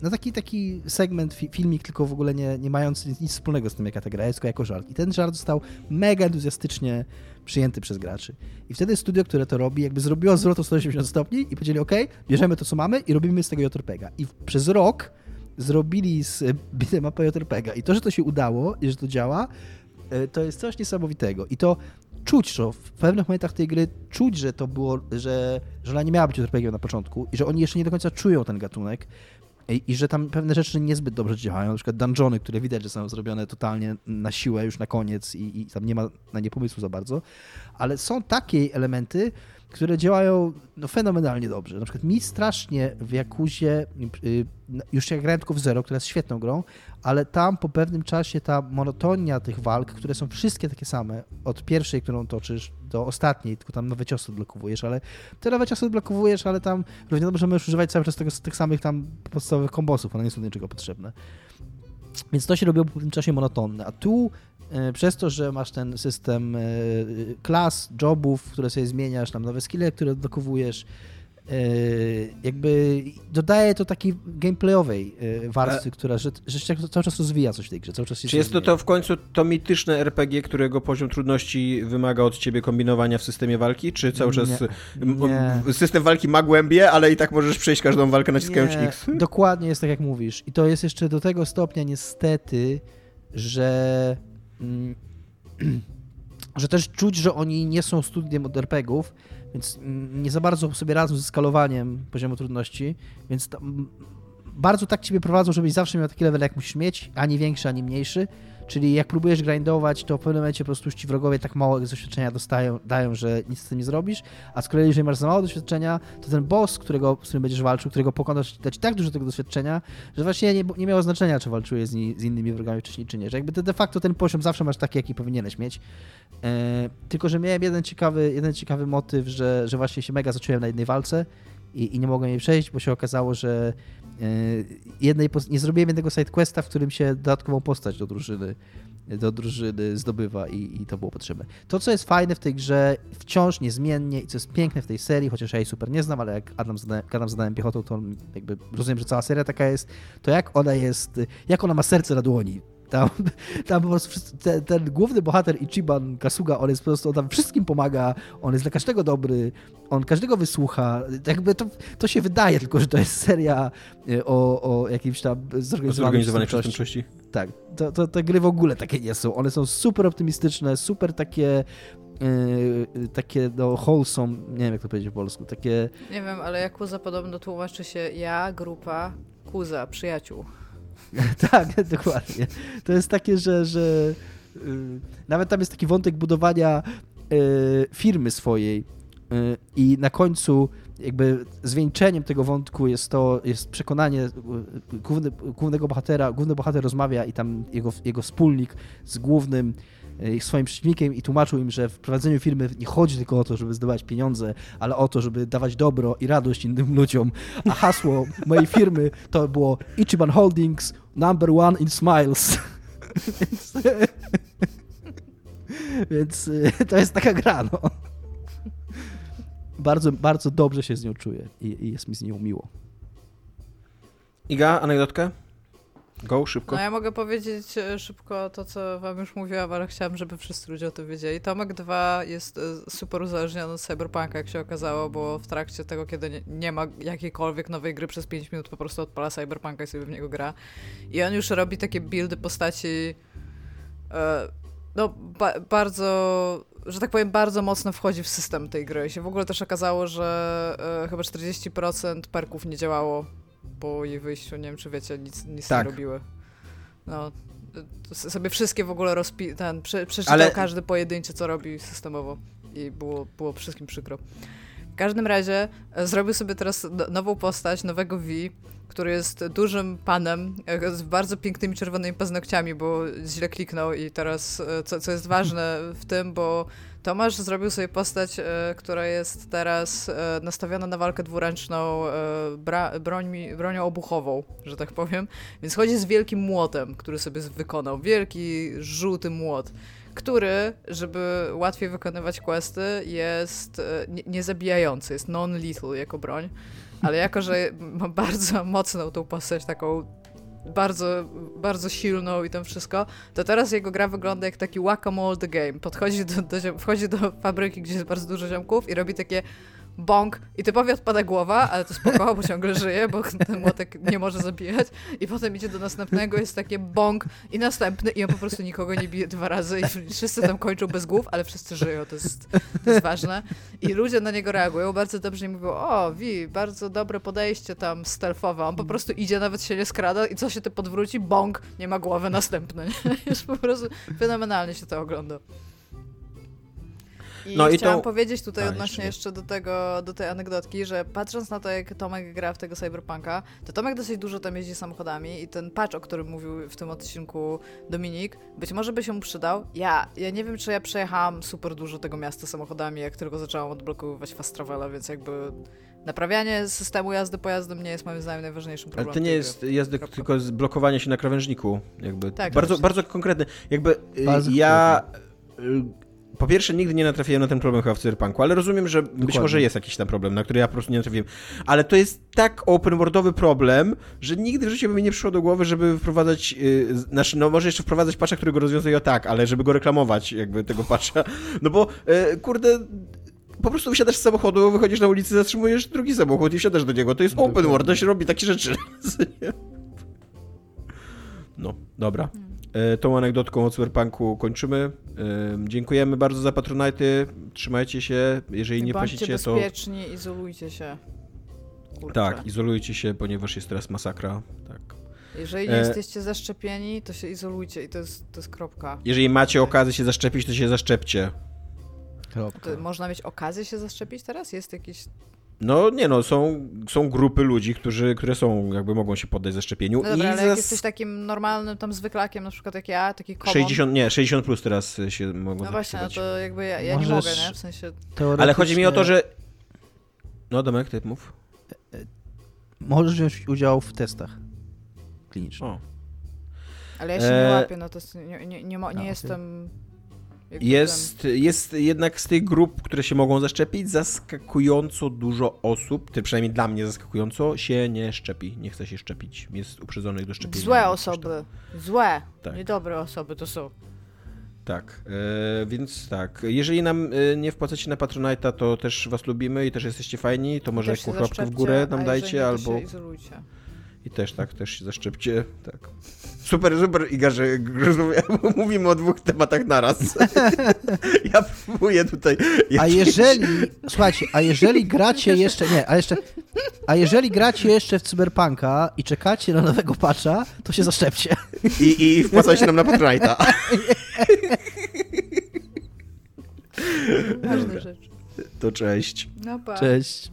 no taki, taki segment, filmik, tylko w ogóle nie, nie mający nic, nic wspólnego z tym, jaka ta gra jest, tylko jako żart. I ten żart został mega entuzjastycznie przyjęty przez graczy. I wtedy studio, które to robi, jakby zrobiło zwrot o 180 stopni i powiedzieli, ok, bierzemy to, co mamy i robimy z tego JRPG. I przez rok zrobili z *laughs* bitmapa JRPG i to, że to się udało i że to działa, e, to jest coś niesamowitego. I to czuć, że w pewnych momentach tej gry czuć, że to było, że, że ona nie miała być JRPG na początku i że oni jeszcze nie do końca czują ten gatunek i, że tam pewne rzeczy niezbyt dobrze działają, na przykład dungeony, które widać, że są zrobione totalnie na siłę już na koniec i, i tam nie ma na nie pomysłu za bardzo, ale są takie elementy, które działają no, fenomenalnie dobrze. Na przykład mi strasznie w Jakuzie, y, już jak grałem tylko w Zero, która jest świetną grą, ale tam po pewnym czasie ta monotonia tych walk, które są wszystkie takie same, od pierwszej, którą toczysz, do ostatniej, tylko tam nowe ciosy odblokowujesz, ale te nowe ciosy odblokowujesz, ale tam równie dobrze możesz używać cały czas tego, tych samych tam podstawowych kombosów, one nie są do niczego potrzebne. Więc to się robiło po pewnym czasie monotonne, a tu przez to, że masz ten system e, klas, jobów, które sobie zmieniasz, tam nowe skille, które odblokowujesz, e, jakby dodaje to takiej gameplayowej warstwy, która że, że cały czas rozwija coś w tej grze. Cały czas
Czy jest to, to w końcu to mityczne RPG, którego poziom trudności wymaga od ciebie kombinowania w systemie walki, czy cały czas nie, system walki ma głębie, ale i tak możesz przejść każdą walkę naciskając nie, X?
Dokładnie jest tak jak mówisz. I to jest jeszcze do tego stopnia niestety, że *clears throat* że też czuć, że oni nie są studiem od RPGów, więc nie za bardzo sobie radzą ze skalowaniem poziomu trudności, więc bardzo tak ciebie prowadzą, żebyś zawsze miał taki level, jak musisz mieć, ani większy, ani mniejszy, Czyli jak próbujesz grindować, to w pewnym momencie po prostu ci wrogowie tak mało doświadczenia dostają, dają, że nic z tym nie zrobisz, a z kolei jeżeli masz za mało doświadczenia, to ten boss, którego, z którym będziesz walczył, którego pokonasz, da ci tak dużo tego doświadczenia, że właśnie nie, nie miało znaczenia, czy walczyłeś z, z, innymi wrogami wcześniej, czy nie. Że jakby de facto ten poziom zawsze masz taki, jaki powinieneś mieć. E, tylko, że miałem jeden ciekawy, jeden ciekawy motyw, że, że właśnie się mega zacząłem na jednej walce i, i nie mogłem jej przejść, bo się okazało, że jednej, nie zrobiłem jednego sidequesta, w którym się dodatkową postać do drużyny, do drużyny zdobywa i, i, to było potrzebne. To, co jest fajne w tej grze, wciąż niezmiennie i co jest piękne w tej serii, chociaż ja jej super nie znam, ale jak Adam Adam zadałem piechotą, to jakby rozumiem, że cała seria taka jest, to jak ona jest, jak ona ma serce na dłoni tam, tam po prostu ten, ten, główny bohater Ichiban Kasuga, on jest po prostu, on tam wszystkim pomaga, on jest dla każdego dobry, on każdego wysłucha. Jakby to, to się wydaje tylko, że to jest seria e, o, o jakimś tam zorganizowanej
przestępczości.
Tak, to, to, te gry w ogóle takie nie są. One są super optymistyczne, super takie Yy, takie no wholesome, nie wiem jak to powiedzieć po polsku, takie...
Nie wiem, ale jak Kuza podobno tłumaczy się ja, grupa, Kuza, przyjaciół. *laughs*
tak, dokładnie. To jest takie, że, że yy, nawet tam jest taki wątek budowania yy, firmy swojej yy, i na końcu jakby zwieńczeniem tego wątku jest to, jest przekonanie y, główny, głównego bohatera, główny bohater rozmawia i tam jego, jego wspólnik z głównym Y, swoim przeciwnikiem i tłumaczył im, że w prowadzeniu firmy nie chodzi tylko o to, żeby zdobywać pieniądze, ale o to, żeby dawać dobro i radość innym ludziom. A hasło mojej firmy to było Ichiban Holdings number one in smiles. więc, *laughs* y, to jest taka gra, no. Bardzo, bardzo dobrze się z nią czuję i, i jest mi z nią miło.
Iga, anegdotkę? Go, szybko.
No ja mogę powiedzieć e, szybko to, co wam już mówiłam, ale chciałam, żeby wszyscy ludzie o tym wiedzieli. Tomek 2 jest e, super uzależniony od Cyberpunka, jak się okazało, bo w trakcie tego, kiedy nie, ma jakiejkolwiek nowej gry przez 5 minut, po prostu odpala Cyberpunka i sobie w niego gra. I on już robi takie buildy postaci e, no ba bardzo, że tak powiem, bardzo mocno wchodzi w system tej gry. I się w ogóle też okazało, że chyba 40% perków nie działało po jej wyjściu, nie wiem czy wiecie, nic, nic tak. nie robiły. No, sobie wszystkie w ogóle rozpi... ten, prze, przeczytał Ale... każdy pojedynczy, co robi systemowo i było, było wszystkim przykro. W każdym razie e, zrobił sobie teraz nową postać, nowego V, który jest dużym panem e, z bardzo pięknymi czerwonymi paznokciami, bo źle kliknął i teraz, e, co, co jest ważne w tym, bo Tomasz zrobił sobie postać, e, która jest teraz e, nastawiona na walkę dwuręczną e, broń, bronią obuchową, że tak powiem. Więc chodzi z wielkim młotem, który sobie wykonał. Wielki, żółty młot który, żeby łatwiej wykonywać questy, jest niezabijający, jest non-lethal jako broń. Ale jako, że ma bardzo mocną tą postać, taką bardzo, bardzo silną i tam wszystko, to teraz jego gra wygląda jak taki whack-a-mole the game. Podchodzi do, do, wchodzi do fabryki, gdzie jest bardzo dużo ziomków i robi takie bąk i typowi odpada głowa, ale to spoko, bo ciągle żyje, bo ten młotek nie może zabijać i potem idzie do następnego, jest takie bąk i następny i on po prostu nikogo nie bije dwa razy i wszyscy tam kończą bez głów, ale wszyscy żyją, to jest, to jest ważne. I ludzie na niego reagują bardzo dobrze i mówią, o, Wi, bardzo dobre podejście tam stealthowe. On po prostu idzie, nawet się nie skrada i co się ty podwróci? Bąk, nie ma głowy, następny. Jest po prostu fenomenalnie się to ogląda. I no chciałam i to... powiedzieć tutaj A, odnośnie jeszcze, do tego, do tej anegdotki, że patrząc na to, jak Tomek gra w tego Cyberpunka, to Tomek dosyć dużo tam jeździ samochodami i ten patch, o którym mówił w tym odcinku Dominik, być może by się mu przydał. Ja, ja nie wiem, czy ja przejechałam super dużo tego miasta samochodami, jak tylko zaczęłam odblokowywać fast travela, więc jakby Naprawianie systemu jazdy pojazdem nie jest moim zdaniem najważniejszym problemem.
Ale to nie jest jazdy, tylko blokowanie się na krawężniku. Jakby tak, bardzo, bardzo konkretny. Jakby y, bardzo ja po pierwsze nigdy nie natrafiłem na ten problem chyba w Cyberpunku, ale rozumiem, że Dokładnie. być może jest jakiś tam problem, na który ja po prostu nie natrafiłem. Ale to jest tak open worldowy problem, że nigdy w życiu by mi nie przyszło do głowy, żeby wprowadzać, yy, znaczy no może jeszcze wprowadzać patcha, który go rozwiązuje tak, ale żeby go reklamować jakby tego patcha. *laughs* No bo yy, kurde, po prostu wsiadasz z samochodu, wychodzisz na ulicę, zatrzymujesz drugi samochód i wsiadasz do niego. To jest open world, to się robi takie rzeczy. *laughs* No, dobra. E, tą anegdotką o cyberpunku kończymy. E, dziękujemy bardzo za patronajty. Trzymajcie się. Jeżeli nie
Bądźcie
płacicie,
to... bezpieczni, izolujcie się.
Kurczę. Tak, izolujcie się, ponieważ jest teraz masakra. Tak.
Jeżeli nie e... jesteście zaszczepieni, to się izolujcie i to jest, to jest kropka.
Jeżeli macie okazję się zaszczepić, to się zaszczepcie.
Można mieć okazję się zaszczepić teraz? Jest jakiś
no nie no, są, są grupy ludzi, którzy, które są, jakby mogą się poddać zaszczepieniu.
No dobra, I ale jak jesteś takim normalnym tam zwyklakiem, na przykład jak ja, taki common...
60, nie, 60 plus teraz się mogą
No właśnie, no to jakby ja, ja nie mogę, nie? W sensie...
Ale chodzi mi o to, że... No Domek, ty mów.
Możesz wziąć udział w testach klinicznych. O.
Ale ja się e... nie łapię, no to nie, nie, nie, nie, nie jestem
jest, jest jednak z tych grup, które się mogą zaszczepić, zaskakująco dużo osób, ty przynajmniej dla mnie zaskakująco, się nie szczepi, nie chce się szczepić. Jest uprzedzonych do szczepienia.
Złe osoby, złe, tak. niedobre osoby to są.
Tak, e, więc tak, jeżeli nam e, nie wpłacacie na Patronite'a, to też was lubimy i też jesteście fajni, to może jakąś łapkę w górę nam dajcie, albo... Izolujcie. I też tak, też się zaszczepcie. Tak. Super, super, Iga, że *laughs* mówimy o dwóch tematach naraz. *laughs* ja próbuję tutaj...
A jeżeli, słuchajcie, a jeżeli gracie jeszcze, nie, a jeszcze, a jeżeli gracie jeszcze w Cyberpunka i czekacie na nowego patcha, to się zaszczepcie.
I, i wpłacajcie nam na Patronite'a. *laughs*
Ważna rzecz.
To cześć.
No pa.
Cześć.